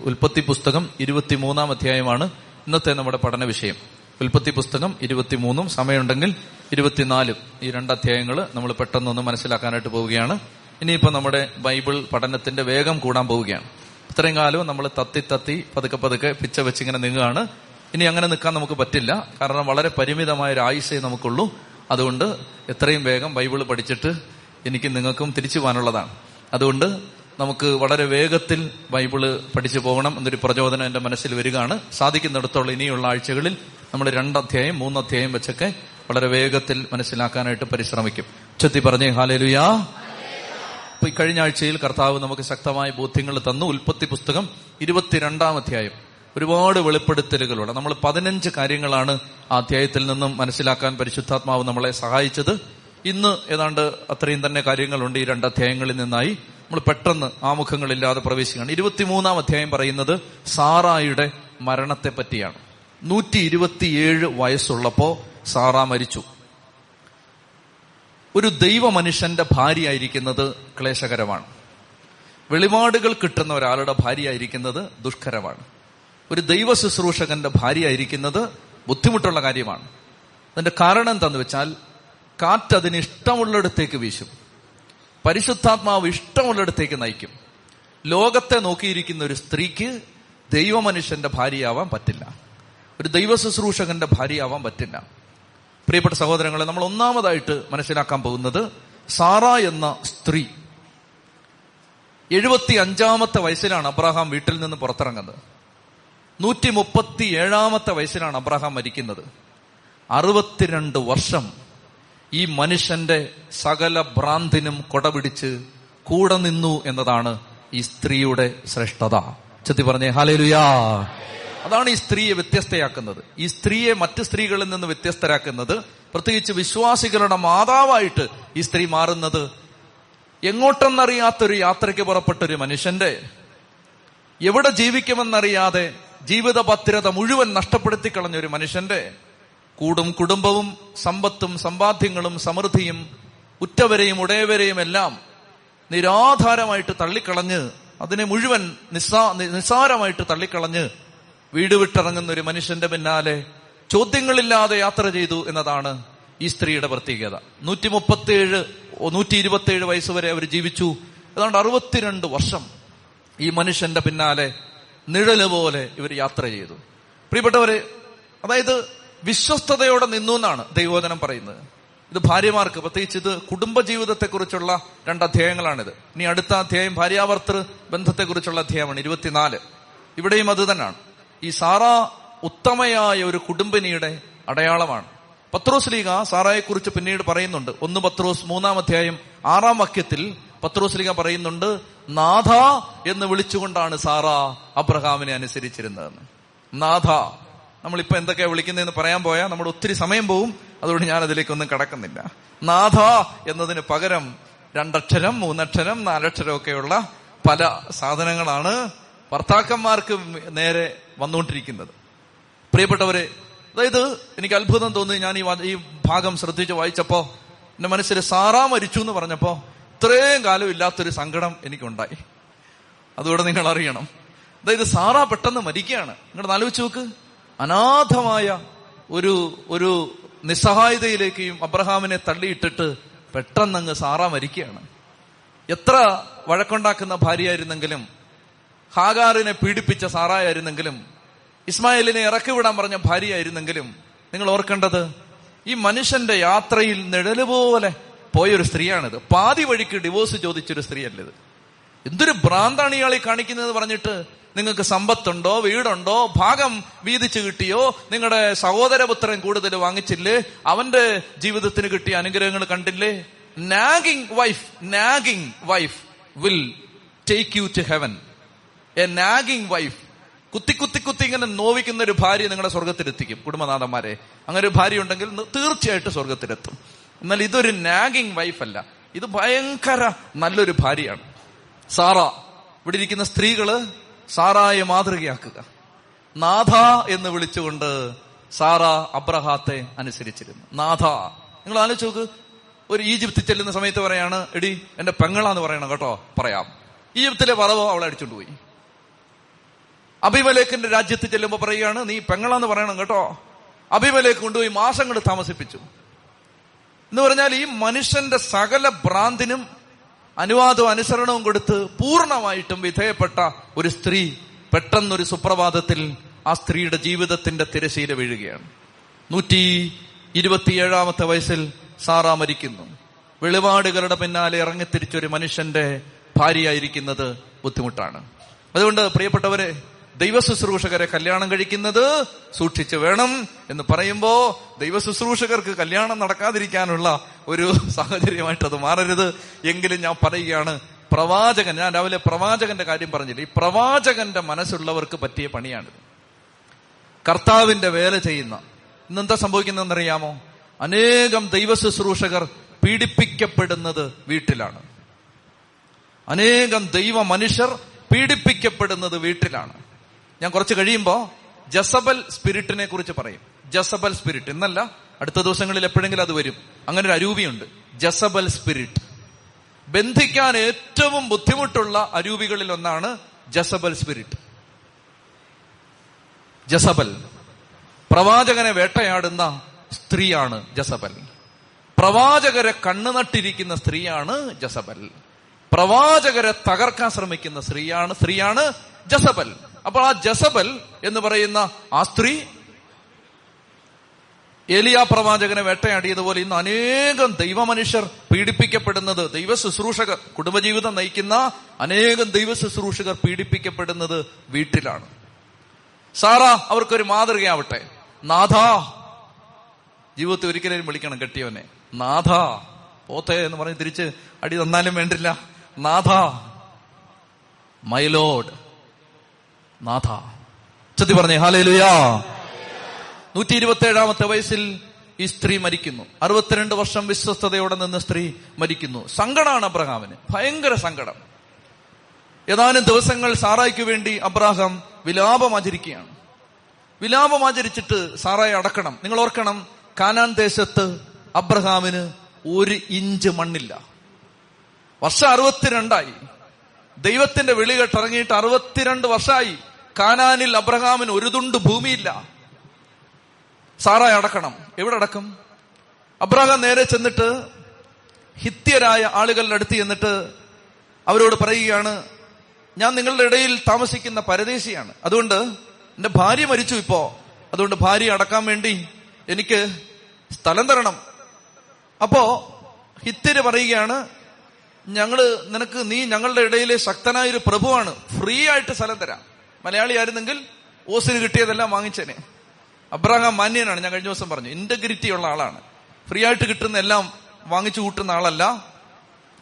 ഉൽപ്പത്തി പുസ്തകം ഇരുപത്തിമൂന്നാം അധ്യായമാണ്. ഇന്നത്തെ നമ്മുടെ പഠന വിഷയം. ഉൽപ്പത്തി പുസ്തകം ഇരുപത്തിമൂന്നും സമയമുണ്ടെങ്കിൽ ഇരുപത്തിനാലും ഈ രണ്ട് അധ്യായങ്ങൾ നമ്മൾ പെട്ടെന്നൊന്ന് മനസ്സിലാക്കാനായിട്ട് പോവുകയാണ്. ഇനിയിപ്പോൾ നമ്മുടെ ബൈബിൾ പഠനത്തിന്റെ വേഗം കൂടാൻ പോവുകയാണ്. ഇത്രയും കാലവും നമ്മൾ തത്തി തത്തി പതുക്കെ പതുക്കെ പിച്ച വെച്ചിങ്ങനെ നീങ്ങുകയാണ് ഇനി അങ്ങനെ നിൽക്കാൻ നമുക്ക് പറ്റില്ല. കാരണം വളരെ പരിമിതമായ ഒരു ആയുസേ നമുക്കുള്ളൂ. അതുകൊണ്ട് എത്രയും വേഗം ബൈബിൾ പഠിച്ചിട്ട് എനിക്ക് നിങ്ങൾക്കും തിരിച്ചു പോകാനുള്ളതാണ്. അതുകൊണ്ട് നമുക്ക് വളരെ വേഗത്തിൽ ബൈബിൾ പഠിച്ചു പോകണം എന്നൊരു പ്രചോദനം എന്റെ മനസ്സിൽ വരികയാണ്. സാധിക്കുന്നിടത്തോളം ഇനിയുള്ള ആഴ്ചകളിൽ നമ്മൾ രണ്ടധ്യായം മൂന്നധ്യായം വെച്ചൊക്കെ വളരെ വേഗത്തിൽ മനസ്സിലാക്കാനായിട്ട് പരിശ്രമിക്കും. ഉച്ചത്തി പറഞ്ഞേ ഹാലേലുയാ അപ്പൊ ഈ കഴിഞ്ഞ ആഴ്ചയിൽ കർത്താവ് നമുക്ക് ശക്തമായ ബോധ്യങ്ങൾ തന്നു. ഉൽപ്പത്തി പുസ്തകം ഇരുപത്തിരണ്ടാം അധ്യായം. ഒരുപാട് വെളിപ്പെടുത്തലുകളുണ്ട്. നമ്മൾ പതിനഞ്ച് കാര്യങ്ങളാണ് ആ അധ്യായത്തിൽ നിന്നും മനസ്സിലാക്കാൻ പരിശുദ്ധാത്മാവ് നമ്മളെ സഹായിച്ചത്. ഇന്ന് ഏതാണ്ട് അത്രയും തന്നെ കാര്യങ്ങളുണ്ട് ഈ രണ്ട് അധ്യായങ്ങളിൽ നിന്നായി. നമ്മൾ പെട്ടെന്ന് ആമുഖങ്ങളില്ലാതെ പ്രവേശിക്കുകയാണ്. ഇരുപത്തിമൂന്നാം അധ്യായം പറയുന്നത് സാറായുടെ മരണത്തെ പറ്റിയാണ്. നൂറ്റി ഇരുപത്തിയേഴ് വയസ്സുള്ളപ്പോ സാറ മരിച്ചു. ഒരു ദൈവ മനുഷ്യന്റെ ഭാര്യയായിരിക്കുന്നത് ക്ലേശകരമാണ്. വെളിപാടുകൾ കിട്ടുന്ന ഒരാളുടെ ഭാര്യയായിരിക്കുന്നത് ദുഷ്കരമാണ്. ഒരു ദൈവ ശുശ്രൂഷകന്റെ ഭാര്യയായിരിക്കുന്നത് ബുദ്ധിമുട്ടുള്ള കാര്യമാണ്. അതിന്റെ കാരണം എന്താന്ന് വെച്ചാൽ കാറ്റ് അതിന് ഇഷ്ടമുള്ളിടത്തേക്ക് വീശും. പരിശുദ്ധാത്മാവ് ഇഷ്ടമുള്ളിടത്തേക്ക് നയിക്കും. ലോകത്തെ നോക്കിയിരിക്കുന്ന ഒരു സ്ത്രീക്ക് ദൈവമനുഷ്യന്റെ ഭാര്യയാവാൻ പറ്റില്ല. ഒരു ദൈവ ശുശ്രൂഷകന്റെ ഭാര്യയാവാൻ പറ്റില്ല. പ്രിയപ്പെട്ട സഹോദരങ്ങളെ നമ്മൾ ഒന്നാമതായിട്ട് മനസ്സിലാക്കാൻ പോകുന്നത് സാറ എന്ന സ്ത്രീ. എഴുപത്തി അഞ്ചാമത്തെ വയസ്സിലാണ് അബ്രഹാം വീട്ടിൽ നിന്ന് പുറത്തിറങ്ങുന്നത്. നൂറ്റി മുപ്പത്തി ഏഴാമത്തെ വയസ്സിലാണ് അബ്രഹാം മരിക്കുന്നത്. അറുപത്തിരണ്ട് വർഷം ഈ മനുഷ്യന്റെ സകല ഭ്രാന്തിനും കൊടപിടിച്ച് കൂടെ നിന്നു എന്നതാണ് ഈ സ്ത്രീയുടെ ശ്രേഷ്ഠത. ചെത്തി പറഞ്ഞേ ഹാലേലുയാ. അതാണ് ഈ സ്ത്രീയെ വ്യത്യസ്തയാക്കുന്നത്. ഈ സ്ത്രീയെ മറ്റു സ്ത്രീകളിൽ നിന്ന് വ്യത്യസ്തരാക്കുന്നത് പ്രത്യേകിച്ച് വിശ്വാസികളുടെ മാതാവായിട്ട് ഈ സ്ത്രീ മാറുന്നത്. എങ്ങോട്ടെന്നറിയാത്തൊരു യാത്രയ്ക്ക് പുറപ്പെട്ട ഒരു മനുഷ്യന്റെ എവിടെ ജീവിക്കുമെന്നറിയാതെ ജീവിത ഭദ്രത മുഴുവൻ നഷ്ടപ്പെടുത്തി കളഞ്ഞ ഒരു മനുഷ്യന്റെ കൂടും കുടുംബവും സമ്പത്തും സമ്പാദ്യങ്ങളും സമൃദ്ധിയും ഉറ്റവരെയും ഉടയവരെയും എല്ലാം നിരാധാരമായിട്ട് തള്ളിക്കളഞ്ഞ് അതിനെ മുഴുവൻ നിസ്സാ നിസ്സാരമായിട്ട് തള്ളിക്കളഞ്ഞ് വീട് വിട്ടിറങ്ങുന്ന ഒരു മനുഷ്യന്റെ പിന്നാലെ ചോദ്യങ്ങളില്ലാതെ യാത്ര ചെയ്തു എന്നതാണ് ഈ സ്ത്രീയുടെ പ്രത്യേകത. നൂറ്റി മുപ്പത്തിയേഴ് നൂറ്റി ഇരുപത്തിയേഴ് വയസ്സ് വരെ അവർ ജീവിച്ചു. ഏതാണ്ട് അറുപത്തിരണ്ട് വർഷം ഈ മനുഷ്യന്റെ പിന്നാലെ നിഴൽ പോലെ ഇവർ യാത്ര ചെയ്തു. പ്രിയപ്പെട്ടവര് അതായത് വിശ്വസ്തയോടെ നിന്നു എന്നാണ് ദൈവോധനം പറയുന്നത്. ഇത് ഭാര്യമാർക്ക് പ്രത്യേകിച്ച് ഇത് കുടുംബജീവിതത്തെക്കുറിച്ചുള്ള രണ്ട് അധ്യായങ്ങളാണിത് ഇനി അടുത്ത അധ്യായം ഭാര്യാവർത്തൃ ബന്ധത്തെക്കുറിച്ചുള്ള അധ്യായമാണ് ഇരുപത്തിനാല്. ഇവിടെയും അത് തന്നെയാണ്. ഈ സാറ ഉത്തമയായ ഒരു കുടുംബിനിയുടെ അടയാളമാണ്. പത്രോസ് ലീഗ സാറായെക്കുറിച്ച് പിന്നീട് പറയുന്നുണ്ട്. ഒന്ന് പത്രോസ് മൂന്നാം അധ്യായം ആറാം വാക്യത്തിൽ പത്രോസ് ലീഗ പറയുന്നുണ്ട് നാഥ എന്ന് വിളിച്ചുകൊണ്ടാണ് സാറ അബ്രഹാമിനെ അനുസരിച്ചിരുന്നതെന്ന്. നാഥ നമ്മളിപ്പോ എന്തൊക്കെയാ വിളിക്കുന്നതെന്ന് പറയാൻ പോയാൽ നമ്മുടെ ഒത്തിരി സമയം പോവും. അതുകൊണ്ട് ഞാൻ അതിലേക്കൊന്നും കടക്കുന്നില്ല. നാഥ എന്നതിന് പകരം രണ്ടക്ഷരം മൂന്നക്ഷരം നാലക്ഷരം ഒക്കെയുള്ള പല സാധനങ്ങളാണ് ഭർത്താക്കന്മാർക്ക് നേരെ വന്നുകൊണ്ടിരിക്കുന്നത്. പ്രിയപ്പെട്ടവരെ അതായത് എനിക്ക് അത്ഭുതം തോന്നി ഞാൻ ഈ ഈ ഭാഗം ശ്രദ്ധിച്ച് വായിച്ചപ്പോ എന്റെ മനസ്സിൽ സാറാ മരിച്ചു എന്ന് പറഞ്ഞപ്പോ ഇത്രയും കാലം ഇല്ലാത്തൊരു സങ്കടം എനിക്കുണ്ടായി. അതുകൂടെ നിങ്ങൾ അറിയണം അതായത് സാറാ പെട്ടെന്ന് മരിക്കുകയാണ്. നിങ്ങളുടെ ആലോചിച്ച് നോക്ക്. അനാഥമായ ഒരു ഒരു നിസ്സഹായതയിലേക്കും അബ്രഹാമിനെ തള്ളിയിട്ടിട്ട് പെട്ടെന്ന് അങ്ങ് സാറാ മരിക്കുകയാണ്. എത്ര വഴക്കുണ്ടാക്കുന്ന ഭാര്യയായിരുന്നെങ്കിലും ഹാഗാറിനെ പീഡിപ്പിച്ച സാറായായിരുന്നെങ്കിലും ഇസ്മായിലിനെ ഇറക്കിവിടാൻ പറഞ്ഞ ഭാര്യയായിരുന്നെങ്കിലും നിങ്ങൾ ഓർക്കേണ്ടത് ഈ മനുഷ്യന്റെ യാത്രയിൽ നിഴലുപോലെ പോയൊരു സ്ത്രീയാണിത്. പാതി വഴിക്ക് ഡിവോഴ്സ് ചോദിച്ചൊരു സ്ത്രീയല്ലത്. എന്തൊരു ഭ്രാന്താണ് ഇയാൾ ഈ കാണിക്കുന്നത് പറഞ്ഞിട്ട് നിങ്ങൾക്ക് സമ്പത്തുണ്ടോ വീടുണ്ടോ ഭാഗം വീതിച്ചു കിട്ടിയോ നിങ്ങളുടെ സഹോദരപുത്രൻ കൂടുതൽ വാങ്ങിച്ചില്ലേ അവന്റെ ജീവിതത്തിന് കിട്ടിയ അനുഗ്രഹങ്ങൾ കണ്ടില്ലേ? Nagging wife nagging wife will take you to heaven a nagging wife കുത്തി കുത്തി കുത്തി ഇങ്ങനെ നോവിക്കുന്ന ഒരു ഭാര്യ നിങ്ങളുടെ സ്വർഗത്തിലെത്തിക്കും. കുടുംബനാഥന്മാരെ അങ്ങനെ ഒരു ഭാര്യ ഉണ്ടെങ്കിൽ തീർച്ചയായിട്ടും സ്വർഗത്തിലെത്തും. എന്നാൽ ഇതൊരു നാഗിങ് വൈഫ് അല്ല. ഇത് ഭയങ്കര നല്ലൊരു ഭാര്യയാണ്. സാറ ഇവിടെ ഇരിക്കുന്ന സ്ത്രീകൾ സാറായെ മാതൃകയാക്കുക. നാഥ എന്ന് വിളിച്ചുകൊണ്ട് സാറ അബ്രഹാത്തെ അനുസരിച്ചിരുന്നു. നാഥ. നിങ്ങൾ ആലോചിച്ച് നോക്ക്. ഒരു ഈജിപ്തിൽ ചെല്ലുന്ന സമയത്ത് പറയാണ് എടി എന്റെ പെങ്ങളാന്ന് പറയണം കേട്ടോ പറയാം. ഈജിപ്തിലെ പറവോ അവളെ അടിച്ചോണ്ട് പോയി. അഭിമലേഖിന്റെ രാജ്യത്ത് ചെല്ലുമ്പോൾ പറയുകയാണ് നീ പെങ്ങളാന്ന് പറയണം കേട്ടോ. അഭിമലേക്ക് കൊണ്ടുപോയി മാസങ്ങൾ താമസിപ്പിച്ചു. എന്ന് പറഞ്ഞാൽ ഈ മനുഷ്യന്റെ സകല ഭ്രാന്തിനും അനുവാദവും അനുസരണവും കൊടുത്ത് പൂർണമായിട്ടും വിധേയപ്പെട്ട ഒരു സ്ത്രീ പെട്ടെന്നൊരു സുപ്രഭാതത്തിൽ ആ സ്ത്രീയുടെ ജീവിതത്തിന്റെ തിരശീല വീഴുകയാണ്. നൂറ്റി ഇരുപത്തിയേഴാമത്തെ വയസ്സിൽ സാറാ മരിക്കുന്നു. വെളിപാടുകളുടെ പിന്നാലെ ഇറങ്ങിത്തിരിച്ചൊരു മനുഷ്യന്റെ ഭാര്യയായിരിക്കുന്നത് ബുദ്ധിമുട്ടാണ്. അതുകൊണ്ട് പ്രിയപ്പെട്ടവരെ ദൈവ ശുശ്രൂഷകരെ കല്യാണം കഴിക്കുന്നത് സൂക്ഷിച്ചു വേണം എന്ന് പറയുമ്പോ ദൈവ ശുശ്രൂഷകർക്ക് കല്യാണം നടക്കാതിരിക്കാനുള്ള ഒരു സാഹചര്യമായിട്ട് അത് മാറരുത്. എങ്കിലും ഞാൻ പറയുകയാണ് പ്രവാചകൻ ഞാൻ രാവിലെ പ്രവാചകന്റെ കാര്യം പറഞ്ഞില്ല? ഈ പ്രവാചകന്റെ മനസ്സുള്ളവർക്ക് പറ്റിയ പണിയാണിത്. കർത്താവിന്റെ വേല ചെയ്യുന്ന ഇന്നെന്താ സംഭവിക്കുന്നതെന്നറിയാമോ? അനേകം ദൈവ ശുശ്രൂഷകർ പീഡിപ്പിക്കപ്പെടുന്നത് വീട്ടിലാണ്. അനേകം ദൈവ മനുഷ്യർ പീഡിപ്പിക്കപ്പെടുന്നത് വീട്ടിലാണ്. ഞാൻ കുറച്ച് കഴിയുമ്പോ ജസബൽ സ്പിരിറ്റിനെ കുറിച്ച് പറയും. Jezebel spirit. എന്നല്ല അടുത്ത ദിവസങ്ങളിൽ എപ്പോഴെങ്കിലും അത് വരും. അങ്ങനെ ഒരു അരൂപിയുണ്ട്. ജസബൽ സ്പിരിറ്റ്. ബന്ധിക്കാൻ ഏറ്റവും ബുദ്ധിമുട്ടുള്ള അരൂപികളിൽ ഒന്നാണ് ജസബൽ സ്പിരിറ്റ്. ജസബൽ. പ്രവാചകനെ വേട്ടയാടുന്ന സ്ത്രീയാണ് ജസബൽ. പ്രവാചകരെ കണ്ണുനട്ടിരിക്കുന്ന സ്ത്രീയാണ് ജസബൽ. പ്രവാചകരെ തകർക്കാൻ ശ്രമിക്കുന്ന സ്ത്രീയാണ് സ്ത്രീയാണ് ജസബൽ. അപ്പോൾ ആ ജസബൽ എന്ന് പറയുന്ന ആ സ്ത്രീ ഏലിയ പ്രവാചകനെ വേട്ടയാടിയതുപോലെ ഇന്ന് അനേകം ദൈവമനുഷ്യർ പീഡിപ്പിക്കപ്പെടുന്നത് ദൈവ ശുശ്രൂഷകർ കുടുംബജീവിതം നയിക്കുന്ന അനേകം ദൈവ ശുശ്രൂഷകർ പീഡിപ്പിക്കപ്പെടുന്നത് വീട്ടിലാണ്. സാറ അവർക്കൊരു മാതൃകയാവട്ടെ. നാഥ. ജീവിതത്തിൽ ഒരിക്കലും വിളിക്കണം കെട്ടിയവനെ. നാഥ. പോത്തെ എന്ന് പറഞ്ഞ് തിരിച്ച് അടി തന്നാലും വേണ്ടില്ല. നാഥ. മൈലോഡ് നാഥ. ചതി പറഞ്ഞേ ഹാലേലുയാ. നൂറ്റി ഇരുപത്തി ഏഴാമത്തെ വയസ്സിൽ ഈ സ്ത്രീ മരിക്കുന്നു. അറുപത്തിരണ്ട് വർഷം വിശ്വസ്തയോടെ നിന്ന് സ്ത്രീ മരിക്കുന്നു. സങ്കടമാണ് അബ്രഹാമിന്. ഭയങ്കര സങ്കടം. ഏതാനും ദിവസങ്ങൾ സാറായിക്ക് വേണ്ടി അബ്രാഹാം വിലാപം ആചരിക്കുകയാണ് വിലാപം ആചരിച്ചിട്ട് സാറായി അടക്കണം. നിങ്ങൾ ഓർക്കണം കാനാൻ ദേശത്ത് അബ്രഹാമിന് ഒരു ഇഞ്ച് മണ്ണില്ല. വർഷം അറുപത്തിരണ്ടായി. ദൈവത്തിന്റെ വിളി കെട്ടിറങ്ങിയിട്ട് അറുപത്തിരണ്ട് വർഷമായി കാനാനിൽ അബ്രഹാമിന് ഒരു തുണ്ട് ഭൂമിയില്ല. സാറായി അടക്കണം. എവിടെ അടക്കും? അബ്രഹാം നേരെ ചെന്നിട്ട് ഹിത്യരായ ആളുകളുടെ അടുത്ത് ചെന്നിട്ട് അവരോട് പറയുകയാണ് ഞാൻ നിങ്ങളുടെ ഇടയിൽ താമസിക്കുന്ന പരദേശിയാണ്. അതുകൊണ്ട് എന്റെ ഭാര്യ മരിച്ചു ഇപ്പോ. അതുകൊണ്ട് ഭാര്യ അടക്കാൻ വേണ്ടി എനിക്ക് സ്ഥലം തരണം. അപ്പോ ഹിത്യര് പറയുകയാണ് ഞങ്ങൾ നിനക്ക് നീ ഞങ്ങളുടെ ഇടയിലെ ശക്തനായ ഒരു പ്രഭുവാണ്. ഫ്രീ ആയിട്ട് സ്ഥലം തരാം. മലയാളി ആയിരുന്നെങ്കിൽ ഓസിന് കിട്ടിയതെല്ലാം വാങ്ങിച്ചേനെ. അബ്രഹാം മാന്യനാണ് ഞാൻ കഴിഞ്ഞ ദിവസം പറഞ്ഞു. ഇന്റഗ്രിറ്റി ഉള്ള ആളാണ്. ഫ്രീ ആയിട്ട് കിട്ടുന്ന എല്ലാം വാങ്ങിച്ചു കൂട്ടുന്ന ആളല്ല.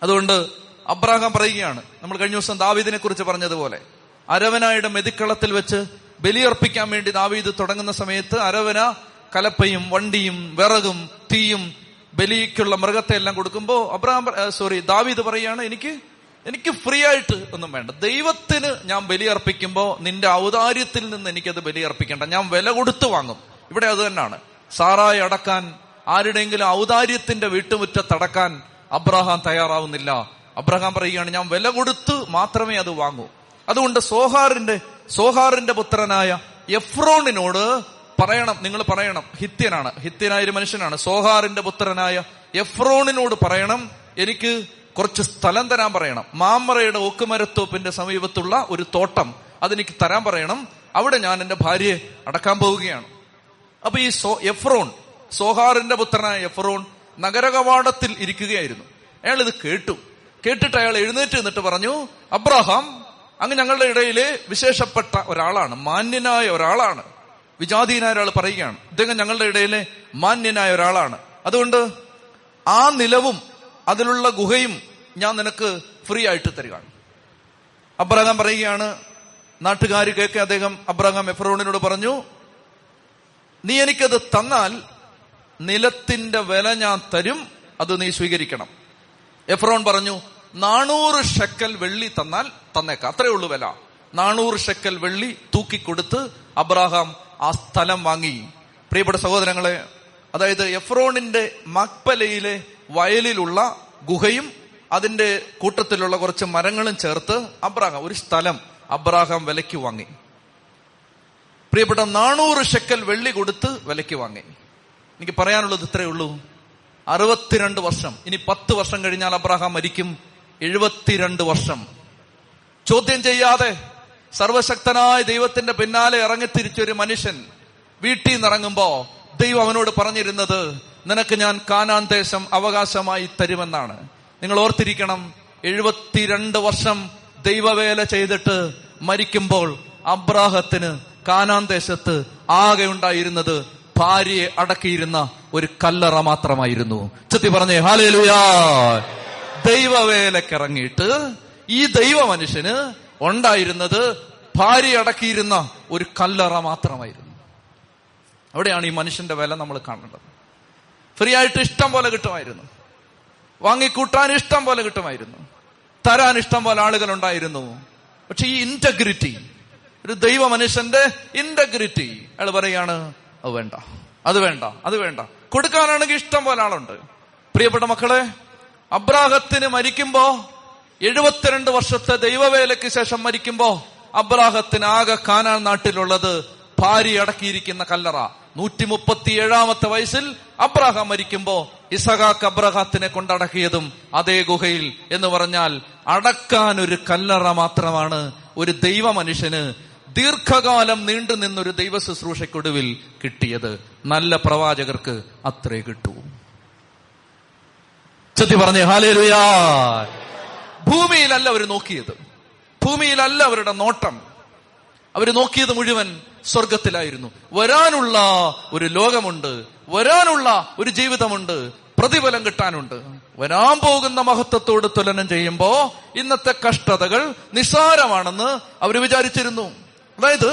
അതുകൊണ്ട് അബ്രഹാം പറയുകയാണ് നമ്മൾ കഴിഞ്ഞ ദിവസം ദാവീദിനെ കുറിച്ച് പറഞ്ഞതുപോലെ അരവനായുടെ മെതിക്കളത്തിൽ വെച്ച് ബലിയർപ്പിക്കാൻ വേണ്ടി ദാവീദ് തുടങ്ങുന്ന സമയത്ത് അരവന കലപ്പയും വണ്ടിയും വിറകും തീയും ബലിക്കുള്ള മൃഗത്തെ എല്ലാം കൊടുക്കുമ്പോൾ അബ്രഹാം സോറി ദാവീദ് പറയുകയാണ് എനിക്ക് എനിക്ക് ഫ്രീ ആയിട്ട് ഒന്നും വേണ്ട. ദൈവത്തിന് ഞാൻ ബലിയർപ്പിക്കുമ്പോ നിന്റെ ഔദാര്യത്തിൽ നിന്ന് എനിക്കത് ബലിയർപ്പിക്കേണ്ട ഞാൻ വില കൊടുത്ത് വാങ്ങും. ഇവിടെ അത് തന്നെയാണ് സാറായി അടക്കാൻ ആരുടെയെങ്കിലും ഔദാര്യത്തിന്റെ വീട്ടുമുറ്റത്തടക്കാൻ അബ്രഹാം തയ്യാറാവുന്നില്ല. അബ്രഹാം പറയുകയാണ് ഞാൻ വില കൊടുത്ത് മാത്രമേ അത് വാങ്ങൂ. അതുകൊണ്ട് സോഹാറിന്റെ സോഹാറിന്റെ പുത്രനായ എഫ്രോണിനോട് പറയണം നിങ്ങൾ പറയണം. ഹിത്യനാണ് ഹിത്യനായ ഒരു മനുഷ്യനാണ്. സോഹാറിന്റെ പുത്രനായ എഫ്രോണിനോട് പറയണം എനിക്ക് കുറച്ച് സ്ഥലം തരാൻ പറയണം. മാമറയുടെ ഓക്കുമരത്തോപ്പിന്റെ സമീപത്തുള്ള ഒരു തോട്ടം അതെനിക്ക് തരാൻ പറയണം. അവിടെ ഞാൻ എന്റെ ഭാര്യയെ അടക്കാൻ പോവുകയാണ്. അപ്പൊ ഈ സോ എഫ്രോൺ സോഹാറിന്റെ പുത്രനായ എഫ്രോൺ നഗരകവാടത്തിൽ ഇരിക്കുകയായിരുന്നു. അയാൾ ഇത് കേട്ടു. കേട്ടിട്ട് അയാൾ എഴുന്നേറ്റ് നിന്നിട്ട് പറഞ്ഞു അബ്രഹാം അങ്ങ് ഞങ്ങളുടെ ഇടയിലെ വിശേഷപ്പെട്ട ഒരാളാണ്. മാന്യനായ ഒരാളാണ്. വിജാതീനായ ഒരാൾ പറയുകയാണ് ഇദ്ദേഹം ഞങ്ങളുടെ ഇടയിലെ മാന്യനായ ഒരാളാണ്. അതുകൊണ്ട് ആ നിലവും അതിലുള്ള ഗുഹയും ഞാൻ നിനക്ക് ഫ്രീ ആയിട്ട് തരികയാണ്. അബ്രഹാം പറയുകയാണ് നാട്ടുകാർ കേൾക്കെ അദ്ദേഹം അബ്രഹാം എഫ്രോണിനോട് പറഞ്ഞു നീ എനിക്കത് തന്നാൽ നിലത്തിന്റെ വില ഞാൻ തരും അത് നീ സ്വീകരിക്കണം. എഫ്രോൺ പറഞ്ഞു നാനൂറ് ഷെക്കൽ വെള്ളി തന്നാൽ തന്നേക്കാം അത്രേ ഉള്ളൂ വില. നാനൂറ് ഷെക്കൽ വെള്ളി തൂക്കിക്കൊടുത്ത് അബ്രഹാം ആ സ്ഥലം വാങ്ങി. പ്രിയപ്പെട്ട സഹോദരങ്ങളെ അതായത് എഫ്രോണിന്റെ മക്പലയിലെ വയലിലുള്ള ഗുഹയും അതിന്റെ കൂട്ടത്തിലുള്ള കുറച്ച് മരങ്ങളും ചേർത്ത് അബ്രാഹാം ഒരു സ്ഥലം അബ്രാഹാം വിലയ്ക്ക് വാങ്ങി. പ്രിയപ്പെട്ട നാനൂറ് ഷെക്കൽ വെള്ളി കൊടുത്ത് വിലയ്ക്ക് വാങ്ങി. എനിക്ക് പറയാനുള്ളത് ഇത്രയേ ഉള്ളൂ. അറുപത്തിരണ്ട് വർഷം. ഇനി പത്ത് വർഷം കഴിഞ്ഞാൽ അബ്രാഹാം മരിക്കും. എഴുപത്തിരണ്ട് വർഷം. ചോദ്യം ചെയ്യാതെ സർവശക്തനായ ദൈവത്തിന്റെ പിന്നാലെ ഇറങ്ങിത്തിരിച്ചൊരു മനുഷ്യൻ വീട്ടിൽ നിന്ന് ഇറങ്ങുമ്പോ ദൈവം അവനോട് പറഞ്ഞിരുന്നത് നിനക്ക് ഞാൻ കാനാൻ ദേശം അവകാശമായി തരുമെന്നാണ്. നിങ്ങൾ ഓർത്തിരിക്കണം എഴുപത്തിരണ്ട് വർഷം ദൈവവേല ചെയ്തിട്ട് മരിക്കുമ്പോൾ അബ്രാഹത്തിന് കാനാൻ ദേശത്ത് ആകെ ഉണ്ടായിരുന്നത് ഭാര്യയെ അടക്കിയിരുന്ന ഒരു കല്ലറ മാത്രമായിരുന്നു. ചെത്തി പറഞ്ഞേ ഹാലേലുയാ! ദൈവവേലക്കിറങ്ങിയിട്ട് ഈ ദൈവ മനുഷ്യന് ഉണ്ടായിരുന്നത് ഭാര്യ അടക്കിയിരുന്ന ഒരു കല്ലറ മാത്രമായിരുന്നു. അവിടെയാണ് ഈ മനുഷ്യന്റെ വില നമ്മൾ കാണേണ്ടത്. ഫ്രീ ആയിട്ട് ഇഷ്ടം പോലെ കിട്ടുമായിരുന്നു. വാങ്ങിക്കൂട്ടാൻ ഇഷ്ടം പോലെ കിട്ടുമായിരുന്നു. തരാൻ ഇഷ്ടം പോലെ ആളുകൾ ഉണ്ടായിരുന്നു പക്ഷെ ഈ ഇന്റഗ്രിറ്റി ഒരു ദൈവ മനുഷ്യന്റെ ഇന്റഗ്രിറ്റി അയാൾ പറയാണ് അത് വേണ്ട അത് വേണ്ട അത് വേണ്ട. കൊടുക്കാനാണെങ്കിൽ ഇഷ്ടം പോലെ ആളുണ്ട്. പ്രിയപ്പെട്ട മക്കളെ അബ്രാഹത്തിന് മരിക്കുമ്പോ എഴുപത്തിരണ്ട് വർഷത്തെ ദൈവവേലയ്ക്ക് ശേഷം മരിക്കുമ്പോ അബ്രാഹത്തിന് ആകെ കാനാൻ നാട്ടിലുള്ളത് ഭാര്യ അടക്കിയിരിക്കുന്ന കല്ലറ. നൂറ്റി മുപ്പത്തി ഏഴാമത്തെ വയസ്സിൽ അബ്രഹാം മരിക്കുമ്പോ ഇസഹാക്ക് അബ്രഹാത്തിനെ കൊണ്ടടക്കിയതും അതേ ഗുഹയിൽ എന്ന് പറഞ്ഞാൽ അടക്കാൻ ഒരു കല്ലറ മാത്രമാണ് ഒരു ദൈവ മനുഷ്യന് ദീർഘകാലം നീണ്ടു നിന്നൊരു ദൈവ ശുശ്രൂഷയ്ക്കൊടുവിൽ കിട്ടിയത്. നല്ല പ്രവാചകർക്ക് അത്രേ കിട്ടൂ. ചെത്തി പറഞ്ഞേ ഹാലേലുയാ. ഭൂമിയിലല്ല അവർ നോക്കിയത്. ഭൂമിയിലല്ല അവരുടെ നോട്ടം. അവർ നോക്കിയത് മുഴുവൻ സ്വർഗത്തിലായിരുന്നു വരാനുള്ള ഒരു ലോകമുണ്ട് വരാനുള്ള ഒരു ജീവിതമുണ്ട് പ്രതിഫലം കിട്ടാനുണ്ട്. വരാൻ പോകുന്ന മഹത്വത്തോട് തുലനം ചെയ്യുമ്പോ ഇന്നത്തെ കഷ്ടതകൾ നിസ്സാരമാണെന്ന് അവർ വിചാരിച്ചിരുന്നു. അതായത്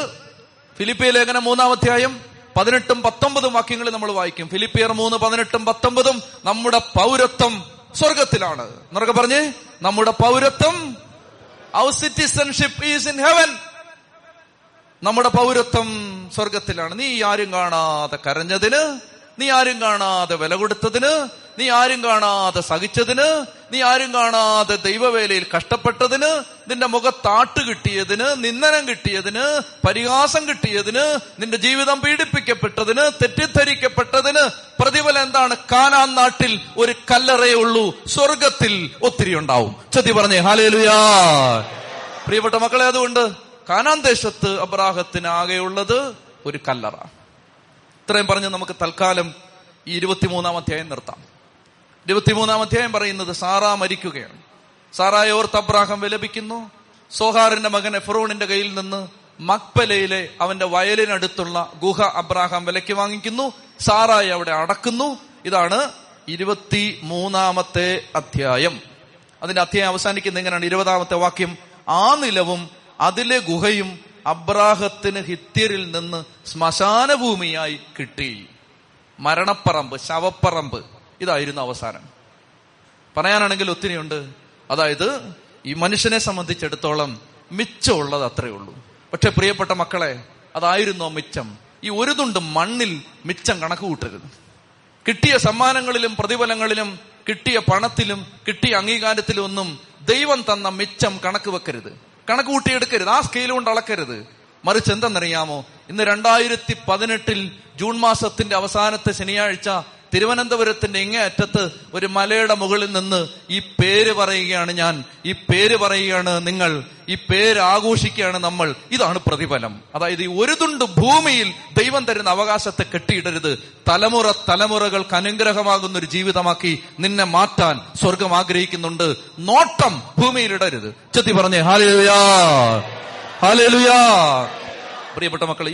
ഫിലിപ്പിയ ലേഖനം മൂന്നാം അധ്യായം പതിനെട്ടും പത്തൊമ്പതും വാക്യങ്ങൾ നമ്മൾ വായിക്കും. ഫിലിപ്പിയർ മൂന്ന് പതിനെട്ടും പത്തൊമ്പതും നമ്മുടെ പൗരത്വം സ്വർഗത്തിലാണ് എന്നൊക്കെ പറഞ്ഞേ നമ്മുടെ പൗരത്വം ഔ സിറ്റിസൺഷിപ്പ് ഈസ് ഇൻ ഹെവൻ നമ്മുടെ പൗരത്വം സ്വർഗത്തിലാണ്. നീ ആരും കാണാതെ കരഞ്ഞതിന് നീ ആരും കാണാതെ വില കൊടുത്തതിന് നീ ആരും കാണാതെ സഹിച്ചതിന് നീ ആരും കാണാതെ ദൈവവേലയിൽ കഷ്ടപ്പെട്ടതിന് നിന്റെ മുഖത്താട്ട് കിട്ടിയതിന് നിന്ദനം കിട്ടിയതിന് പരിഹാസം കിട്ടിയതിന് നിന്റെ ജീവിതം പീഡിപ്പിക്കപ്പെട്ടതിന് തെറ്റിദ്ധരിക്കപ്പെട്ടതിന് പ്രതിഫലം എന്താണ്? കാനാൻ നാട്ടിൽ ഒരു കല്ലറയേ ഉള്ളൂ. സ്വർഗത്തിൽ ഒത്തിരി ഉണ്ടാവും. ചതി പറഞ്ഞേ ഹാലേലുയാ. പ്രിയപ്പെട്ട മക്കളെ അതുകൊണ്ട് കാനാൻ ദേശത്ത് അബ്രാഹത്തിന് ആകെയുള്ളത് ഒരു കല്ലറ ഇത്രയും പറഞ്ഞ് നമുക്ക് തൽക്കാലം ഈ ഇരുപത്തിമൂന്നാം അധ്യായം നിർത്താം. ഇരുപത്തിമൂന്നാം അധ്യായം പറയുന്നത് സാറാ മരിക്കുകയാണ്. സാറായ ഓർത്ത് അബ്രാഹം വിലപിക്കുന്നു. സോഹാറിന്റെ മകൻ എഫറോണിന്റെ കയ്യിൽ നിന്ന് മക്പലയിലെ അവന്റെ വയലിനടുത്തുള്ള ഗുഹ അബ്രാഹാം വിലയ്ക്ക് വാങ്ങിക്കുന്നു. സാറായി അവിടെ അടക്കുന്നു. ഇതാണ് ഇരുപത്തി മൂന്നാമത്തെ അധ്യായം. അതിന്റെ അധ്യായം അവസാനിക്കുന്ന എങ്ങനെയാണ്? ഇരുപതാമത്തെ വാക്യം ആ നിലവും അതിലെ ഗുഹയും അബ്രാഹത്തിന് ഹിത്യരിൽ നിന്ന് ശ്മശാന ഭൂമിയായി കിട്ടി. മരണപ്പറമ്പ് ശവപ്പറമ്പ്. ഇതായിരുന്നു അവസാനം. പറയാനാണെങ്കിൽ ഒത്തിരിയുണ്ട്. അതായത് ഈ മനുഷ്യനെ സംബന്ധിച്ചിടത്തോളം മിച്ചമുള്ളത് അത്രേ ഉള്ളൂ. പക്ഷെ പ്രിയപ്പെട്ട മക്കളെ അതായിരുന്നോ മിച്ചം? ഈ ഒരു തുണ്ട് മണ്ണിൽ മിച്ചം കണക്ക് കൂട്ടരുത് കിട്ടിയ സമ്മാനങ്ങളിലും പ്രതിഫലങ്ങളിലും കിട്ടിയ പണത്തിലും കിട്ടിയ അംഗീകാരത്തിലും ഒന്നും ദൈവം തന്ന മിച്ചം കണക്ക് വെക്കരുത്. കണക്ക് കൂട്ടിയെടുക്കരുത്. ആ സ്കെയിൽ കൊണ്ട് അളക്കരുത്. മറിച്ച് എന്തെന്നറിയാമോ? ഇന്ന് രണ്ടായിരത്തി പതിനെട്ടിൽ ജൂൺ മാസത്തിന്റെ അവസാനത്തെ ശനിയാഴ്ച തിരുവനന്തപുരത്തിന്റെ ഇങ്ങേ അറ്റത്ത് ഒരു മലയുടെ മുകളിൽ നിന്ന് ഈ പേര് പറയുകയാണ് ഞാൻ. ഈ പേര് പറയുകയാണ് നിങ്ങൾ. ഈ പേര് ആഘോഷിക്കുകയാണ് നമ്മൾ. ഇതാണ് പ്രതിഫലം. അതായത് ഈ ഒരു തുണ്ട് ഭൂമിയിൽ ദൈവം തരുന്ന അവകാശത്തെ കെട്ടിയിടരുത്. തലമുറ തലമുറകൾക്ക് അനുഗ്രഹമാകുന്ന ഒരു ജീവിതമാക്കി നിന്നെ മാറ്റാൻ സ്വർഗം ആഗ്രഹിക്കുന്നുണ്ട്. നോട്ടം ഭൂമിയിൽ ഇടരുത് ചെത്തി പറഞ്ഞേ ഹാലേലുയാ ഹാലേലുയാ പ്രിയപ്പെട്ട മക്കൾ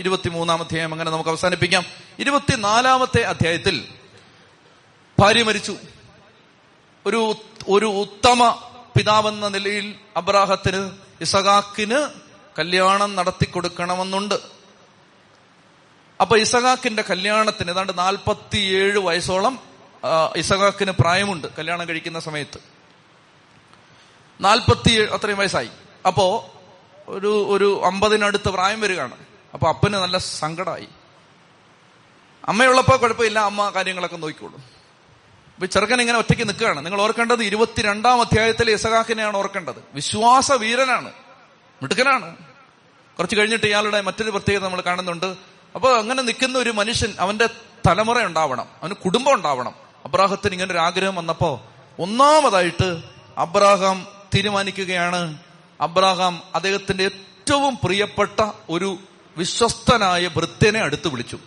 അധ്യായം അങ്ങനെ നമുക്ക് അവസാനിപ്പിക്കാം. ഇരുപത്തിനാലാമത്തെ അധ്യായത്തിൽ ഭാര്യ മരിച്ചു. ഒരു ഒരു ഉത്തമ പിതാവെന്ന നിലയിൽ അബ്രാഹത്തിന് ഇസഹാക്കിന് കല്യാണം നടത്തി കൊടുക്കണമെന്നുണ്ട് അപ്പൊ ഇസഹാക്കിന്റെ കല്യാണത്തിന് ഏതാണ്ട് നാൽപ്പത്തിയേഴ് വയസ്സോളം ഇസഹാക്കിന് പ്രായമുണ്ട് കല്യാണം കഴിക്കുന്ന സമയത്ത്. നാൽപ്പത്തി അത്രയും വയസ്സായി. അപ്പോ ഒരു ഒരു അമ്പതിനടുത്ത് പ്രായം വരികയാണ്. അപ്പൊ അപ്പന് നല്ല സങ്കടമായി അമ്മയുള്ളപ്പോ കുഴപ്പമില്ല അമ്മ കാര്യങ്ങളൊക്കെ നോക്കിക്കോളൂ. അപ്പൊ ചെറുക്കൻ ഇങ്ങനെ ഒറ്റയ്ക്ക് നിൽക്കുകയാണ്. നിങ്ങൾ ഓർക്കേണ്ടത് ഇരുപത്തിരണ്ടാം അധ്യായത്തിലെ ഇസഹാക്കിനെയാണ് ഓർക്കേണ്ടത്. വിശ്വാസ വീരനാണ്. മിടുക്കനാണ്. കുറച്ച് കഴിഞ്ഞിട്ട് ഇയാളുടെ മറ്റൊരു പ്രത്യേകത നമ്മൾ കാണുന്നുണ്ട്. അപ്പൊ അങ്ങനെ നിൽക്കുന്ന ഒരു മനുഷ്യൻ അവന്റെ തലമുറ ഉണ്ടാവണം. അവന് കുടുംബം ഉണ്ടാവണം. അബ്രാഹത്തിന് ഇങ്ങനെ ഒരു ആഗ്രഹം വന്നപ്പോ ഒന്നാമതായിട്ട് അബ്രാഹാം തീരുമാനിക്കുകയാണ്. അബ്രാഹാം അദ്ദേഹത്തിന്റെ ഏറ്റവും പ്രിയപ്പെട്ട ഒരു വിശ്വസ്തനായ ഭൃത്യനെ അടുത്ത് വിളിച്ചു.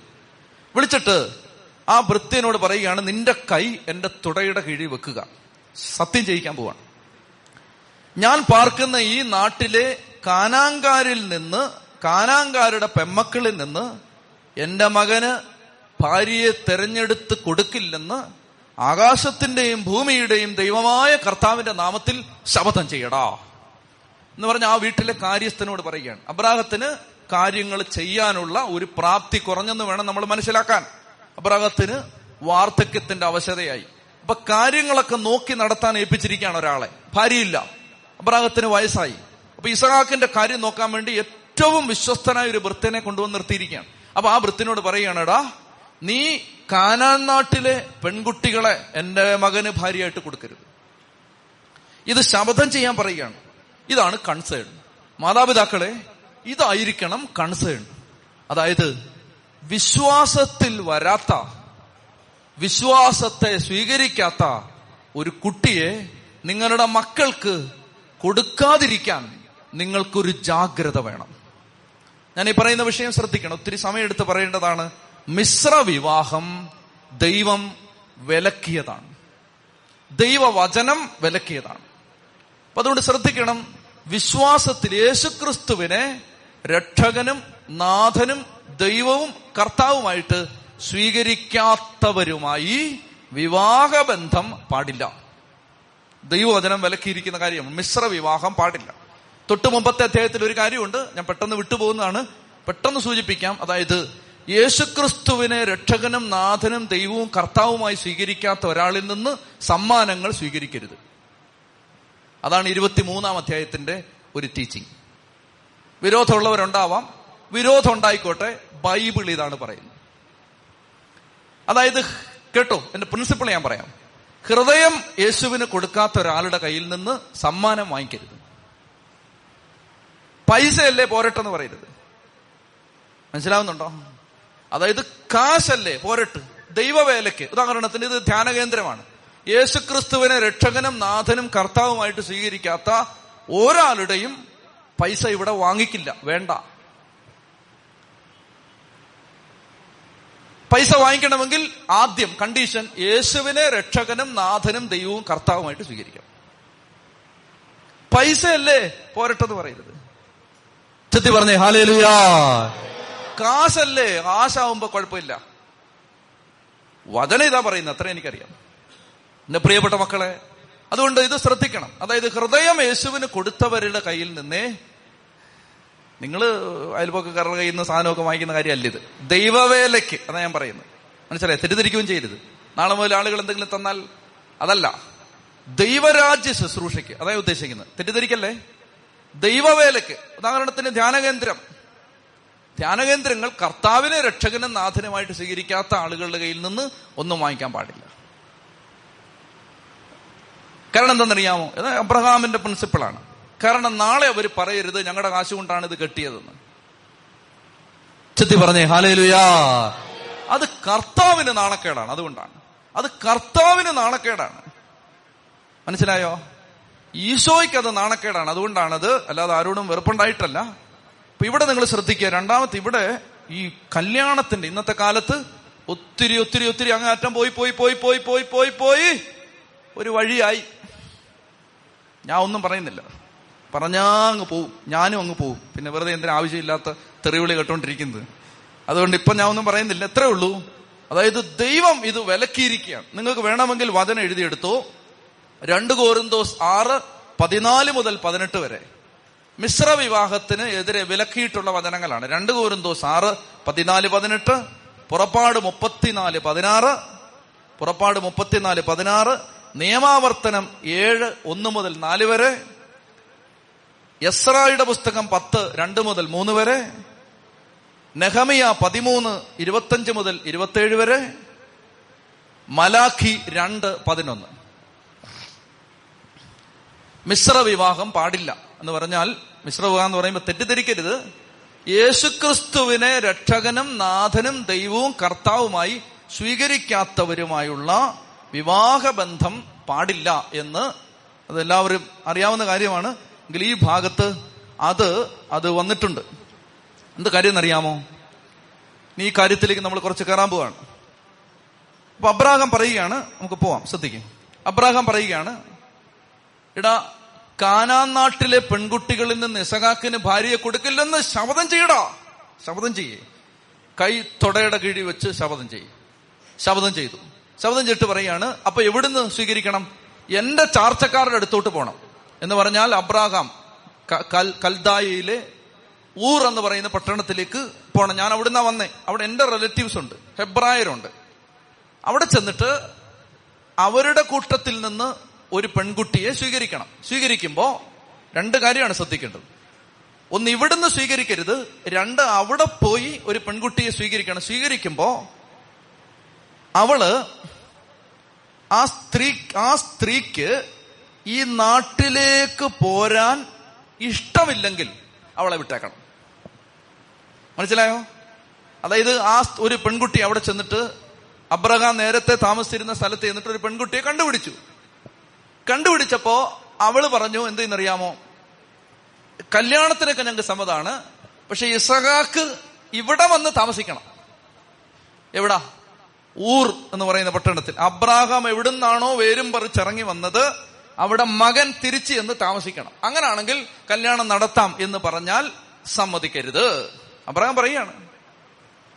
വിളിച്ചിട്ട് ആ ഭൃത്യനോട് പറയുകയാണ് നിന്റെ കൈ എന്റെ തുടയുടെ കീഴിൽ വെക്കുക. സത്യം ചെയ്യിക്കാൻ പോവാണ്. ഞാൻ പാർക്കുന്ന ഈ നാട്ടിലെ കാനാങ്കാരിൽ നിന്ന് കാനാങ്കാരുടെ പെമ്മക്കളിൽ നിന്ന് എന്റെ മകന് ഭാര്യയെ തെരഞ്ഞെടുത്ത് കൊടുക്കില്ലെന്ന് ആകാശത്തിന്റെയും ഭൂമിയുടെയും ദൈവമായ കർത്താവിന്റെ നാമത്തിൽ ശപഥം ചെയ്യടാ. എന്ന് പറഞ്ഞ ആ വീട്ടിലെ കാര്യസ്ഥനോട് പറയുകയാണ്. അബ്രാഹത്തിന് കാര്യങ്ങൾ ചെയ്യാനുള്ള ഒരു പ്രാപ്തി കുറഞ്ഞെന്ന് വേണം നമ്മൾ മനസ്സിലാക്കാൻ. അബ്രാഹത്തിന് വാർദ്ധക്യത്തിന്റെ അവശതയായി. അപ്പൊ കാര്യങ്ങളൊക്കെ നോക്കി നടത്താൻ ഏൽപ്പിച്ചിരിക്കുകയാണ് ഒരാളെ. ഭാര്യയില്ല. അബ്രാഹത്തിന് വയസ്സായി. അപ്പൊ ഇസഹാക്കിന്റെ കാര്യം നോക്കാൻ വേണ്ടി ഏറ്റവും വിശ്വസ്തനായ ഒരു വൃത്തിനെ കൊണ്ടുവന്ന് നിർത്തിയിരിക്കുകയാണ്. അപ്പൊ ആ വൃത്തിനോട് പറയുകയാണെടാ നീ കാനാൻ നാട്ടിലെ പെൺകുട്ടികളെ എന്റെ മകന് ഭാര്യയായിട്ട് കൊടുക്കരുത്. ഇത് ശപഥം ചെയ്യാൻ പറയുകയാണ്. ഇതാണ് കൺസേൺ മാതാപിതാക്കളെ ഇതായിരിക്കണം കൺസേൺ അതായത് വിശ്വാസത്തിൽ വരാത്ത വിശ്വാസത്തെ സ്വീകരിക്കാത്ത ഒരു കുട്ടിയെ നിങ്ങളുടെ മക്കൾക്ക് കൊടുക്കാതിരിക്കാൻ നിങ്ങൾക്കൊരു ജാഗ്രത വേണം. ഞാൻ ഈ പറയുന്ന വിഷയം ശ്രദ്ധിക്കണം. ഒത്തിരി സമയമെടുത്ത് പറയേണ്ടതാണ് മിശ്ര വിവാഹം ദൈവം വിലക്കിയതാണ്. ദൈവവചനം വിലക്കിയതാണ്. അപ്പൊ അതുകൊണ്ട് ശ്രദ്ധിക്കണം വിശ്വാസത്തിൽ യേശുക്രിസ്തുവിനെ രക്ഷകനും നാഥനും ദൈവവും കർത്താവുമായിട്ട് സ്വീകരിക്കാത്തവരുമായി വിവാഹബന്ധം പാടില്ല. ദൈവവചനം വിലക്കിയിരിക്കുന്ന കാര്യം മിശ്ര വിവാഹം പാടില്ല. തൊട്ടു മുമ്പത്തെ അദ്ദേഹത്തിൽ ഒരു കാര്യമുണ്ട് ഞാൻ പെട്ടെന്ന് വിട്ടുപോകുന്നതാണ്. പെട്ടെന്ന് സൂചിപ്പിക്കാം അതായത് യേശുക്രിസ്തുവിനെ രക്ഷകനും നാഥനും ദൈവവും കർത്താവുമായി സ്വീകരിക്കാത്ത ഒരാളിൽ നിന്ന് സമ്മാനങ്ങൾ സ്വീകരിക്കരുത്. അതാണ് ഇരുപത്തിമൂന്നാം അധ്യായത്തിന്റെ ഒരു ടീച്ചിങ് വിരോധമുള്ളവരുണ്ടാവാം വിരോധം ഉണ്ടായിക്കോട്ടെ ബൈബിൾ ഇതാണ് പറയുന്നത്. അതായത് കേട്ടോ എന്റെ പ്രിൻസിപ്പിൾ ഞാൻ പറയാം. ഹൃദയം യേശുവിന് കൊടുക്കാത്ത ഒരാളുടെ കയ്യിൽ നിന്ന് സമ്മാനം വാങ്ങിക്കരുത്. പൈസയല്ലേ പോരട്ടെന്ന് പറയരുത്. മനസ്സിലാവുന്നുണ്ടോ? അതായത് കാശല്ലേ പോരട്ട്. ദൈവവേലയ്ക്ക്. ഉദാഹരണത്തിന് ഇത് ധ്യാന കേന്ദ്രമാണ്. യേശുക്രിസ്തുവിനെ രക്ഷകനും നാഥനും കർത്താവുമായിട്ട് സ്വീകരിക്കാത്ത ഒരാളുടെയും പൈസ ഇവിടെ വാങ്ങിക്കില്ല. വേണ്ട. പൈസ വാങ്ങിക്കണമെങ്കിൽ ആദ്യം കണ്ടീഷൻ യേശുവിനെ രക്ഷകനും നാഥനും ദൈവവും കർത്താവുമായിട്ട് സ്വീകരിക്കണം. പൈസയല്ലേ പോരട്ടെന്ന് പറയരുത്. ചെത്തി പറഞ്ഞേ ഹാലേലുയാ കാശല്ലേ കാശാവുമ്പോ കുഴപ്പമില്ല. വചന ഇതാ പറയുന്നത് അത്ര എനിക്കറിയാം. എന്റെ പ്രിയപ്പെട്ട മക്കളെ അതുകൊണ്ട് ഇത് ശ്രദ്ധിക്കണം. അതായത് ഹൃദയം യേശുവിന് കൊടുത്തവരുടെ കയ്യിൽ നിന്നേ നിങ്ങൾ അയൽപക്കക്കാരുടെ കയ്യിൽ നിന്ന് സാധനമൊക്കെ വാങ്ങിക്കുന്ന കാര്യമല്ല ഇത്. ദൈവവേലയ്ക്ക് അതാ ഞാൻ പറയുന്നത്. മനസ്സിലായി? തെറ്റിദ്ധരിക്കുകയും ചെയ്യരുത്. നാളെ മുതൽ ആളുകൾ എന്തെങ്കിലും തന്നാൽ അതല്ല. ദൈവരാജ്യ ശുശ്രൂഷയ്ക്ക് അതായത് ഉദ്ദേശിക്കുന്നത്. തെറ്റിദ്ധരിക്കല്ലേ? ദൈവവേലയ്ക്ക് ഉദാഹരണത്തിന് ധ്യാനകേന്ദ്രം. ധ്യാനകേന്ദ്രങ്ങൾ കർത്താവിനെ രക്ഷകനും നാഥനുമായിട്ട് സ്വീകരിക്കാത്ത ആളുകളുടെ കയ്യിൽ നിന്ന് ഒന്നും വാങ്ങിക്കാൻ പാടില്ല. കാരണം എന്തെന്നറിയാമോ ഇത് അബ്രഹാമിന്റെ പ്രിൻസിപ്പിളാണ് കാരണം നാളെ അവർ പറയരുത് ഞങ്ങളുടെ കാശ് കൊണ്ടാണ് ഇത് കെട്ടിയതെന്ന്. ചെത്തി പറഞ്ഞേ ഹാലേലുയാ. അത് കർത്താവിന് നാണക്കേടാണ് അതുകൊണ്ടാണ്. അത് കർത്താവിന് നാണക്കേടാണ്. മനസ്സിലായോ? ഈശോയ്ക്ക് അത് നാണക്കേടാണ് അതുകൊണ്ടാണത്. അല്ലാതെ ആരോടും വെറുപ്പുണ്ടായിട്ടല്ല. അപ്പൊ ഇവിടെ നിങ്ങൾ ശ്രദ്ധിക്കുക രണ്ടാമത്തെ ഇവിടെ ഈ കല്യാണത്തിന്റെ ഇന്നത്തെ കാലത്ത് ഒത്തിരി ഒത്തിരി ഒത്തിരി അങ്ങ് അറ്റം പോയി പോയി പോയി പോയി പോയി പോയി പോയി. ഒരു വഴിയായി. ഞാൻ ഒന്നും പറയുന്നില്ല. പറഞ്ഞാ അങ്ങ് പോവും. ഞാനും അങ്ങ് പോവും. പിന്നെ വെറുതെ എന്തിനാ ആവശ്യമില്ലാത്ത തെറിവിളി കേട്ടോണ്ടിരിക്കുന്നത്? അതുകൊണ്ട് ഇപ്പൊ ഞാൻ ഒന്നും പറയുന്നില്ല. എത്രേ ഉള്ളൂ. അതായത് ദൈവം ഇത് വിലക്കിയിരിക്കുകയാണ്. നിങ്ങൾക്ക് വേണമെങ്കിൽ വചനം എഴുതിയെടുത്തോ. രണ്ട് കോറിന്തോസ് ആറ് പതിനാല് മുതൽ പതിനെട്ട് വരെ. മിശ്ര വിവാഹത്തിന് എതിരെ വിലക്കിയിട്ടുള്ള വചനങ്ങളാണ്. രണ്ട് കോരിന്തോസ് ആറ് പതിനാല് പതിനെട്ട്. പുറപ്പാട് മുപ്പത്തിനാല് പതിനാറ്. പുറപ്പാട് മുപ്പത്തിനാല് പതിനാറ്. നിയമാവർത്തനം ഏഴ് ഒന്ന് മുതൽ നാല് വരെ. യസ്രായുടെ പുസ്തകം പത്ത് രണ്ട് മുതൽ മൂന്ന് വരെ നെഹമിയ പതിമൂന്ന് ഇരുപത്തഞ്ച് മുതൽ ഇരുപത്തേഴ് വരെ മലാഖി രണ്ട് പതിനൊന്ന്. മിശ്ര വിവാഹം പാടില്ല എന്ന് പറഞ്ഞാൽ മിശ്ര വിവാഹം എന്ന് പറയുമ്പോൾ തെറ്റിദ്ധരിക്കരുത്. യേശുക്രിസ്തുവിനെ രക്ഷകനും നാഥനും ദൈവവും കർത്താവുമായി സ്വീകരിക്കാത്തവരുമായുള്ള വിവാഹബന്ധം പാടില്ല എന്ന് അതെല്ലാവരും അറിയാവുന്ന കാര്യമാണ്. എങ്കിൽ ഈ ഭാഗത്ത് അത് അത് വന്നിട്ടുണ്ട്. എന്ത് കാര്യം എന്നറിയാമോ ഈ കാര്യത്തിലേക്ക് നമ്മൾ കുറച്ച് കയറാൻ പോവാണ്. അപ്പൊ അബ്രാഹം പറയുകയാണ് നമുക്ക് പോവാം ശ്രദ്ധിക്കും. അബ്രാഹം പറയുകയാണ് എടാ കാനാൻ നാട്ടിലെ പെൺകുട്ടികളിൽ നിന്ന് ഇസഹാക്കിന് ഭാര്യയെ കൊടുക്കില്ലെന്ന് ശപഥം ചെയ്യടാ. ശപഥം ചെയ്യേ. കൈ തൊടയുടെ കീഴിൽ വെച്ച് ശപഥം ചെയ്യും. ശപഥം ചെയ്തു. ശപഥം ചെയ്തിട്ട് പറയാണ് അപ്പൊ എവിടുന്ന് സ്വീകരിക്കണം? എന്റെ ചാർച്ചക്കാരുടെ അടുത്തോട്ട് പോകണം എന്ന് പറഞ്ഞാൽ അബ്രാഹാം കൽദായിലെ ഊർ എന്ന് പറയുന്ന പട്ടണത്തിലേക്ക് പോകണം ഞാൻ അവിടുന്ന് വന്നേ. അവിടെ എന്റെ റിലേറ്റീവ്സ് ഉണ്ട്. ഹെബ്രായരുണ്ട്. അവിടെ ചെന്നിട്ട് അവരുടെ കൂട്ടത്തിൽ നിന്ന് ഒരു പെൺകുട്ടിയെ സ്വീകരിക്കണം. സ്വീകരിക്കുമ്പോ രണ്ട് കാര്യമാണ് ശ്രദ്ധിക്കേണ്ടത്. ഒന്ന് ഇവിടുന്ന് സ്വീകരിക്കരുത്. രണ്ട് അവിടെ പോയി ഒരു പെൺകുട്ടിയെ സ്വീകരിക്കണം. സ്വീകരിക്കുമ്പോ അവൾ ആ സ്ത്രീ ആ സ്ത്രീക്ക് ഈ നാട്ടിലേക്ക് പോരാൻ ഇഷ്ടമില്ലെങ്കിൽ അവളെ വിട്ടേക്കണം. മനസ്സിലായോ? അതായത് ആ ഒരു പെൺകുട്ടി അവിടെ ചെന്നിട്ട് അബ്രഹാം നേരത്തെ താമസിച്ചിരുന്ന സ്ഥലത്ത് ചെന്നിട്ട് ഒരു പെൺകുട്ടിയെ കണ്ടുപിടിച്ചു. കണ്ടുപിടിച്ചപ്പോ അവൾ പറഞ്ഞു എന്തെന്നറിയാമോ കല്യാണത്തിനൊക്കെ ഞങ്ങൾക്ക് സമ്മതാണ് പക്ഷെ ഇസഹാക്ക് ഇവിടെ വന്ന് താമസിക്കണം. എവിടാ? ഊർ എന്ന് പറയുന്ന പട്ടണത്തിൽ. അബ്രാഹാം എവിടുന്നാണോ വേരും പറിച്ചിറങ്ങി വന്നത്. അവിടെ മകൻ തിരിച്ചു എന്ന് താമസിക്കണം. അങ്ങനാണെങ്കിൽ കല്യാണം നടത്താം എന്ന് പറഞ്ഞാൽ സമ്മതിക്കരുത്. അബ്രഹാം പറയുകയാണ്.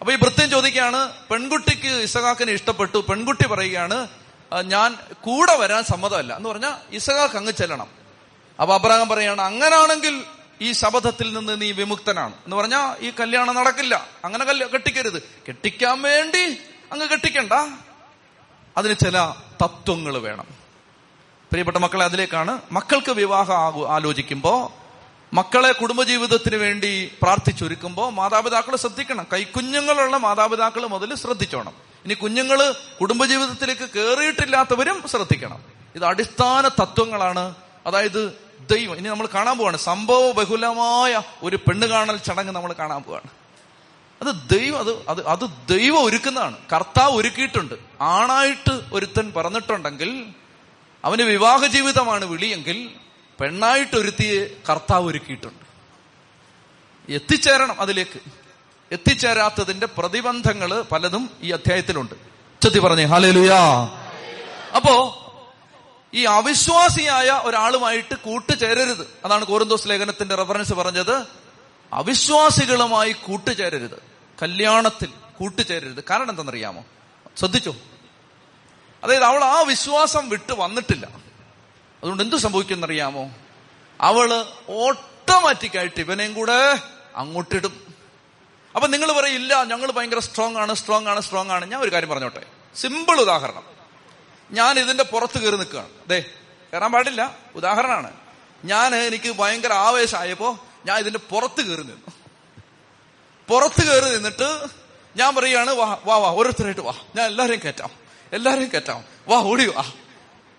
അപ്പൊ ഈ ഭൃത്യം ചോദിക്കുകയാണ് പെൺകുട്ടിക്ക് ഇസഹാക്കിനെ ഇഷ്ടപ്പെട്ടു. പെൺകുട്ടി പറയുകയാണ് ഞാൻ കൂടെ വരാൻ സമ്മതമല്ല. എന്ന് പറഞ്ഞാൽ ഇസഹാക്ക് അങ്ങ് ചെല്ലണം. അപ്പൊ അബ്രഹാം പറയാണ് അങ്ങനാണെങ്കിൽ ഈ ശബദത്തിൽ നിന്ന് നീ വിമുക്തനാണ്. എന്ന് പറഞ്ഞാൽ ഈ കല്യാണം നടക്കില്ല. അങ്ങനെ കെട്ടിക്കരുത്. കെട്ടിക്കാൻ വേണ്ടി? അങ്ങ് കെട്ടിക്കണ്ട. അതിന് ചില തത്വങ്ങൾ വേണം. പ്രിയപ്പെട്ട മക്കളെ അതിലേക്കാണ് മക്കൾക്ക് വിവാഹം ആലോചിക്കുമ്പോൾ മക്കളെ കുടുംബജീവിതത്തിന് വേണ്ടി പ്രാർത്ഥിച്ചൊരുക്കുമ്പോൾ മാതാപിതാക്കൾ ശ്രദ്ധിക്കണം. കൈക്കുഞ്ഞുങ്ങളുള്ള മാതാപിതാക്കൾ മുതൽ ശ്രദ്ധിച്ചോണം. ഇനി കുഞ്ഞുങ്ങൾ കുടുംബജീവിതത്തിലേക്ക് കയറിയിട്ടില്ലാത്തവരും ശ്രദ്ധിക്കണം. ഇത് അടിസ്ഥാന തത്വങ്ങളാണ്. അതായത് ദൈവം. ഇനി നമ്മൾ കാണാൻ പോവാണ്. സംഭവ ബഹുലമായ ഒരു പെണ്ണ് കാണൽ ചടങ്ങ് നമ്മൾ കാണാൻ പോവാണ്. അത് ദൈവം അത് അത് അത് ദൈവം ഒരുക്കുന്നതാണ്. കർത്താവ് ഒരുക്കിയിട്ടുണ്ട്. ആണായിട്ട് ഒരുത്തൻ പറഞ്ഞിട്ടുണ്ടെങ്കിൽ അവന് വിവാഹ ജീവിതമാണ് വിളിയെങ്കിൽ പെണ്ണായിട്ട് ഒരുത്തിയെ കർത്താവ് ഒരുക്കിയിട്ടുണ്ട്. എത്തിച്ചേരണം അതിലേക്ക്. എത്തിച്ചേരാത്തതിന്റെ പ്രതിബന്ധങ്ങൾ പലതും ഈ അധ്യായത്തിലുണ്ട്. ചെത്തി പറഞ്ഞേ ഹാലേലുയാ അപ്പോ ഈ അവിശ്വാസിയായ ഒരാളുമായിട്ട് കൂട്ടുചേരരുത്. അതാണ് കോരന്തോസ് ലേഖനത്തിന്റെ റെഫറൻസ് പറഞ്ഞത്. അവിശ്വാസികളുമായി കൂട്ടുചേരരുത്. കല്യാണത്തിൽ കൂട്ടുചേരരുത്. കാരണം എന്തെന്നറിയാമോ ശ്രദ്ധിച്ചോ? അതായത് അവൾ ആ വിശ്വാസം വിട്ട് വന്നിട്ടില്ല. അതുകൊണ്ട് എന്ത് സംഭവിക്കുന്നറിയാമോ അവൾ ഓട്ടോമാറ്റിക്കായിട്ട് ഇവനെയും കൂടെ അങ്ങോട്ടിടും. അപ്പൊ നിങ്ങൾ പറയില്ല ഞങ്ങൾ ഭയങ്കര സ്ട്രോങ് ആണ് സ്ട്രോങ് ആണ് സ്ട്രോങ് ആണ്. ഞാൻ ഒരു കാര്യം പറഞ്ഞോട്ടെ. സിമ്പിൾ ഉദാഹരണം. ഞാൻ ഇതിന്റെ പുറത്ത് കയറി നിൽക്കുകയാണ്. അതെ കയറാൻ പാടില്ല. ഉദാഹരണമാണ്. ഞാൻ എനിക്ക് ഭയങ്കര ആവേശമായപ്പോ ഞാൻ ഇതിന്റെ പുറത്ത് കയറി നിന്നു. പുറത്ത് കയറി നിന്നിട്ട് ഞാൻ പറയുകയാണ് വാ വാ വാ ഓരോരുത്തരായിട്ട് വാ. ഞാൻ എല്ലാവരെയും കയറ്റാം. എല്ലാരെയും കയറ്റാം വാ ഓടി വാ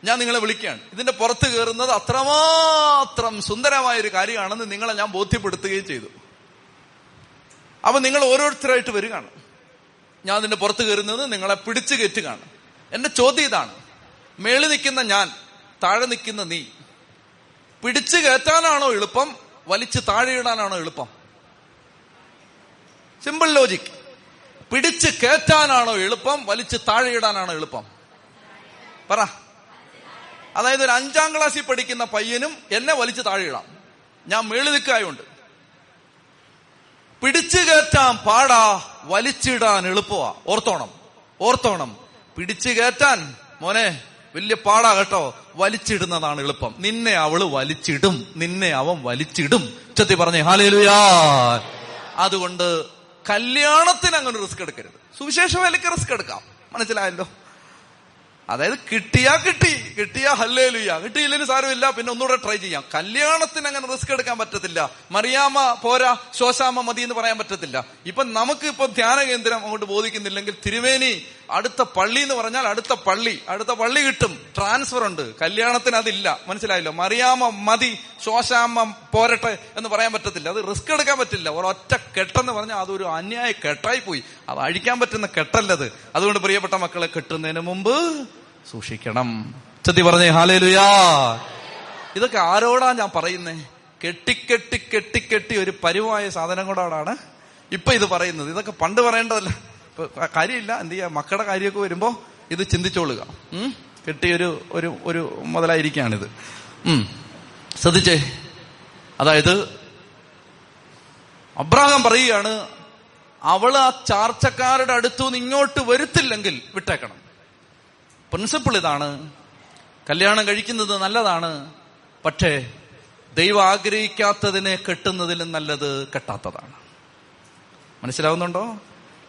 ഞാൻ നിങ്ങളെ വിളിക്കുകയാണ്. ഇതിന്റെ പുറത്ത് കയറുന്നത് അത്രമാത്രം സുന്ദരമായ ഒരു കാര്യമാണെന്ന് നിങ്ങളെ ഞാൻ ബോധ്യപ്പെടുത്തുകയും ചെയ്തു. അപ്പൊ നിങ്ങൾ ഓരോരുത്തരായിട്ട് വരികയാണ്. ഞാൻ ഇതിന്റെ പുറത്ത് കയറുന്നത് നിങ്ങളെ പിടിച്ചു കയറ്റുകയാണ്. എന്റെ ചോദ്യം ഇതാണ്. മേളി നിൽക്കുന്ന ഞാൻ താഴെ നിൽക്കുന്ന നീ പിടിച്ചു കയറ്റാനാണോ എളുപ്പം? വലിച്ചു താഴെയിടാനാണോ എളുപ്പം? സിമ്പിൾ ലോജിക് പിടിച്ച് കയറ്റാനാണോ എളുപ്പം വലിച്ച് താഴെയിടാനാണോ എളുപ്പം? പറ. അതായത് ഒരു അഞ്ചാം ക്ലാസ്സിൽ പഠിക്കുന്ന പയ്യനും എന്നെ വലിച്ച് താഴെയിടാം. ഞാൻ മേളി നിൽക്കായുണ്ട് പിടിച്ചു കയറ്റാൻ പാടാ വലിച്ചിടാൻ എളുപ്പമാ ഓർത്തോണം ഓർത്തോണം. പിടിച്ചു കയറ്റാൻ മോനെ വലിയ പാടാ കേട്ടോ. വലിച്ചിടുന്നതാണ് എളുപ്പം. നിന്നെ അവൾ വലിച്ചിടും നിന്നെ അവൻ വലിച്ചിടും. ചെത്തി പറഞ്ഞേ ഹാലേലുയാ. അതുകൊണ്ട് കല്യാണത്തിന് അങ്ങനെ റിസ്ക് എടുക്കരുത്. സുവിശേഷ വിലക്ക് റിസ്ക് എടുക്കാം. മനസ്സിലായല്ലോ? അതായത് കിട്ടിയാ കിട്ടി കിട്ടിയാ ഹല്ലേലുയ്യ കിട്ടിയില്ലെങ്കിൽ സാരമില്ല പിന്നെ ഒന്നുകൂടെ ട്രൈ ചെയ്യാം. കല്യാണത്തിന് അങ്ങനെ റിസ്ക് എടുക്കാൻ പറ്റത്തില്ല. മറിയാമ പോരാ ശോശാമ മതി എന്ന് പറയാൻ പറ്റത്തില്ല. ഇപ്പൊ നമുക്ക് ഇപ്പൊ ധ്യാന കേന്ദ്രം അങ്ങോട്ട് ബോധിക്കുന്നില്ലെങ്കിൽ തിരുവേനി അടുത്ത പള്ളി എന്ന് പറഞ്ഞാൽ അടുത്ത പള്ളി. അടുത്ത പള്ളി കിട്ടും. ട്രാൻസ്ഫർ ഉണ്ട്. കല്യാണത്തിന് അതില്ല. മനസ്സിലായല്ലോ? മറിയാമ മതി ശോശാമ പോരട്ടെ എന്ന് പറയാൻ പറ്റത്തില്ല. അത് റിസ്ക് എടുക്കാൻ പറ്റില്ല. ഒരൊറ്റ കെട്ടെന്ന് പറഞ്ഞാൽ അതൊരു അന്യായ കെട്ടായി പോയി. അത് അഴിക്കാൻ പറ്റുന്ന കെട്ടല്ലത്. അതുകൊണ്ട് പ്രിയപ്പെട്ട മക്കളെ കെട്ടുന്നതിന് മുമ്പ് സൂക്ഷിക്കണം. ചതി പറഞ്ഞേ ഹാലേലുയാ. ഇതൊക്കെ ആരോടാ ഞാൻ പറയുന്നേ? കെട്ടിക്കെട്ടി കെട്ടിക്കെട്ടി ഒരു പരിവായ സാധനം കൊണ്ടാണ് ഇപ്പൊ ഇത് പറയുന്നത്. ഇതൊക്കെ പണ്ട് പറയേണ്ടതല്ല. കാര്യമില്ല. എന്ത് ചെയ്യാ? മക്കളുടെ കാര്യമൊക്കെ വരുമ്പോ ഇത് ചിന്തിച്ചോളുക. കിട്ടിയൊരു ഒരു ഒരു മുതലായിരിക്കാണിത് ഉം. ശ്രദ്ധിച്ചേ. അതായത് അബ്രാഹം പറയുകയാണ് അവൾ ആ ചാർച്ചക്കാരുടെ അടുത്തു നിന്ന് ഇങ്ങോട്ട് വരുത്തില്ലെങ്കിൽ വിട്ടേക്കണം. പ്രിൻസിപ്പിൾ ഇതാണ്. കല്യാണം കഴിക്കുന്നത് നല്ലതാണ്. പക്ഷേ ദൈവം ആഗ്രഹിക്കാത്തതിനെ കെട്ടുന്നതിലും നല്ലത് കെട്ടാത്തതാണ്. മനസ്സിലാവുന്നുണ്ടോ?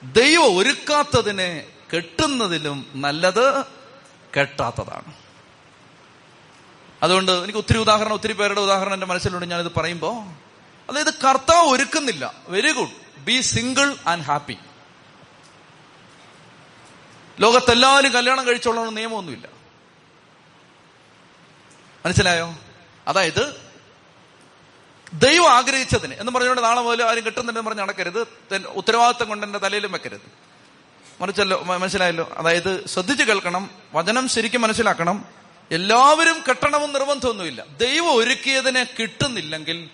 ദൈവം ഒരുക്കാത്തതിനെ കെട്ടുന്നതിലും നല്ലത് കെട്ടാത്തതാണ്. അതുകൊണ്ട് എനിക്ക് ഒത്തിരി ഉദാഹരണം ഒത്തിരി പേരുടെ ഉദാഹരണം എന്റെ മനസ്സിലുണ്ട് ഞാനിത് പറയുമ്പോ അതായത് കർത്താവ് ഒരുക്കുന്നില്ല. Very good be single and happy ലോകത്തെല്ലാവരും കല്യാണം കഴിച്ചോളണം നിയമമൊന്നുമില്ല. മനസ്സിലായോ? അതായത് ദൈവം ആഗ്രഹിച്ചതിന് എന്ന് പറഞ്ഞുകൊണ്ട് നാളെ മുതൽ ആരും കിട്ടുന്നുണ്ടെന്ന് പറഞ്ഞ് നടക്കരുത്. ഉത്തരവാദിത്തം കൊണ്ട് എന്റെ തലയിലും വെക്കരുത്. മറിച്ചല്ലോ മനസ്സിലായല്ലോ? അതായത് ശ്രദ്ധിച്ചു കേൾക്കണം വചനം ശരിക്കും മനസ്സിലാക്കണം. എല്ലാവരും കെട്ടണമെന്ന് നിർബന്ധമൊന്നുമില്ല. ദൈവം ഒരുക്കിയതിനെ കിട്ടുന്നില്ലെങ്കിൽ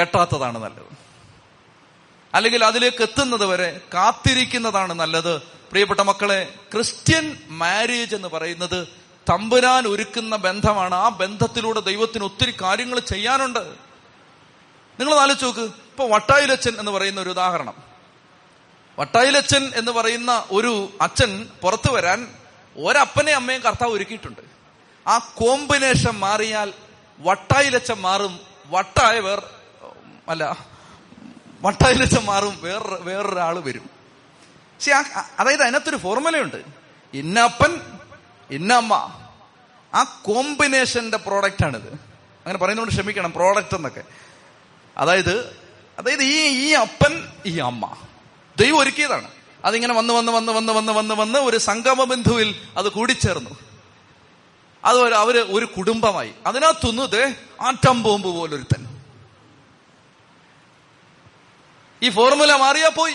കെട്ടാത്തതാണ് നല്ലത്. അല്ലെങ്കിൽ അതിലേക്ക് എത്തുന്നത് വരെ കാത്തിരിക്കുന്നതാണ് നല്ലത്. പ്രിയപ്പെട്ട മക്കളെ ക്രിസ്ത്യൻ മാരേജ് എന്ന് പറയുന്നത് തമ്പുരാൻ ഒരുക്കുന്ന ബന്ധമാണ്. ആ ബന്ധത്തിലൂടെ ദൈവത്തിന് ഒത്തിരി കാര്യങ്ങൾ ചെയ്യാനുണ്ട്. നിങ്ങൾ ആലോചിച്ച് നോക്ക്. ഇപ്പൊ വട്ടായിലച്ചൻ എന്ന് പറയുന്ന ഒരു ഉദാഹരണം. വട്ടായിലച്ചൻ എന്ന് പറയുന്ന ഒരു അച്ഛൻ പുറത്തു വരാൻ ഒരപ്പനെ അമ്മയും കർത്താവ് ഒരുക്കിയിട്ടുണ്ട്. ആ കോമ്പിനേഷൻ മാറിയാൽ വട്ടായിലച്ചൻ മാറും വട്ടായ വേർ അല്ല വട്ടായിലച്ചൻ മാറും വേറെ വേറൊരാൾ വരും. പക്ഷെ അതായത് അതിനകത്തൊരു ഫോർമുലയുണ്ട്. ഇന്നപ്പൻ ഇന്നമ്മ. ആ കോമ്പിനേഷന്റെ പ്രോഡക്റ്റ് ആണിത് അങ്ങനെ പറയുന്നതുകൊണ്ട് ക്ഷമിക്കണം പ്രോഡക്റ്റ് എന്നൊക്കെ. അതായത് അതായത് ഈ ഈ അപ്പൻ ഈ അമ്മ ദൈവം ഒരുക്കിയതാണ്. അതിങ്ങനെ വന്ന് വന്ന് വന്ന് വന്ന് വന്ന് വന്ന് വന്ന് ഒരു സംഗമ ബന്ധുവിൽ അത് കൂടിച്ചേർന്നു. അത് അവർ ഒരു കുടുംബമായി. അതിനകത്തുന്നത് ആറ്റം ബോംബ് പോലൊരുത്തൻ. ഈ ഫോർമുല മാറിയാ പോയി.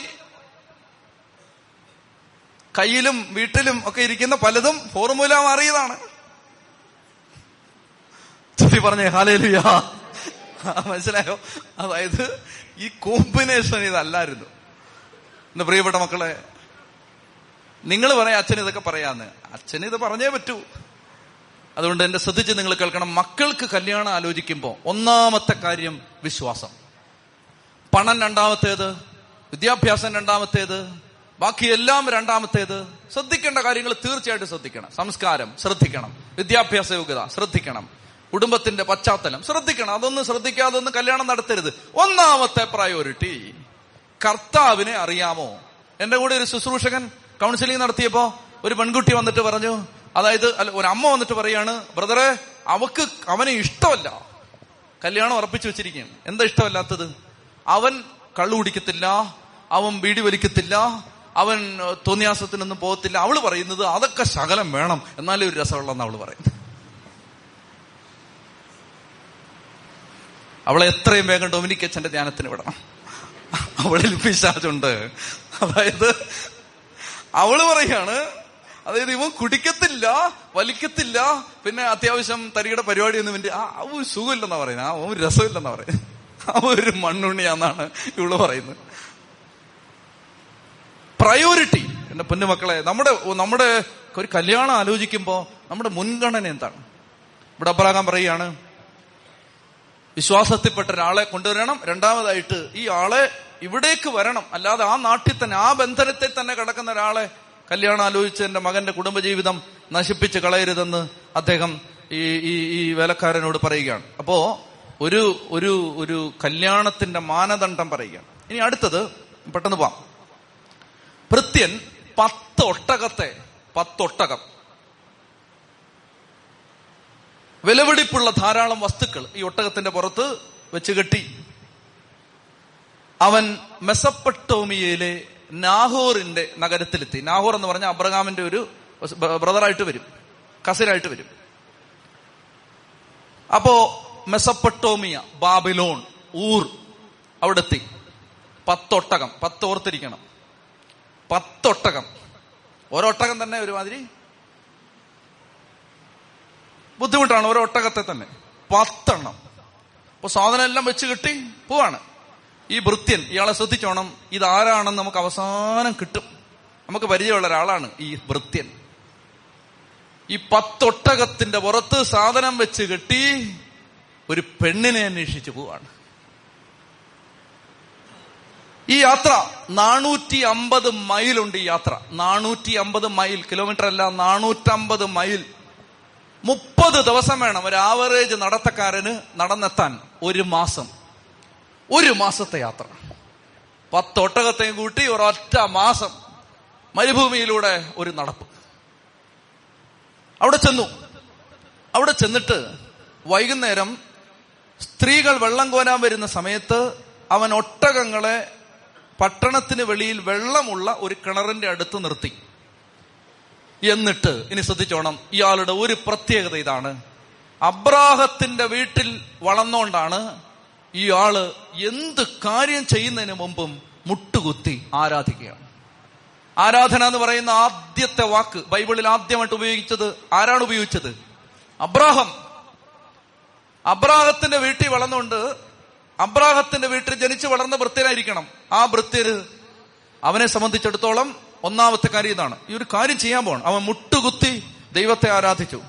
കയ്യിലും വീട്ടിലും ഒക്കെ ഇരിക്കുന്ന പലതും ഫോർമുല മാറിയതാണ്. ചുറ്റി പറഞ്ഞേ ഹാലേലുയാ മനസ്സിലായോ? അതായത് ഈ കോമ്പിനേഷൻ ഇതല്ലായിരുന്നു. എന്താ പ്രിയപ്പെട്ട മക്കളെ നിങ്ങൾ പറയാം അച്ഛൻ ഇതൊക്കെ പറയാന്ന്. അച്ഛൻ ഇത് പറഞ്ഞേ പറ്റൂ. അതുകൊണ്ട് എന്റെ ശ്രദ്ധിച്ച് നിങ്ങൾ കേൾക്കണം. മക്കൾക്ക് കല്യാണം ആലോചിക്കുമ്പോൾ ഒന്നാമത്തെ കാര്യം വിശ്വാസം. പണം രണ്ടാമത്തേത് വിദ്യാഭ്യാസം രണ്ടാമത്തേത് ബാക്കി എല്ലാം രണ്ടാമത്തേത്. ശ്രദ്ധിക്കേണ്ട കാര്യങ്ങൾ തീർച്ചയായിട്ടും ശ്രദ്ധിക്കണം. സംസ്കാരം ശ്രദ്ധിക്കണം. വിദ്യാഭ്യാസ യോഗ്യത ശ്രദ്ധിക്കണം. കുടുംബത്തിന്റെ പശ്ചാത്തലം. ശ്രദ്ധിക്കണം. അതൊന്നും ശ്രദ്ധിക്കാതെ ഒന്നും കല്യാണം നടത്തരുത്. ഒന്നാമത്തെ പ്രയോറിറ്റി കർത്താവിനെ അറിയാമോ? എന്റെ കൂടെ ഒരു ശുശ്രൂഷകൻ കൗൺസിലിംഗ് നടത്തിയപ്പോ ഒരു പെൺകുട്ടി വന്നിട്ട് പറഞ്ഞു അതായത് ഒരു അമ്മ വന്നിട്ട് പറയാണ് ബ്രദറെ അവക്ക് അവനെ ഇഷ്ടമല്ല. കല്യാണം ഉറപ്പിച്ചു വെച്ചിരിക്കുകയാണ്. എന്താ ഇഷ്ടമല്ലാത്തത്? അവൻ കള്ളു കുടിക്കത്തില്ല അവൻ ബീഡി വലിക്കത്തില്ല അവൻ തോന്നിയാസത്തിനൊന്നും പോകത്തില്ല. അവൾ പറയുന്നത് അതൊക്കെ ശകലം വേണം. എന്നാലേ ഒരു രസമുള്ളതെന്ന് അവൾ പറയുന്നത്. അവളെ എത്രയും വേഗം ഡൊമിനിക് അച്ഛന്റെ ധ്യാനത്തിന് വിടണം. അവളിൽ പിശാചുണ്ട്. അതായത് അവൾ പറയാണ് അതായത് ഇവൻ കുടിക്കത്തില്ല വലിക്കത്തില്ല പിന്നെ അത്യാവശ്യം തരിയുടെ പരിപാടി ഒന്നും വേണ്ടി ആ അവ സുഖമില്ലെന്നാ പറയുന്നത് ആ ഒരു രസമില്ലെന്നാ പറയുന്നത് അവ ഒരു മണ്ണുണ്ണിയാന്നാണ് ഇവൾ പറയുന്നത്. പ്രയോറിറ്റി എന്റെ പൊന്നുമക്കളെ നമ്മുടെ നമ്മുടെ ഒരു കല്യാണം ആലോചിക്കുമ്പോ നമ്മുടെ മുൻഗണന എന്താണ്? ഇവിടെ അബ്രാഹാം പറയുകയാണ് വിശ്വാസത്തിൽപ്പെട്ട ഒരാളെ കൊണ്ടുവരണം. രണ്ടാമതായിട്ട് ഈ ആളെ ഇവിടേക്ക് വരണം. അല്ലാതെ ആ നാട്ടിൽ തന്നെ ആ ബന്ധനത്തിൽ തന്നെ കിടക്കുന്ന ഒരാളെ കല്യാണം ആലോചിച്ച് എന്റെ മകന്റെ കുടുംബജീവിതം നശിപ്പിച്ച് കളയരുതെന്ന് അദ്ദേഹം ഈ ഈ ഈ വേലക്കാരനോട് പറയുകയാണ്. അപ്പോ ഒരു ഒരു ഒരു കല്യാണത്തിന്റെ മാനദണ്ഡം പറയുകയാണ്. ഇനി അടുത്തത് പെട്ടെന്ന് പോവാം. ഭൃത്യൻ പത്ത് ഒട്ടകത്തെ പത്തൊട്ടകം വിലപിടിപ്പുള്ള ധാരാളം വസ്തുക്കൾ ഈ ഒട്ടകത്തിന്റെ പുറത്ത് വെച്ച് കെട്ടി. അവൻ മെസപ്പട്ടോമിയയിലെ നാഹോറിന്റെ നഗരത്തിലെത്തി. നാഹോർ എന്ന് പറഞ്ഞ അബ്രഹാമിന്റെ ഒരു ബ്രദറായിട്ട് വരും. കസിനായിട്ട് വരും. അപ്പോ മെസപ്പട്ടോമിയ ബാബിലോൺ ഊർ അവിടെ എത്തി പത്തൊട്ടകം. പത്ത് ഓർത്തിരിക്കണം. പത്തൊട്ടകം. ഒരൊട്ടകം തന്നെ ഒരുമാതിരി ബുദ്ധിമുട്ടാണ് ഓരോ ഒട്ടകത്തെ തന്നെ. പത്തെണ്ണം. അപ്പൊ സാധനം എല്ലാം വെച്ച് കിട്ടി പോവാണ്. ഈ ഭൃത്യൻ ഇയാളെ ശ്രദ്ധിച്ചോണം. ഇതാരാണെന്ന് നമുക്ക് അവസാനം കിട്ടും. നമുക്ക് പരിചയമുള്ള ഒരാളാണ് ഈ ഭൃത്യൻ ഈ പത്തൊട്ടകത്തിന്റെ പുറത്ത് സാധനം വെച്ച് കെട്ടി ഒരു പെണ്ണിനെ അന്വേഷിച്ചു പോവാണ്. ഈ യാത്ര നാനൂറ്റി അമ്പത് മൈലുണ്ട് ഈ യാത്ര. നാനൂറ്റി അമ്പത് മൈൽ കിലോമീറ്റർ അല്ല നാനൂറ്റമ്പത് മൈൽ. മുപ്പത് ദിവസം വേണം ഒരു ആവറേജ് നടത്തക്കാരന് നടന്നെത്താൻ. ഒരു മാസം. ഒരു മാസത്തെ യാത്ര. പത്തൊട്ടകത്തെയും കൂട്ടി ഒരൊറ്റ മാസം മരുഭൂമിയിലൂടെ ഒരു നടപ്പ്. അവിടെ ചെന്നു. അവിടെ ചെന്നിട്ട് വൈകുന്നേരം സ്ത്രീകൾ വെള്ളം കോരാൻ വരുന്ന സമയത്ത് അവൻ ഒട്ടകങ്ങളെ പട്ടണത്തിന് വെളിയിൽ വെള്ളമുള്ള ഒരു കിണറിന്റെ അടുത്ത് നിർത്തി. എന്നിട്ട് ഇനി ശ്രദ്ധിച്ചോണം. ഇയാളുടെ ഒരു പ്രത്യേകത ഇതാണ്. അബ്രാഹത്തിന്റെ വീട്ടിൽ വളർന്നുകൊണ്ടാണ് ഇയാൾ എന്ത് കാര്യം ചെയ്യുന്നതിന് മുമ്പും മുട്ടുകുത്തി ആരാധിക്കുകയാണ്. ആരാധന എന്ന് പറയുന്ന ആദ്യത്തെ വാക്ക് ബൈബിളിൽ ആദ്യമായിട്ട് ഉപയോഗിച്ചത് ആരാണ് ഉപയോഗിച്ചത്? അബ്രാഹം. അബ്രാഹത്തിന്റെ വീട്ടിൽ വളർന്നുകൊണ്ട് അബ്രാഹത്തിന്റെ വീട്ടിൽ ജനിച്ചു വളർന്ന വൃത്തിയായിരിക്കണം ആ വൃത്തിര് അവനെ സംബന്ധിച്ചിടത്തോളം ഒന്നാമത്തെ കാര്യം ഇതാണ്. ഈ ഒരു കാര്യം ചെയ്യാൻ പോകണം. അവൻ മുട്ടുകുത്തി ദൈവത്തെ ആരാധിച്ചു.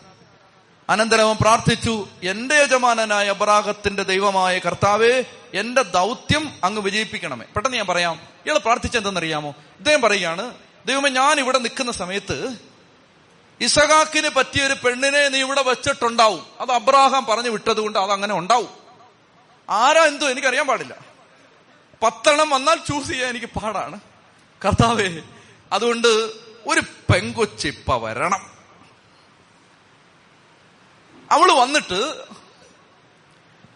അനന്തരം അവൻ പ്രാർത്ഥിച്ചു എന്റെ യജമാനനായ അബ്രാഹത്തിന്റെ ദൈവമായ കർത്താവേ എന്റെ ദൗത്യം അങ്ങ് വിജയിപ്പിക്കണമേ. പെട്ടെന്ന് ഞാൻ പറയാം ഇയാൾ പ്രാർത്ഥിച്ചെന്തെന്നറിയാമോ ഇദ്ദേഹം പറയുകയാണ് ദൈവമേ ഞാൻ ഇവിടെ നിൽക്കുന്ന സമയത്ത് ഇസഹാക്കിന് പറ്റിയ ഒരു പെണ്ണിനെ നീ ഇവിടെ വെച്ചിട്ടുണ്ടാവും. അത് അബ്രാഹാം പറഞ്ഞു വിട്ടതുകൊണ്ട് അത് അങ്ങനെ ഉണ്ടാവും. ആരാ എന്തോ എനിക്കറിയാൻ പാടില്ല. പത്തെണ്ണം വന്നാൽ ചൂസ് ചെയ്യാൻ എനിക്ക് പാടാണ്. കർത്താവേ അതുകൊണ്ട് ഒരു പെങ്കൊച്ചിപ്പ വരണം. അവൾ വന്നിട്ട്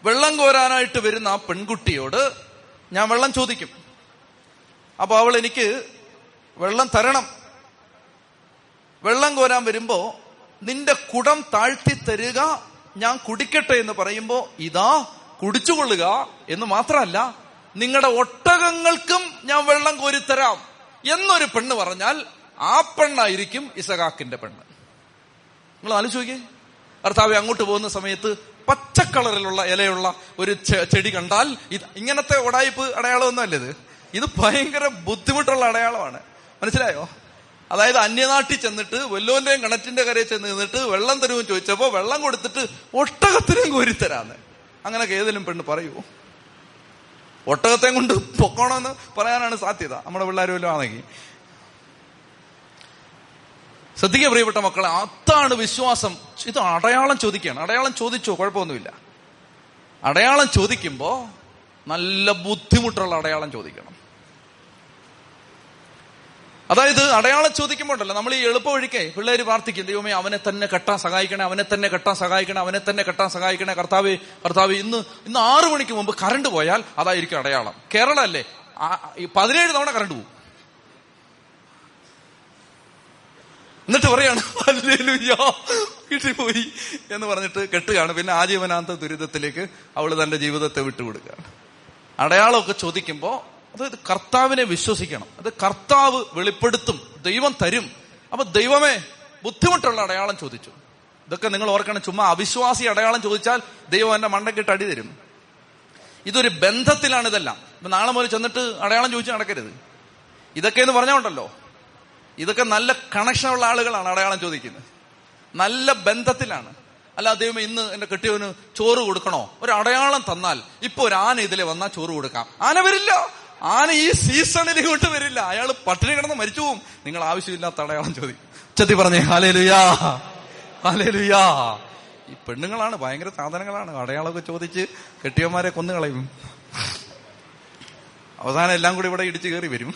വെള്ളം കോരാനായിട്ട് വരുന്ന ആ പെൺകുട്ടിയോട് ഞാൻ വെള്ളം ചോദിക്കും. അപ്പൊ അവൾ എനിക്ക് വെള്ളം തരണം. വെള്ളം കോരാൻ വരുമ്പോ നിന്റെ കുടം താഴ്ത്തി തരിക ഞാൻ കുടിക്കട്ടെ എന്ന് പറയുമ്പോ ഇതാ കുടിച്ചുകൊള്ളുക എന്ന് മാത്രമല്ല നിങ്ങളുടെ ഒട്ടകങ്ങൾക്കും ഞാൻ വെള്ളം കോരിത്തരാം. എന്നൊരു പെണ്ണ് പറഞ്ഞാൽ ആ പെണ്ണായിരിക്കും ഇസഹാക്കിന്റെ പെണ്ണ്. നിങ്ങൾ ആലോചിക്കേ കർത്താവ് അങ്ങോട്ട് പോകുന്ന സമയത്ത് പച്ചക്കളറിലുള്ള ഇലയുള്ള ഒരു ചെടി കണ്ടാൽ ഇത് ഇങ്ങനത്തെ ഉടായ്പ് അടയാളമൊന്നും ഇത്. ഇത് ഭയങ്കര ബുദ്ധിമുട്ടുള്ള അടയാളമാണ്. മനസ്സിലായോ? അതായത് അന്യനാട്ടിൽ ചെന്നിട്ട് വല്ലോന്റെയും കിണറ്റിന്റെ കരയിൽ ചെന്ന് നിന്നിട്ട് വെള്ളം തരുമെന്ന് ചോദിച്ചപ്പോ വെള്ളം കൊടുത്തിട്ട് ഒട്ടകത്തിനും കോരിത്തരാന്ന്. അങ്ങനെ ഏതെങ്കിലും പെണ്ണ് പറയൂ. ഒട്ടകത്തെ കൊണ്ട് പൊക്കണമെന്ന് പറയാനാണ് സാധ്യത. നമ്മുടെ പിള്ളേർ വല്ലതും ആണെങ്കിൽ. ശ്രദ്ധിക്കുക പ്രിയപ്പെട്ട മക്കളെ അതാണ് വിശ്വാസം. ഇത് അടയാളം ചോദിക്കുകയാണ്. അടയാളം ചോദിച്ചോ? കുഴപ്പമൊന്നുമില്ല. അടയാളം ചോദിക്കുമ്പോൾ നല്ല ബുദ്ധിമുട്ടുള്ള അടയാളം ചോദിക്കണം. അതായത് അടയാളം ചോദിക്കുമ്പോണ്ടല്ലോ നമ്മൾ ഈ എളുപ്പ ഒഴിക്കെ പിള്ളേർ പ്രാർത്ഥിക്കും ദൈവമേ അവനെ തന്നെ കെട്ടാൻ സഹായിക്കണേ അവനെ തന്നെ കെട്ടാൻ സഹായിക്കണേ അവനെ തന്നെ കെട്ടാൻ സഹായിക്കണേ കർത്താവ് കർത്താവ്. ഇന്ന് ഇന്ന് ആറു മണിക്ക് മുമ്പ് കറണ്ട് പോയാൽ അതായിരിക്കും അടയാളം. കേരള അല്ലേ? പതിനേഴ് തവണ കറണ്ട് പോകും എന്നിട്ട് പറയാണ് വീട്ടിൽ പോയി എന്ന് പറഞ്ഞിട്ട് കെട്ടുകയാണ്. പിന്നെ ആജീവനാന്ത ദുരിതത്തിലേക്ക് അവൾ തന്റെ ജീവിതത്തെ വിട്ടുകൊടുക്കുകയാണ്. അടയാളമൊക്കെ ചോദിക്കുമ്പോ അതായത് കർത്താവിനെ വിശ്വസിക്കണം. അത് കർത്താവ് വെളിപ്പെടുത്തും ദൈവം തരും. അപ്പൊ ദൈവമേ ബുദ്ധിമുട്ടുള്ള അടയാളം ചോദിച്ചു. ഇതൊക്കെ നിങ്ങൾ ഓർക്കണം ചുമ്മാ അവിശ്വാസി അടയാളം ചോദിച്ചാൽ ദൈവം എന്റെ മണ്ടക്കിട്ട് അടി തരും. ഇതൊരു ബന്ധത്തിലാണ് ഇതെല്ലാം. ഇപ്പൊ നാളെ മുതൽ ചെന്നിട്ട് അടയാളം ചോദിച്ചു നടക്കരുത്. ഇതൊക്കെ എന്ന് പറഞ്ഞോണ്ടല്ലോ. ഇതൊക്കെ നല്ല കണക്ഷൻ ഉള്ള ആളുകളാണ് അടയാളം ചോദിക്കുന്നത്. നല്ല ബന്ധത്തിലാണ്. അല്ല ദൈവം ഇന്ന് എന്റെ കെട്ടിയവന് ചോറ് കൊടുക്കണോ? ഒരു അടയാളം തന്നാൽ ഇപ്പൊ ഒരു ആന ഇതിലെ വന്നാൽ ചോറ് കൊടുക്കാം. ആന വരില്ല. ആന ഈ സീസണിൽ ഇങ്ങോട്ട് വരില്ല. അയാൾ പട്ടിണി കിടന്ന് മരിച്ചു പോവും. നിങ്ങൾ ആവശ്യമില്ലാത്ത അടയാളം ചോദി ചെത്തി പറഞ്ഞേ ഹാലേലുയാ ഹാലേലുയാ ഈ പെണ്ണുങ്ങളാണ് ഭയങ്കര സാധനങ്ങളാണ്. അടയാളമൊക്കെ ചോദിച്ച് കെട്ടിയന്മാരെ കൊന്നു കളയും. അവസാനം എല്ലാം കൂടി ഇവിടെ ഇടിച്ചു കയറി വരും.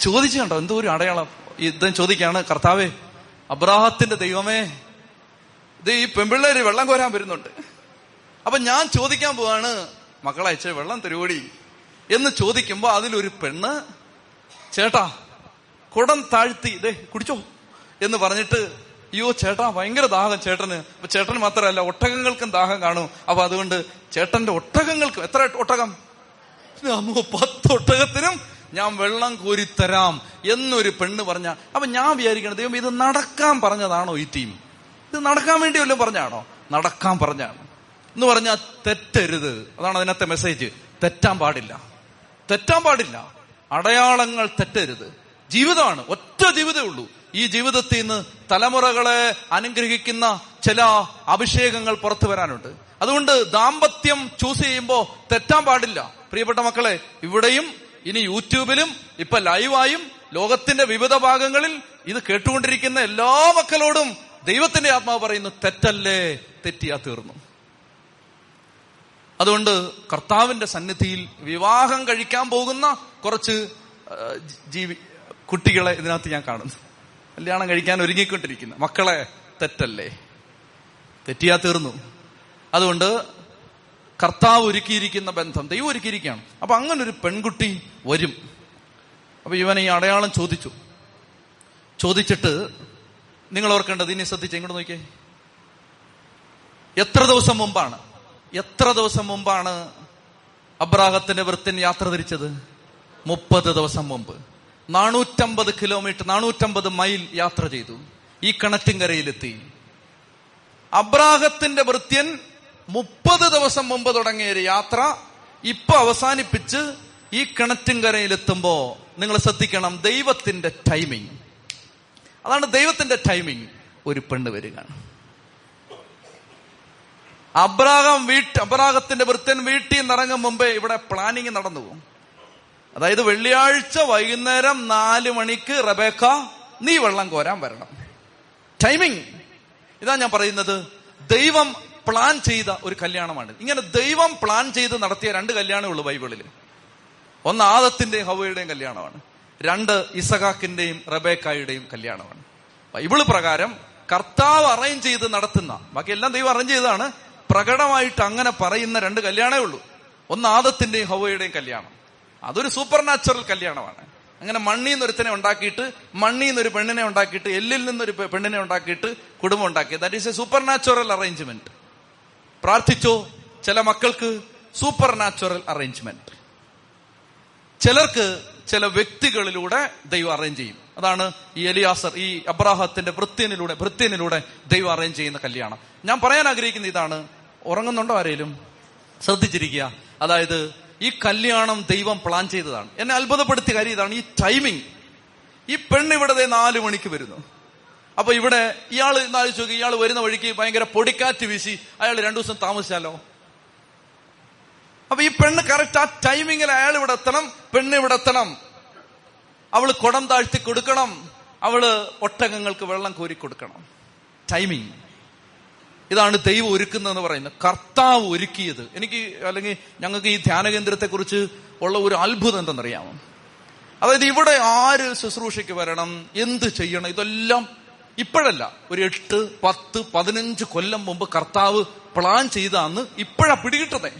ചോദിച്ചു കണ്ടോ എന്തോ ഒരു അടയാളം? യുദ്ധം ചോദിക്കാണ് കർത്താവേ അബ്രാഹത്തിന്റെ ദൈവമേ ഇത് ഈ പെമ്പിള്ളേര് വെള്ളം കോരാൻ വരുന്നുണ്ട്. അപ്പൊ ഞാൻ ചോദിക്കാൻ പോവാണ് മക്കളെ അയച്ച വെള്ളം തരുവോടി എന്ന് ചോദിക്കുമ്പോൾ അതിലൊരു പെണ്ണ് ചേട്ടാ കുടം താഴ്ത്തി ഇതേ കുടിച്ചോ? എന്ന് പറഞ്ഞിട്ട് അയ്യോ ചേട്ടാ ഭയങ്കര ദാഹം ചേട്ടന്. അപ്പൊ ചേട്ടൻ മാത്രമല്ല ഒട്ടകങ്ങൾക്കും ദാഹം കാണും. അപ്പൊ അതുകൊണ്ട് ചേട്ടന്റെ ഒട്ടകങ്ങൾക്കും എത്ര ഒട്ടകം? പത്ത് ഒട്ടകത്തിനും ഞാൻ വെള്ളം കോരിത്തരാം എന്നൊരു പെണ്ണ് പറഞ്ഞ അപ്പൊ ഞാൻ വിചാരിക്കണം ദൈവം ഇത് നടക്കാൻ പറഞ്ഞതാണോ ഈ ടീം? ഇത് നടക്കാൻ വേണ്ടി വല്ലതും പറഞ്ഞാണോ നടക്കാൻ പറഞ്ഞാണ് എന്ന് പറഞ്ഞാൽ തെറ്റരുത്. അതാണ് അതിനകത്തെ മെസ്സേജ് തെറ്റാൻ പാടില്ല. തെറ്റാൻ പാടില്ല. അടയാളങ്ങൾ തെറ്റരുത്. ജീവിതമാണ് ഒറ്റ ജീവിതമേ ഉള്ളൂ. ഈ ജീവിതത്തിൽ നിന്ന് തലമുറകളെ അനുഗ്രഹിക്കുന്ന ചില അഭിഷേകങ്ങൾ പുറത്തു വരാനുണ്ട്. അതുകൊണ്ട് ദാമ്പത്യം ചൂസ് ചെയ്യുമ്പോൾ തെറ്റാൻ പാടില്ല. പ്രിയപ്പെട്ട മക്കളെ ഇവിടെയും ഇനി യൂട്യൂബിലും ഇപ്പൊ ലൈവായും ലോകത്തിന്റെ വിവിധ ഭാഗങ്ങളിൽ ഇത് കേട്ടുകൊണ്ടിരിക്കുന്ന എല്ലാ മക്കളോടും ദൈവത്തിന്റെ ആത്മാവ് പറയുന്നു തെറ്റല്ലേ? തെറ്റിയാ തീർന്നു. അതുകൊണ്ട് കർത്താവിന്റെ സന്നിധിയിൽ വിവാഹം കഴിക്കാൻ പോകുന്ന കുറച്ച് ജീവി കുട്ടികളെ ഇതിനകത്ത് ഞാൻ കാണുന്നു. കല്യാണം കഴിക്കാൻ ഒരുങ്ങിക്കൊണ്ടിരിക്കുന്ന. മക്കളെ തെറ്റല്ലേ? തെറ്റിയാ തീർന്നു. അതുകൊണ്ട് കർത്താവ് ഒരുക്കിയിരിക്കുന്ന ബന്ധം ദൈവം ഒരുക്കിയിരിക്കുകയാണ്. അപ്പൊ അങ്ങനെ ഒരു പെൺകുട്ടി വരും. അപ്പൊ ഇവൻ ഈ അടയാളം ചോദിച്ചു. ചോദിച്ചിട്ട് നിങ്ങൾ ഓർക്കേണ്ടത് ഇനി ശ്രദ്ധിച്ച് എങ്ങോട്ട് നോക്കിയേ. എത്ര ദിവസം മുമ്പാണ്? എത്ര ദിവസം മുമ്പാണ് അബ്രാഹത്തിന്റെ വൃത്തിൻ യാത്ര തിരിച്ചത്? മുപ്പത് ദിവസം മുമ്പ്. നാനൂറ്റമ്പത് കിലോമീറ്റർ നാനൂറ്റമ്പത് മൈൽ യാത്ര ചെയ്തു. ഈ കണറ്റിങ്കരയിലെത്തി അബ്രാഹത്തിന്റെ വൃത്യൻ മുപ്പത് ദിവസം മുമ്പ് തുടങ്ങിയ ഒരു യാത്ര ഇപ്പൊ അവസാനിപ്പിച്ച് ഈ കിണറ്റിൻകരയിലെത്തുമ്പോ നിങ്ങൾ ശ്രദ്ധിക്കണം ദൈവത്തിന്റെ ടൈമിംഗ് അതാണ് ദൈവത്തിന്റെ ടൈമിംഗ് ഒരു പെണ്ണ് വരികയാണ്. അബ്രാഹം വീട്ട് അബ്രാഹത്തിന്റെ വൃത്തൻ വീട്ടിൽ നിറങ്ങും മുമ്പേ ഇവിടെ പ്ലാനിങ് നടന്നു അതായത് വെള്ളിയാഴ്ച വൈകുന്നേരം നാല് മണിക്ക് റബേക്ക നീ വെള്ളം കോരാൻ വരണം. ടൈമിങ് ഇതാ ഞാൻ പറയുന്നത്. ദൈവം പ്ലാൻ ചെയ്ത ഒരു കല്യാണമാണ്. ഇങ്ങനെ ദൈവം പ്ലാൻ ചെയ്ത് നടത്തിയ രണ്ട് കല്യാണമേ ബൈബിളിൽ ഒന്ന് ആദത്തിന്റെയും ഹവയുടെയും കല്യാണമാണ്. രണ്ട് ഇസഹാക്കിന്റെയും റബേക്കായുടെയും കല്യാണമാണ്. ബൈബിൾ പ്രകാരം കർത്താവ് അറേഞ്ച് ചെയ്ത് നടത്തുന്ന ബാക്കി എല്ലാം ദൈവം അറേഞ്ച് ചെയ്തതാണ് പ്രകടമായിട്ട് അങ്ങനെ പറയുന്ന രണ്ട് കല്യാണമേ ഉള്ളൂ. ഒന്ന് ആദത്തിന്റെയും ഹവയുടെയും കല്യാണം. അതൊരു സൂപ്പർ നാച്ചുറൽ കല്യാണമാണ്. അങ്ങനെ മണ്ണിൽ നിന്ന് ഒരുത്തനെ ഉണ്ടാക്കിയിട്ട് മണ്ണിൽ നിന്ന് ഒരു പെണ്ണിനെ ഉണ്ടാക്കിയിട്ട് എല്ലിൽ നിന്നൊരു പെണ്ണിനെ ഉണ്ടാക്കിയിട്ട് കുടുംബം ഉണ്ടാക്കി that is a supernatural arrangement പ്രാർത്ഥിച്ചോ? ചില മക്കൾക്ക് സൂപ്പർ നാച്ചുറൽ അറേഞ്ച്മെന്റ് ചിലർക്ക് ചില വ്യക്തികളിലൂടെ ദൈവം അറേഞ്ച് ചെയ്യും. അതാണ് ഈ എലിയാസർ ഈ അബ്രാഹത്തിന്റെ വൃത്യനിലൂടെ വൃത്യനിലൂടെ ദൈവം അറേഞ്ച് ചെയ്യുന്ന കല്യാണം. ഞാൻ പറയാൻ ആഗ്രഹിക്കുന്ന ഇതാണ്. ഉറങ്ങുന്നുണ്ടോ ആരെങ്കിലും ശ്രദ്ധിച്ചിരിക്കുക. അതായത് ഈ കല്യാണം ദൈവം പ്ലാൻ ചെയ്തതാണ്. എന്നെ അത്ഭുതപ്പെടുത്തിയ കാര്യം ഇതാണ് ഈ ടൈമിംഗ് ഈ പെണ്ണ് ഇവിടെ നാലു മണിക്ക് വരുന്നു. അപ്പൊ ഇവിടെ ഇയാൾ ആലോചിച്ച് നോക്കി ഇയാൾ വരുന്ന വഴിക്ക് ഭയങ്കര പൊടിക്കാറ്റ് വീശി അയാൾ രണ്ടു ദിവസം താമസിച്ചാലോ? അപ്പൊ ഈ പെണ്ണ് കറക്റ്റ് ആ ടൈമിങ്ങിൽ അയാൾ ഇവിടെ എത്തണം പെണ്ണ് ഇവിടെ എത്തണം. അവൾ കുടം താഴ്ത്തി കൊടുക്കണം. അവൾ ഒട്ടകങ്ങൾക്ക് വെള്ളം കോരി കൊടുക്കണം. ടൈമിങ് ഇതാണ് ദൈവം ഒരുക്കുന്നതെന്ന് പറയുന്നത്. കർത്താവ് ഒരുക്കിയത്. എനിക്ക് അല്ലെങ്കിൽ ഞങ്ങൾക്ക് ഈ ധ്യാന കേന്ദ്രത്തെ കുറിച്ച് ഉള്ള ഒരു അത്ഭുതം എന്തെന്നറിയാമോ? അതായത് ഇവിടെ ആര് ശുശ്രൂഷയ്ക്ക് വരണം? എന്ത് ചെയ്യണം? ഇതെല്ലാം ഇപ്പോഴല്ല. ഒരു എട്ട് പത്ത് പതിനഞ്ച് കൊല്ലം മുമ്പ് കർത്താവ് പ്ലാൻ ചെയ്താന്ന് ഇപ്പോഴാ പിടികിട്ടതേ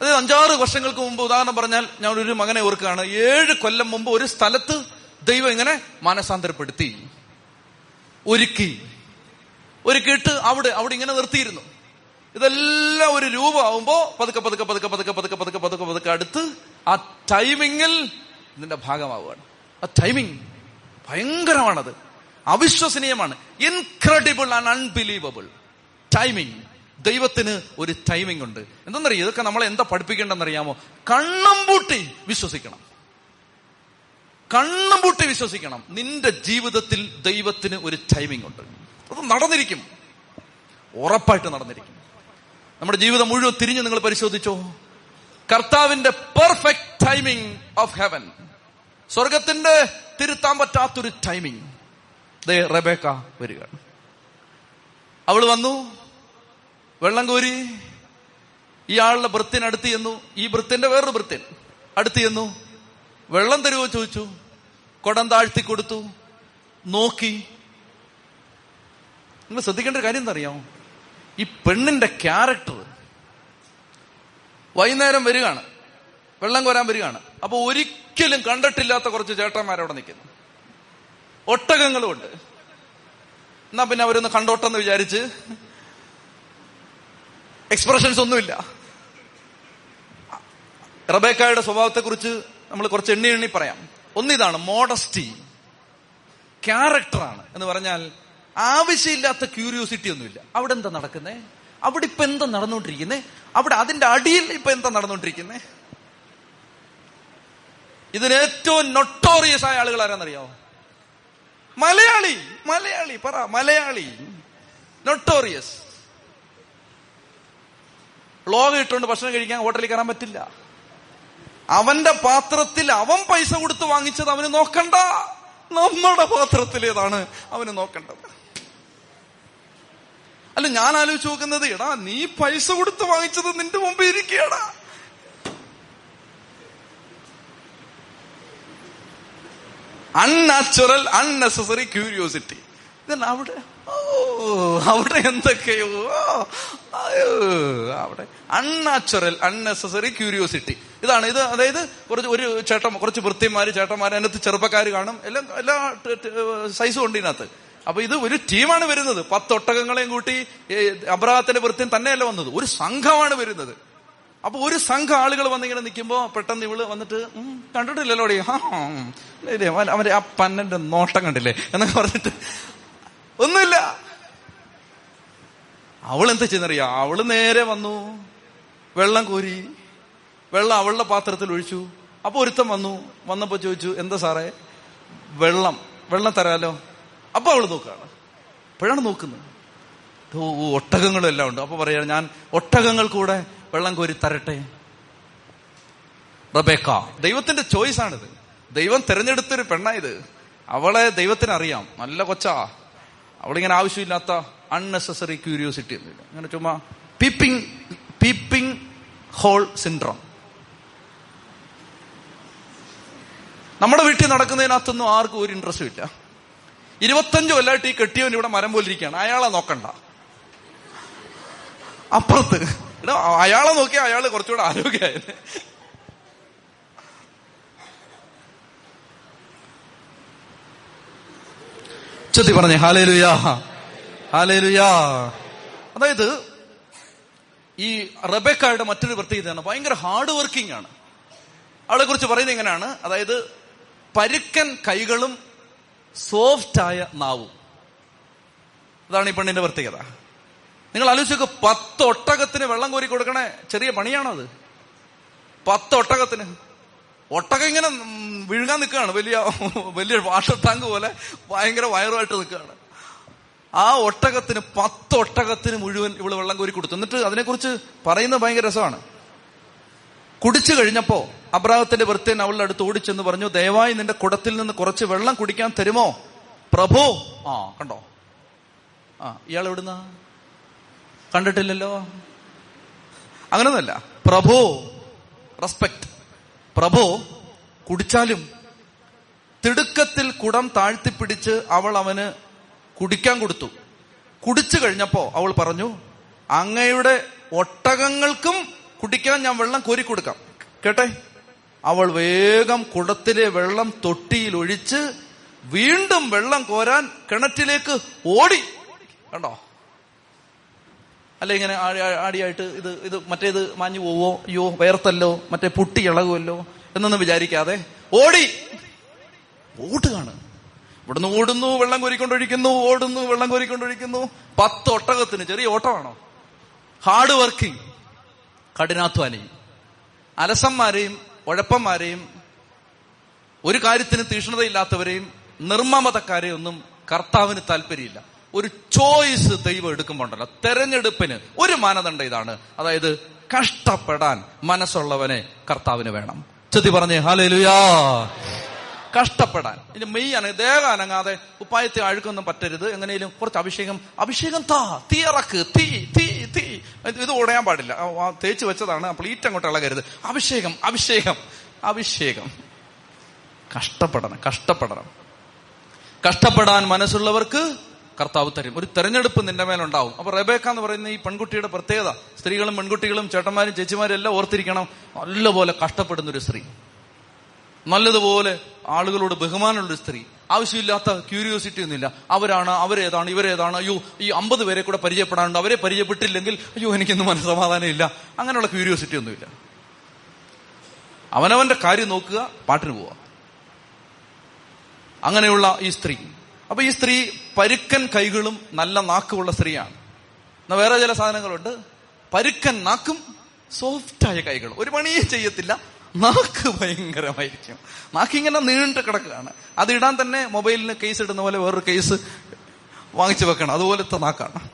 അതായത് അഞ്ചാറ് വർഷങ്ങൾക്ക് മുമ്പ് ഉദാഹരണം പറഞ്ഞാൽ ഞാൻ ഒരു മകനെ ഓർക്കുകയാണ്. ഏഴ് കൊല്ലം മുമ്പ് ഒരു സ്ഥലത്ത് ദൈവം ഇങ്ങനെ മാനസാന്തരപ്പെടുത്തി. ഒരുക്കി. ഒരുക്കിയിട്ട് അവിടെ അവിടെ ഇങ്ങനെ നിർത്തിയിരുന്നു. ഇതെല്ലാം ഒരു രൂപമാവുമ്പോ പതുക്കെ പതുക്കെ പതുക്കെ പതുക്കെ പതുക്കെ പതുക്കെ പതുക്കെ പതുക്കെ അടുത്ത് ആ ടൈമിങ്ങിൽ ഇതിന്റെ ഭാഗമാവുകയാണ്. ആ ടൈമിങ് ഭയങ്കരമാണത്. അവിശ്വസനീയമാണ്. ഇൻക്രെഡിബിൾ ആൻഡ് അൺബിലീവബിൾ ടൈമിങ് ദൈവത്തിന് ഒരു ടൈമിംഗ് ഉണ്ട്. എന്തെന്നറിയോ? ഇതൊക്കെ നമ്മളെ എന്താ പഠിപ്പിക്കേണ്ടെന്നറിയാമോ കണ്ണും പൂട്ടി വിശ്വസിക്കണം. കണ്ണും പൂട്ടി വിശ്വസിക്കണം. നിന്റെ ജീവിതത്തിൽ ദൈവത്തിന് ഒരു ടൈമിംഗ് ഉണ്ട്. അത് നടന്നിരിക്കും. ഉറപ്പായിട്ട് നടന്നിരിക്കും. നമ്മുടെ ജീവിതം മുഴുവൻ തിരിഞ്ഞ് നിങ്ങൾ പരിശോധിച്ചോ? കർത്താവിന്റെ പെർഫെക്റ്റ് ടൈമിംഗ് ഓഫ് ഹെവൻ സ്വർഗത്തിന്റെ തിരുത്താൻ പറ്റാത്തൊരു ടൈമിംഗ് ദേ റബേക്ക വരിക. അവൾ വന്നു. വെള്ളം കോരി. ഇയാളുടെ വൃത്തിനടുത്ത് ചെന്നു. ഈ വൃത്തിന്റെ വേറൊരു വൃത്തിൻ അടുത്ത് ചെന്നു. വെള്ളം തരുമോ ചോദിച്ചു. കൊടം താഴ്ത്തി കൊടുത്തു. നോക്കി നിങ്ങൾ ശ്രദ്ധിക്കേണ്ട ഒരു കാര്യം എന്താ അറിയാമോ ഈ പെണ്ണിന്റെ ക്യാരക്ടർ വൈകുന്നേരം വരികയാണ്. വെള്ളം കോരാൻ വരികയാണ്. അപ്പൊ ഒരിക്കലും കണ്ടിട്ടില്ലാത്ത കുറച്ച് ചേട്ടന്മാരവിടെ നിൽക്കുന്നു. ഒട്ടകങ്ങളുമുണ്ട്. എന്നാ പിന്നെ അവരൊന്ന് കണ്ടോട്ടെന്ന് വിചാരിച്ച് എക്സ്പ്രഷൻസ് ഒന്നുമില്ല. റബേക്കായുടെ സ്വഭാവത്തെക്കുറിച്ച് നമ്മൾ കുറച്ച് എണ്ണി എണ്ണി പറയാം. ഒന്നിതാണ് മോഡസ്റ്റി ക്യാരക്ടറാണ് എന്ന് പറഞ്ഞാൽ ആവശ്യമില്ലാത്ത ക്യൂരിയോസിറ്റി ഒന്നുമില്ല. അവിടെ എന്താ നടക്കുന്നേ? അവിടെ ഇപ്പൊ എന്താ നടന്നുകൊണ്ടിരിക്കുന്നേ? അവിടെ അതിന്റെ അടിയിൽ ഇപ്പൊ എന്താ നടന്നുകൊണ്ടിരിക്കുന്നേ? ഇതിന് ഏറ്റവും നൊട്ടോറിയസ് ആയ ആളുകൾ ആരാന്നറിയാമോ മലയാളി മലയാളി പറ മലയാളി. നൊട്ടോറിയസ് ബ്ലോഗ് ഇട്ടുകൊണ്ട് ഭക്ഷണം കഴിക്കാൻ ഹോട്ടലിൽ കയറാൻ പറ്റില്ല. അവന്റെ പാത്രത്തിൽ അവൻ പൈസ കൊടുത്ത് വാങ്ങിച്ചത് അവന് നോക്കണ്ട. നമ്മുടെ പാത്രത്തിലേതാണ് അവന് നോക്കേണ്ടത്. അല്ല ഞാൻ ആലോചിച്ച് നോക്കുന്നത് എടാ നീ പൈസ കൊടുത്ത് വാങ്ങിച്ചത് നിന്റെ മുമ്പിൽ ഇരിക്കടാ അൺനാച്ചുറൽ അൺനെസസറി ക്യൂരിയോസിറ്റി ഇതല്ല അവിടെ? ഓ അവിടെ എന്തൊക്കെയോ? അവിടെ. അൺനാച്ചുറൽ അൺനെസസറി ക്യൂരിയോസിറ്റി ഇതാണ് ഇത് അതായത് കുറച്ച് ഒരു ചേട്ടൻ കുറച്ച് വൃത്തിമാര് ചേട്ടന്മാര് അതിനകത്ത് ചെറുപ്പക്കാർ കാണും. എല്ലാം എല്ലാ സൈസും ഉണ്ട് ഇതിനകത്ത്. അപ്പൊ ഇത് ഒരു ടീമാണ് വരുന്നത്. പത്ത് ഒട്ടകങ്ങളെയും കൂട്ടി അബ്രാഹത്തിന്റെ വൃത്തിയും തന്നെയല്ല വന്നത്. ഒരു സംഘമാണ് വരുന്നത്. അപ്പൊ ഒരു സംഘം ആളുകൾ വന്നിങ്ങനെ നിൽക്കുമ്പോ പെട്ടെന്ന് ഇവൾ വന്നിട്ട് കണ്ടിട്ടില്ലല്ലോ അവന്റെ ആ പന്നന്റെ നോട്ടം കണ്ടില്ലേ? എന്നൊക്കെ പറഞ്ഞിട്ട് ഒന്നുമില്ല. അവൾ എന്താ ചെയ്യുന്നറിയാ? അവൾ നേരെ വന്നു. വെള്ളം കോരി വെള്ളം അവളുടെ പാത്രത്തിൽ ഒഴിച്ചു. അപ്പൊ ഒരുത്തം വന്നു. വന്നപ്പോ ചോദിച്ചു എന്താ സാറേ? വെള്ളം. വെള്ളം തരാലോ? അപ്പൊ അവൾ നോക്കുകയാണ്. അപ്പോഴാണ് നോക്കുന്നത്. ഒട്ടകങ്ങളും എല്ലാം ഉണ്ട്. അപ്പൊ പറയാ ഞാൻ ഒട്ടകങ്ങൾ കൂടെ വെള്ളം കോരി തരട്ടെ? റബേക്ക ദൈവത്തിന്റെ ചോയ്സ് ആണിത്. ദൈവം തെരഞ്ഞെടുത്തൊരു പെണ്ണായത് അവളെ ദൈവത്തിന് അറിയാം നല്ല കൊച്ചാ. അവളിങ്ങനെ ആവശ്യമില്ലാത്ത അൺനെസസറി ക്യൂരിയോസിറ്റി ഒന്നുമില്ല. അങ്ങനെ ചുമ്മാ പീപ്പിംഗ് പീപ്പിംഗ് ഹോൾ സിൻഡ്രോം നമ്മുടെ വീട്ടിൽ നടക്കുന്നതിനകത്തൊന്നും ആർക്കും ഒരു ഇൻട്രസ്റ്റും ഇല്ല. ഇരുപത്തഞ്ച് കൊല്ലമായിട്ട് ഈ കെട്ടിയവൻ ഇവിടെ മരം പോലിരിക്കുകയാണ് അയാളെ നോക്കണ്ട. അപ്പുറത്ത്. അയാളെ നോക്കി അയാൾ കുറച്ചുകൂടെ ആരോഗ്യമായത് ചൊത്തി പറഞ്ഞേ ഹാലേലുയാ ഹാലേലുയാ. അതായത് ഈ റബേക്കായുടെ മറ്റൊരു പ്രത്യേകതയാണ് ഭയങ്കര ഹാർഡ് വർക്കിംഗ് ആണ്. അവളെ കുറിച്ച് പറയുന്നത് എങ്ങനെയാണ്? അതായത് പരുക്കൻ കൈകളും സോഫ്റ്റായ നാവും അതാണ് ഈ പെണ്ണിന്റെ പ്രത്യേകത. നിങ്ങൾ ആലോചിച്ചൊക്കെ പത്ത് ഒട്ടകത്തിന് വെള്ളം കോരി കൊടുക്കണേ ചെറിയ പണിയാണത് പത്ത് ഒട്ടകത്തിന് ഒട്ടകം ഇങ്ങനെ വിഴുങ്ങാൻ നിൽക്കുകയാണ്. വലിയ വലിയ വാട്ടർ ടാങ്ക് പോലെ ഭയങ്കര വയറുമായിട്ട് നിൽക്കുകയാണ്. ആ ഒട്ടകത്തിന് പത്ത് ഒട്ടകത്തിന് മുഴുവൻ ഇവൾ വെള്ളം കോരി കൊടുത്തു. എന്നിട്ട് അതിനെക്കുറിച്ച് പറയുന്നത് ഭയങ്കര രസമാണ്. കുടിച്ചു കഴിഞ്ഞപ്പോ അബ്രാഹത്തിന്റെ വൃത്യൻ അവളുടെ അടുത്ത് ഓടിച്ചെന്ന് പറഞ്ഞു ദയവായി നിന്റെ കുടത്തിൽ നിന്ന് കുറച്ച് വെള്ളം കുടിക്കാൻ തരുമോ? പ്രഭു. ആ കണ്ടോ? ആ ഇയാൾ എവിടുന്ന? കണ്ടിട്ടില്ലല്ലോ? അങ്ങനൊന്നല്ല. പ്രഭു റെസ്പെക്ട് പ്രഭു കുടിച്ചാലും തിടുക്കത്തിൽ കുടം താഴ്ത്തിപ്പിടിച്ച് അവൾ അവന് കുടിക്കാൻ കൊടുത്തു. കുടിച്ചു കഴിഞ്ഞപ്പോ അവൾ പറഞ്ഞു അങ്ങയുടെ ഒട്ടകങ്ങൾക്കും കുടിക്കാൻ ഞാൻ വെള്ളം കോരി കൊടുക്കാം. കേട്ടെ? അവൾ വേഗം കുടത്തിലെ വെള്ളം തൊട്ടിയിൽ ഒഴിച്ച് വീണ്ടും വെള്ളം കോരാൻ കിണറ്റിലേക്ക് ഓടി. കണ്ടോ? അല്ല ഇങ്ങനെ ആടിയായിട്ട് ഇത് ഇത് മറ്റേത് മാഞ്ഞു പോവോ? അയ്യോ വേർത്തല്ലോ മറ്റേ പുട്ടി ഇളകുമല്ലോ എന്നൊന്നും വിചാരിക്കാതെ ഓടി. ഓടുകയാണ്. ഇവിടുന്ന് ഓടുന്നു വെള്ളം കോരിക്കൊണ്ടൊഴിക്കുന്നു ഓടുന്നു വെള്ളം കോരിക്കൊണ്ടൊഴിക്കുന്നു. പത്ത് ഒട്ടകത്തിന് ചെറിയ ഓട്ടമാണോ? ഹാർഡ് വർക്കിംഗ് കഠിനാധ്വാനി അലസന്മാരെയും ഉഴപ്പന്മാരെയും ഒരു കാര്യത്തിന് തീഷ്ണതയില്ലാത്തവരെയും നിർമ്മമതക്കാരെയും ഒന്നും കർത്താവിന് താല്പര്യമില്ല. ഒരു ചോയ്സ് ദൈവം എടുക്കുമ്പോണ്ടല്ലോ. തെരഞ്ഞെടുപ്പിന് ഒരു മാനദണ്ഡം ഇതാണ്. അതായത് കഷ്ടപ്പെടാൻ മനസ്സുള്ളവനെ കർത്താവിന് വേണം. ചെത്തി പറഞ്ഞേ ഹാലേലുയാ കഷ്ടപ്പെടാൻ. ഇനി മെയ്യാണ് ദേഹം അനങ്ങാതെ ഉപ്പായത്തെ അഴുക്കൊന്നും പറ്റരുത്. എങ്ങനെയും കുറച്ച് അഭിഷേകം. അഭിഷേകം താ. തീ ഇറക്ക്. തീ തീ തീ. ഇത് ഉടയാൻ പാടില്ല. തേച്ച് വെച്ചതാണ്. അപ്പോൾ അങ്ങോട്ട് ഇളകരുത്. അഭിഷേകം അഭിഷേകം അഭിഷേകം. കഷ്ടപ്പെടണം കഷ്ടപ്പെടണം. കഷ്ടപ്പെടാൻ മനസ്സുള്ളവർക്ക് കർത്താവ് തരും. ഒരു തെരഞ്ഞെടുപ്പ് നിന്റെ മേലുണ്ടാവും. അപ്പൊ റബേക്ക എന്ന് പറയുന്ന ഈ പെൺകുട്ടിയുടെ പ്രത്യേകത. സ്ത്രീകളും പെൺകുട്ടികളും ചേട്ടന്മാരും ചേച്ചിമാരും എല്ലാം ഓർത്തിരിക്കണം. നല്ലപോലെ കഷ്ടപ്പെടുന്ന ഒരു സ്ത്രീ. നല്ലതുപോലെ ആളുകളോട് ബഹുമാനമുള്ള സ്ത്രീ. ആവശ്യമില്ലാത്ത ക്യൂരിയോസിറ്റി ഒന്നുമില്ല. അവരാണ് അവരേതാണ് ഇവരേതാണ്. അയ്യോ ഈ അമ്പത് പേരെ കൂടെ പരിചയപ്പെടാനുണ്ട്. അവരെ പരിചയപ്പെട്ടില്ലെങ്കിൽ അയ്യോ എനിക്കൊന്നും മനസ്സമാധാനം ഇല്ല അങ്ങനെയുള്ള ക്യൂരിയോസിറ്റി ഒന്നുമില്ല. അവനവന്റെ കാര്യം നോക്കുക പാട്ടിന് പോവുക. അങ്ങനെയുള്ള ഈ സ്ത്രീ. അപ്പൊ ഈ സ്ത്രീ പരുക്കൻ കൈകളും നല്ല നാക്കുമുള്ള സ്ത്രീയാണ്. എന്നാ വേറെ ചില സാധനങ്ങളുണ്ട്. പരുക്കൻ നാക്കും സോഫ്റ്റായ കൈകളും. ഒരു പണിയും ചെയ്യത്തില്ല. നാക്ക് ഭയങ്കരമായിരിക്കും. നാക്കിങ്ങനെ നീണ്ടു കിടക്കുകയാണ്. അത് ഇടാൻ തന്നെ മൊബൈലിന് കേസ് ഇടുന്ന പോലെ വേറൊരു കേസ് വാങ്ങിച്ചു വെക്കണം. അതുപോലത്തെ നാക്കാണ്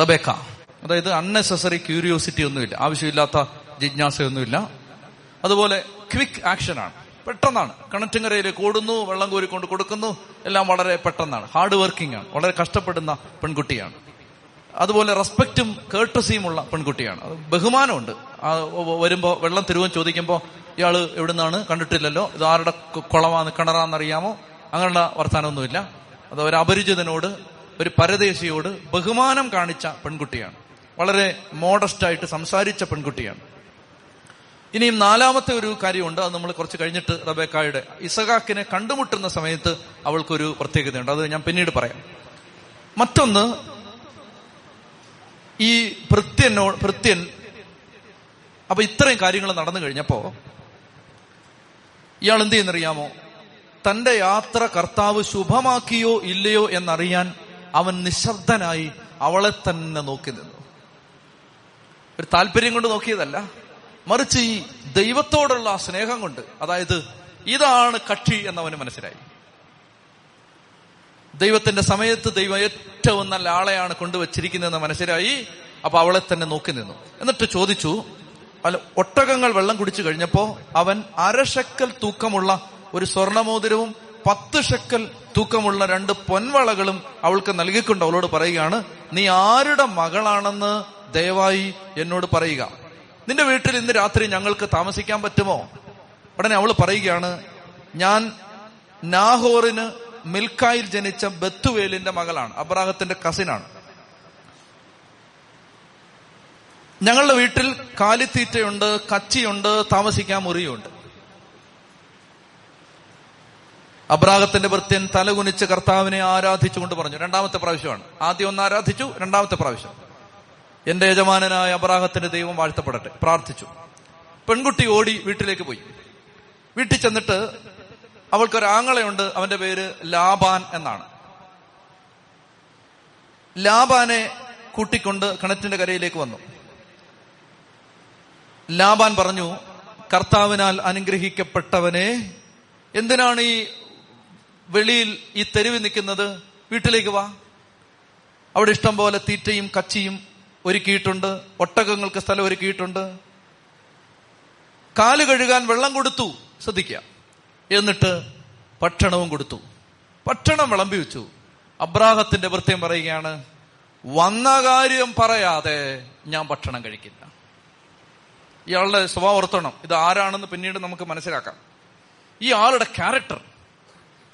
റബേക്ക. അതായത് അൺനെസസറി ക്യൂരിയോസിറ്റി ഒന്നുമില്ല. ആവശ്യമില്ലാത്ത ജിജ്ഞാസയൊന്നുമില്ല. അതുപോലെ ക്വിക്ക് ആക്ഷനാണ് പെട്ടെന്നാണ്. കിണറ്റുങ്കരയിലേക്ക് ഓടുന്നു വെള്ളം കോരിക്കൊണ്ട് കൊടുക്കുന്നു എല്ലാം വളരെ പെട്ടെന്നാണ്. ഹാർഡ് വർക്കിംഗ് ആണ്. വളരെ കഷ്ടപ്പെടുന്ന പെൺകുട്ടിയാണ്. അതുപോലെ റെസ്പെക്റ്റും കേട്ടസിയുമുള്ള പെൺകുട്ടിയാണ്. ബഹുമാനമുണ്ട്. വരുമ്പോ വെള്ളം തിരുവൻ ചോദിക്കുമ്പോ ഇയാൾ എവിടുന്നാണ്? കണ്ടിട്ടില്ലല്ലോ. ഇത് ആരുടെ കുളമാന്ന് കിണറാന്നറിയാമോ? അങ്ങനെയുള്ള വർത്താനമൊന്നുമില്ല അത് ഒരു അപരിചിതനോട് ഒരു പരദേശിയോട് ബഹുമാനം കാണിച്ച പെൺകുട്ടിയാണ്. വളരെ മോഡസ്റ്റ് ആയിട്ട് സംസാരിച്ച പെൺകുട്ടിയാണ്. ഇനിയും നാലാമത്തെ ഒരു കാര്യമുണ്ട്. അത് നമ്മൾ കുറച്ച് കഴിഞ്ഞിട്ട് റബേക്കായുടെ ഇസഹാക്കിനെ കണ്ടുമുട്ടുന്ന സമയത്ത് അവൾക്കൊരു പ്രത്യേകതയുണ്ട്. അത് ഞാൻ പിന്നീട് പറയാം. മറ്റൊന്ന് ഈ ഭൃത്യനോ ഭൃത്യൻ അപ്പൊ ഇത്രയും കാര്യങ്ങൾ നടന്നു കഴിഞ്ഞപ്പോ ഇയാൾ എന്ത് ചെയ്യുന്നറിയാമോ? തന്റെ യാത്ര കർത്താവ് ശുഭമാക്കിയോ ഇല്ലയോ എന്നറിയാൻ അവൻ നിശബ്ദനായി അവളെ തന്നെ നോക്കി നിന്നു. ഒരു താല്പര്യം കൊണ്ട് നോക്കിയതല്ല. മറിച്ച് ഈ ദൈവത്തോടുള്ള ആ സ്നേഹം കൊണ്ട് അതായത് ഇതാണ് കക്ഷി എന്നവന് മനസ്സിലായി. ദൈവത്തിന്റെ സമയത്ത് ദൈവം ഏറ്റവും നല്ല ആളെയാണ് കൊണ്ടുവച്ചിരിക്കുന്നതെന്ന് മനസ്സിലായി. അപ്പൊ അവളെ തന്നെ നോക്കി നിന്നു. എന്നിട്ട് ചോദിച്ചു അല്ല ഒട്ടകങ്ങൾ വെള്ളം കുടിച്ചു കഴിഞ്ഞപ്പോ അവൻ അരശക്കൽ തൂക്കമുള്ള ഒരു സ്വർണമോതിരവും പത്ത് ഷക്കൽ തൂക്കമുള്ള രണ്ട് പൊൻവളകളും അവൾക്ക് നൽകിക്കൊണ്ട് അവളോട് പറയുകയാണ് നീ ആരുടെ മകളാണെന്ന് ദയവായി എന്നോട് പറയുക. നിന്റെ വീട്ടിൽ ഇന്ന് രാത്രി ഞങ്ങൾക്ക് താമസിക്കാൻ പറ്റുമോ? ഉടനെ അവൾ പറയുകയാണ് ഞാൻ നാഹോറിന് മിൽക്കായിൽ ജനിച്ച ബത്തുവേലിന്റെ മകളാണ് അബ്രാഹത്തിന്റെ കസിനാണ് ഞങ്ങളുടെ വീട്ടിൽ കാലിത്തീറ്റയുണ്ട് കച്ചിയുണ്ട് താമസിക്കാൻ മുറിയുണ്ട് അബ്രാഹത്തിന്റെ വൃത്യൻ തലകുനിച്ച് കർത്താവിനെ ആരാധിച്ചുകൊണ്ട് പറഞ്ഞു. രണ്ടാമത്തെ പ്രാവശ്യമാണ്. ആദ്യം ഒന്ന് ആരാധിച്ചു രണ്ടാമത്തെ പ്രാവശ്യം. എന്റെ യജമാനനായ അബ്രാഹത്തിന്റെ ദൈവം വാഴ്ത്തപ്പെടട്ടെ. പ്രാർത്ഥിച്ചു. പെൺകുട്ടി ഓടി വീട്ടിലേക്ക് പോയി. വീട്ടിൽ ചെന്നിട്ട് അവൾക്കൊരാങ്ങളയുണ്ട് അവന്റെ പേര് ലാബാൻ എന്നാണ്. ലാബാനെ കൂട്ടിക്കൊണ്ട് കിണറ്റിന്റെ കരയിലേക്ക് വന്നു. ലാബാൻ പറഞ്ഞു കർത്താവിനാൽ അനുഗ്രഹിക്കപ്പെട്ടവനെ എന്തിനാണ് ഈ വെളിയിൽ ഈ തെരുവിൽ നിൽക്കുന്നത്? വീട്ടിലേക്ക് വാ. അവിടെ ഇഷ്ടം പോലെ തീറ്റയും കച്ചിയും ഒരുക്കിയിട്ടുണ്ട് ഒട്ടകങ്ങൾക്ക് സ്ഥലം ഒരുക്കിയിട്ടുണ്ട്. കാൽ കഴുകാൻ വെള്ളം കൊടുത്തു ശ്രദ്ധിക്കുക. എന്നിട്ട് ഭക്ഷണവും കൊടുത്തു. ഭക്ഷണം വിളമ്പി വെച്ചു. അബ്രാഹത്തിന്റെ വൃത്യം പറയുകയാണ് വന്ന കാര്യം പറയാതെ ഞാൻ ഭക്ഷണം കഴിക്കില്ല. ഇയാളുടെ സ്വഭാവം ഓർത്തണം ഇത് ആരാണെന്ന് പിന്നീട് നമുക്ക് മനസ്സിലാക്കാം. ഈ ആളുടെ ക്യാരക്ടർ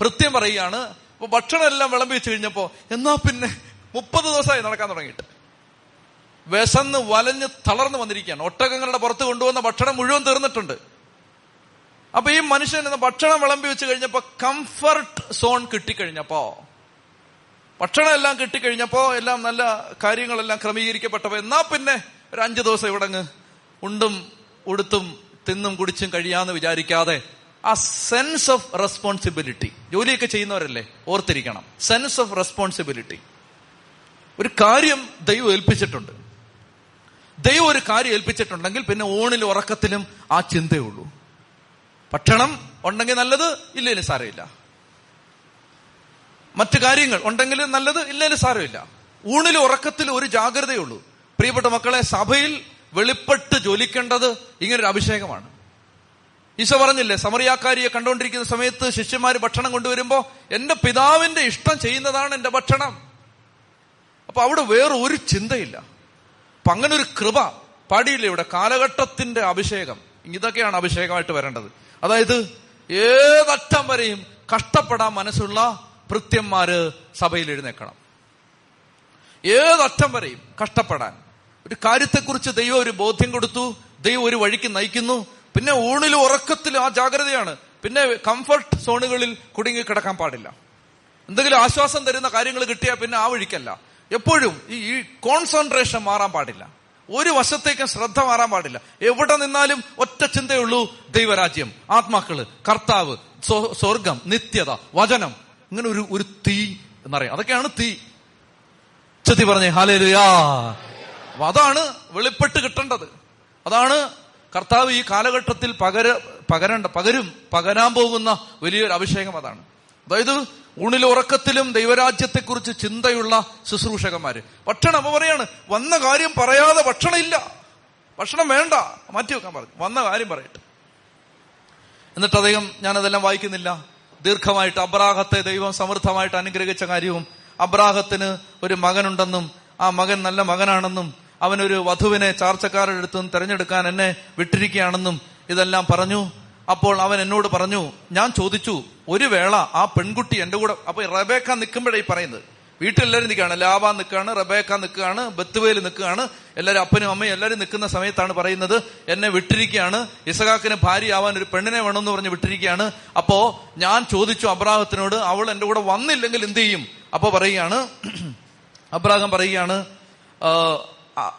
കൃത്യം പറയുകയാണ് അപ്പൊ ഭക്ഷണം എല്ലാം വിളമ്പി വെച്ച് കഴിഞ്ഞപ്പോ എന്നാ പിന്നെ മുപ്പത് ദിവസമായി നടക്കാൻ തുടങ്ങിയിട്ട്. വിശന്ന് വലഞ്ഞ് തളർന്നു വന്നിരിക്കുകയാണ്. ഒട്ടകങ്ങളുടെ പുറത്ത് കൊണ്ടുവന്ന ഭക്ഷണം മുഴുവൻ തീർന്നിട്ടുണ്ട്. അപ്പൊ ഈ മനുഷ്യൻ ഭക്ഷണം വിളമ്പി വെച്ച് കഴിഞ്ഞപ്പോ കംഫർട്ട് സോൺ കിട്ടിക്കഴിഞ്ഞപ്പോ ഭക്ഷണം എല്ലാം കിട്ടിക്കഴിഞ്ഞപ്പോ എല്ലാം നല്ല കാര്യങ്ങളെല്ലാം ക്രമീകരിക്കപ്പെട്ടപ്പോ എന്നാ പിന്നെ ഒരു അഞ്ചു ദിവസം ഇവിടെ ഉണ്ടും ഉടുത്തും തിന്നും കുടിച്ചും കഴിയാന്ന് വിചാരിക്കാതെ ആ സെൻസ് ഓഫ് റെസ്പോൺസിബിലിറ്റി ജോലിയൊക്കെ ചെയ്യുന്നവരല്ലേ? ഓർത്തിരിക്കണം. സെൻസ് ഓഫ് റെസ്പോൺസിബിലിറ്റി ഒരു കാര്യം ദൈവം ഏൽപ്പിച്ചിട്ടുണ്ട്. ദൈവം ഒരു കാര്യം ഏൽപ്പിച്ചിട്ടുണ്ടെങ്കിൽ പിന്നെ ഊണിലും ഉറക്കത്തിലും ആ ചിന്തയുള്ളൂ ഭക്ഷണം ഉണ്ടെങ്കിൽ നല്ലത് ഇല്ലേലും സാരമില്ല. മറ്റു കാര്യങ്ങൾ ഉണ്ടെങ്കിൽ നല്ലത് ഇല്ലേലും സാരമില്ല. ഊണിലും ഉറക്കത്തിലും ഒരു ജാഗ്രതയുള്ളൂ പ്രിയപ്പെട്ട മക്കളെ സഭയിൽ വെളിപ്പെട്ട് ജോലിക്കേണ്ടത് ഇങ്ങനൊരു അഭിഷേകമാണ്. ഈശോ പറഞ്ഞില്ലേ സമറിയാക്കാരിയെ കണ്ടുകൊണ്ടിരിക്കുന്ന സമയത്ത് ശിഷ്യന്മാര് ഭക്ഷണം കൊണ്ടുവരുമ്പോ എന്റെ പിതാവിന്റെ ഇഷ്ടം ചെയ്യുന്നതാണ് എന്റെ ഭക്ഷണം അപ്പൊ അവിടെ വേറെ ഒരു ചിന്തയില്ല. അപ്പൊ അങ്ങനെ ഒരു കൃപ പാടിയില്ല ഇവിടെ. കാലഘട്ടത്തിന്റെ അഭിഷേകം. ഇതൊക്കെയാണ് അഭിഷേകമായിട്ട് വരേണ്ടത്. അതായത് ഏതറ്റം വരെയും കഷ്ടപ്പെടാൻ മനസ്സുള്ള ഭൃത്യന്മാര് സഭയിൽ എഴുന്നേക്കണം ഏതറ്റം വരെയും കഷ്ടപ്പെടാൻ. ഒരു കാര്യത്തെക്കുറിച്ച് ദൈവം ഒരു ബോധ്യം കൊടുത്തു ദൈവം ഒരു വഴിക്ക് നയിക്കുന്നു. പിന്നെ ഊണിൽ ഉറക്കത്തിൽ ആ ജാഗ്രതയാണ്. പിന്നെ കംഫർട്ട് സോണുകളിൽ കുടുങ്ങി കിടക്കാൻ പാടില്ല. എന്തെങ്കിലും ആശ്വാസം തരുന്ന കാര്യങ്ങൾ കിട്ടിയാൽ പിന്നെ ആ വഴിക്കല്ല. എപ്പോഴും ഈ കോൺസെൻട്രേഷൻ മാറാൻ പാടില്ല. ഒരു വശത്തേക്കും ശ്രദ്ധ മാറാൻ പാടില്ല. എവിടെ നിന്നാലും ഒറ്റ ചിന്തയുള്ളൂ ദൈവരാജ്യം ആത്മാക്കൾ കർത്താവ് സ്വർഗം നിത്യത വചനം. ഇങ്ങനെ ഒരു ഒരു തീ എന്നറിയാം. അതൊക്കെയാണ് തീ. ചെത്തി പറഞ്ഞേ ഹാലേലുയാ അപ്പൊ അതാണ് വെളിപ്പെട്ട് കിട്ടേണ്ടത്. അതാണ് കർത്താവ് ഈ കാലഘട്ടത്തിൽ പകര പകരണ്ട പകരും പകരാൻ പോകുന്ന വലിയൊരു അഭിഷേകം അതാണ്. അതായത് ഊണിലും ഉറക്കത്തിലും ദൈവരാജ്യത്തെക്കുറിച്ച് ചിന്തയുള്ള ശുശ്രൂഷകന്മാര്. ഭക്ഷണം അപ്പൊ പറയാണ് വന്ന കാര്യം പറയാതെ ഭക്ഷണം ഇല്ല. ഭക്ഷണം വേണ്ട. മാറ്റി വെക്കാൻ പറഞ്ഞു. വന്ന കാര്യം പറയട്ടെ. എന്നിട്ട് അദ്ദേഹം ഞാനതെല്ലാം വായിക്കുന്നില്ല. ദീർഘമായിട്ട് അബ്രാഹത്തെ ദൈവം സമൃദ്ധമായിട്ട് അനുഗ്രഹിച്ച കാര്യവും അബ്രാഹത്തിന് ഒരു മകനുണ്ടെന്നും ആ മകൻ നല്ല മകനാണെന്നും അവനൊരു വധുവിനെ ചാർച്ചക്കാരുടെ അടുത്തും തെരഞ്ഞെടുക്കാൻ എന്നെ വിട്ടിരിക്കുകയാണെന്നും ഇതെല്ലാം പറഞ്ഞു. അപ്പോൾ അവൻ എന്നോട് പറഞ്ഞു ഞാൻ ചോദിച്ചു ഒരു വേള ആ പെൺകുട്ടി എന്റെ കൂടെ അപ്പൊ റബേക്ക നിൽക്കുമ്പോഴേ പറയുന്നത്. വീട്ടിലെല്ലാവരും നിൽക്കുകയാണ്. ലാബ നിൽക്കുകയാണ് റബേക്ക നിൽക്കുകയാണ് ബത്തുവേൽ നിൽക്കുകയാണ്. എല്ലാവരും അപ്പനും അമ്മയും എല്ലാവരും നിൽക്കുന്ന സമയത്താണ് പറയുന്നത് എന്നെ വിട്ടിരിക്കുകയാണ്. ഇസഹാക്കിന് ഭാര്യയാവാൻ ഒരു പെണ്ണിനെ വേണമെന്ന് പറഞ്ഞ് വിട്ടിരിക്കുകയാണ്. അപ്പോ ഞാൻ ചോദിച്ചു അബ്രാഹത്തിനോട് അവൾ എന്റെ കൂടെ വന്നില്ലെങ്കിൽ എന്ത് ചെയ്യും? അപ്പൊ പറയുകയാണ് അബ്രാഹം പറയുകയാണ്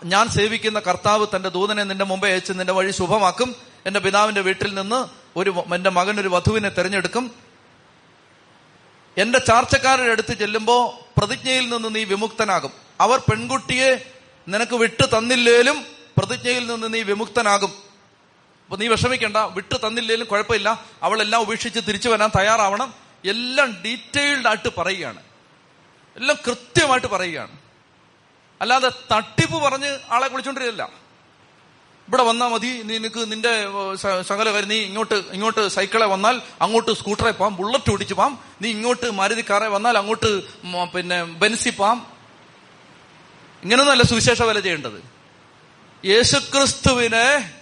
ഞാൻ സേവിക്കുന്ന കർത്താവ് തന്റെ ദൂതനെ നിന്റെ മുമ്പേ അയച്ച് നിന്റെ വഴി ശുഭമാക്കും. എന്റെ പിതാവിന്റെ വീട്ടിൽ നിന്ന് ഒരു എന്റെ മകൻ ഒരു വധുവിനെ തെരഞ്ഞെടുക്കും. എന്റെ ചാർച്ചക്കാരുടെ അടുത്ത് ചെല്ലുമ്പോൾ പ്രതിജ്ഞയിൽ നിന്ന് നീ വിമുക്തനാകും. അവർ പെൺകുട്ടിയെ നിനക്ക് വിട്ടു തന്നില്ലേലും പ്രതിജ്ഞയിൽ നിന്ന് നീ വിമുക്തനാകും. അപ്പൊ നീ വിഷമിക്കണ്ട വിട്ടു തന്നില്ലേലും കുഴപ്പമില്ല. അവളെല്ലാം ഉപേക്ഷിച്ച് തിരിച്ചു വരാൻ തയ്യാറാവണം. എല്ലാം ഡീറ്റെയിൽഡ് ആയിട്ട് പറയുകയാണ്. എല്ലാം കൃത്യമായിട്ട് പറയുകയാണ്. അല്ലാതെ തട്ടിപ്പ് പറഞ്ഞ് ആളെ വിളിച്ചോണ്ടിരില്ല ഇവിടെ വന്നാൽ മതി നിനക്ക് നിന്റെ സകല കാര്യം നീ ഇങ്ങോട്ട് ഇങ്ങോട്ട് സൈക്കിളെ വന്നാൽ അങ്ങോട്ട് സ്കൂട്ടറെ പോവാം ബുള്ളറ്റ് ഓടിച്ചു പോവാം നീ ഇങ്ങോട്ട് മാരുതി കാറെ വന്നാൽ അങ്ങോട്ട് പിന്നെ ബെൻസി പോവാം ഇങ്ങനൊന്നല്ല സുവിശേഷ വില ചെയ്യേണ്ടത്. യേശുക്രിസ്തുവിനെ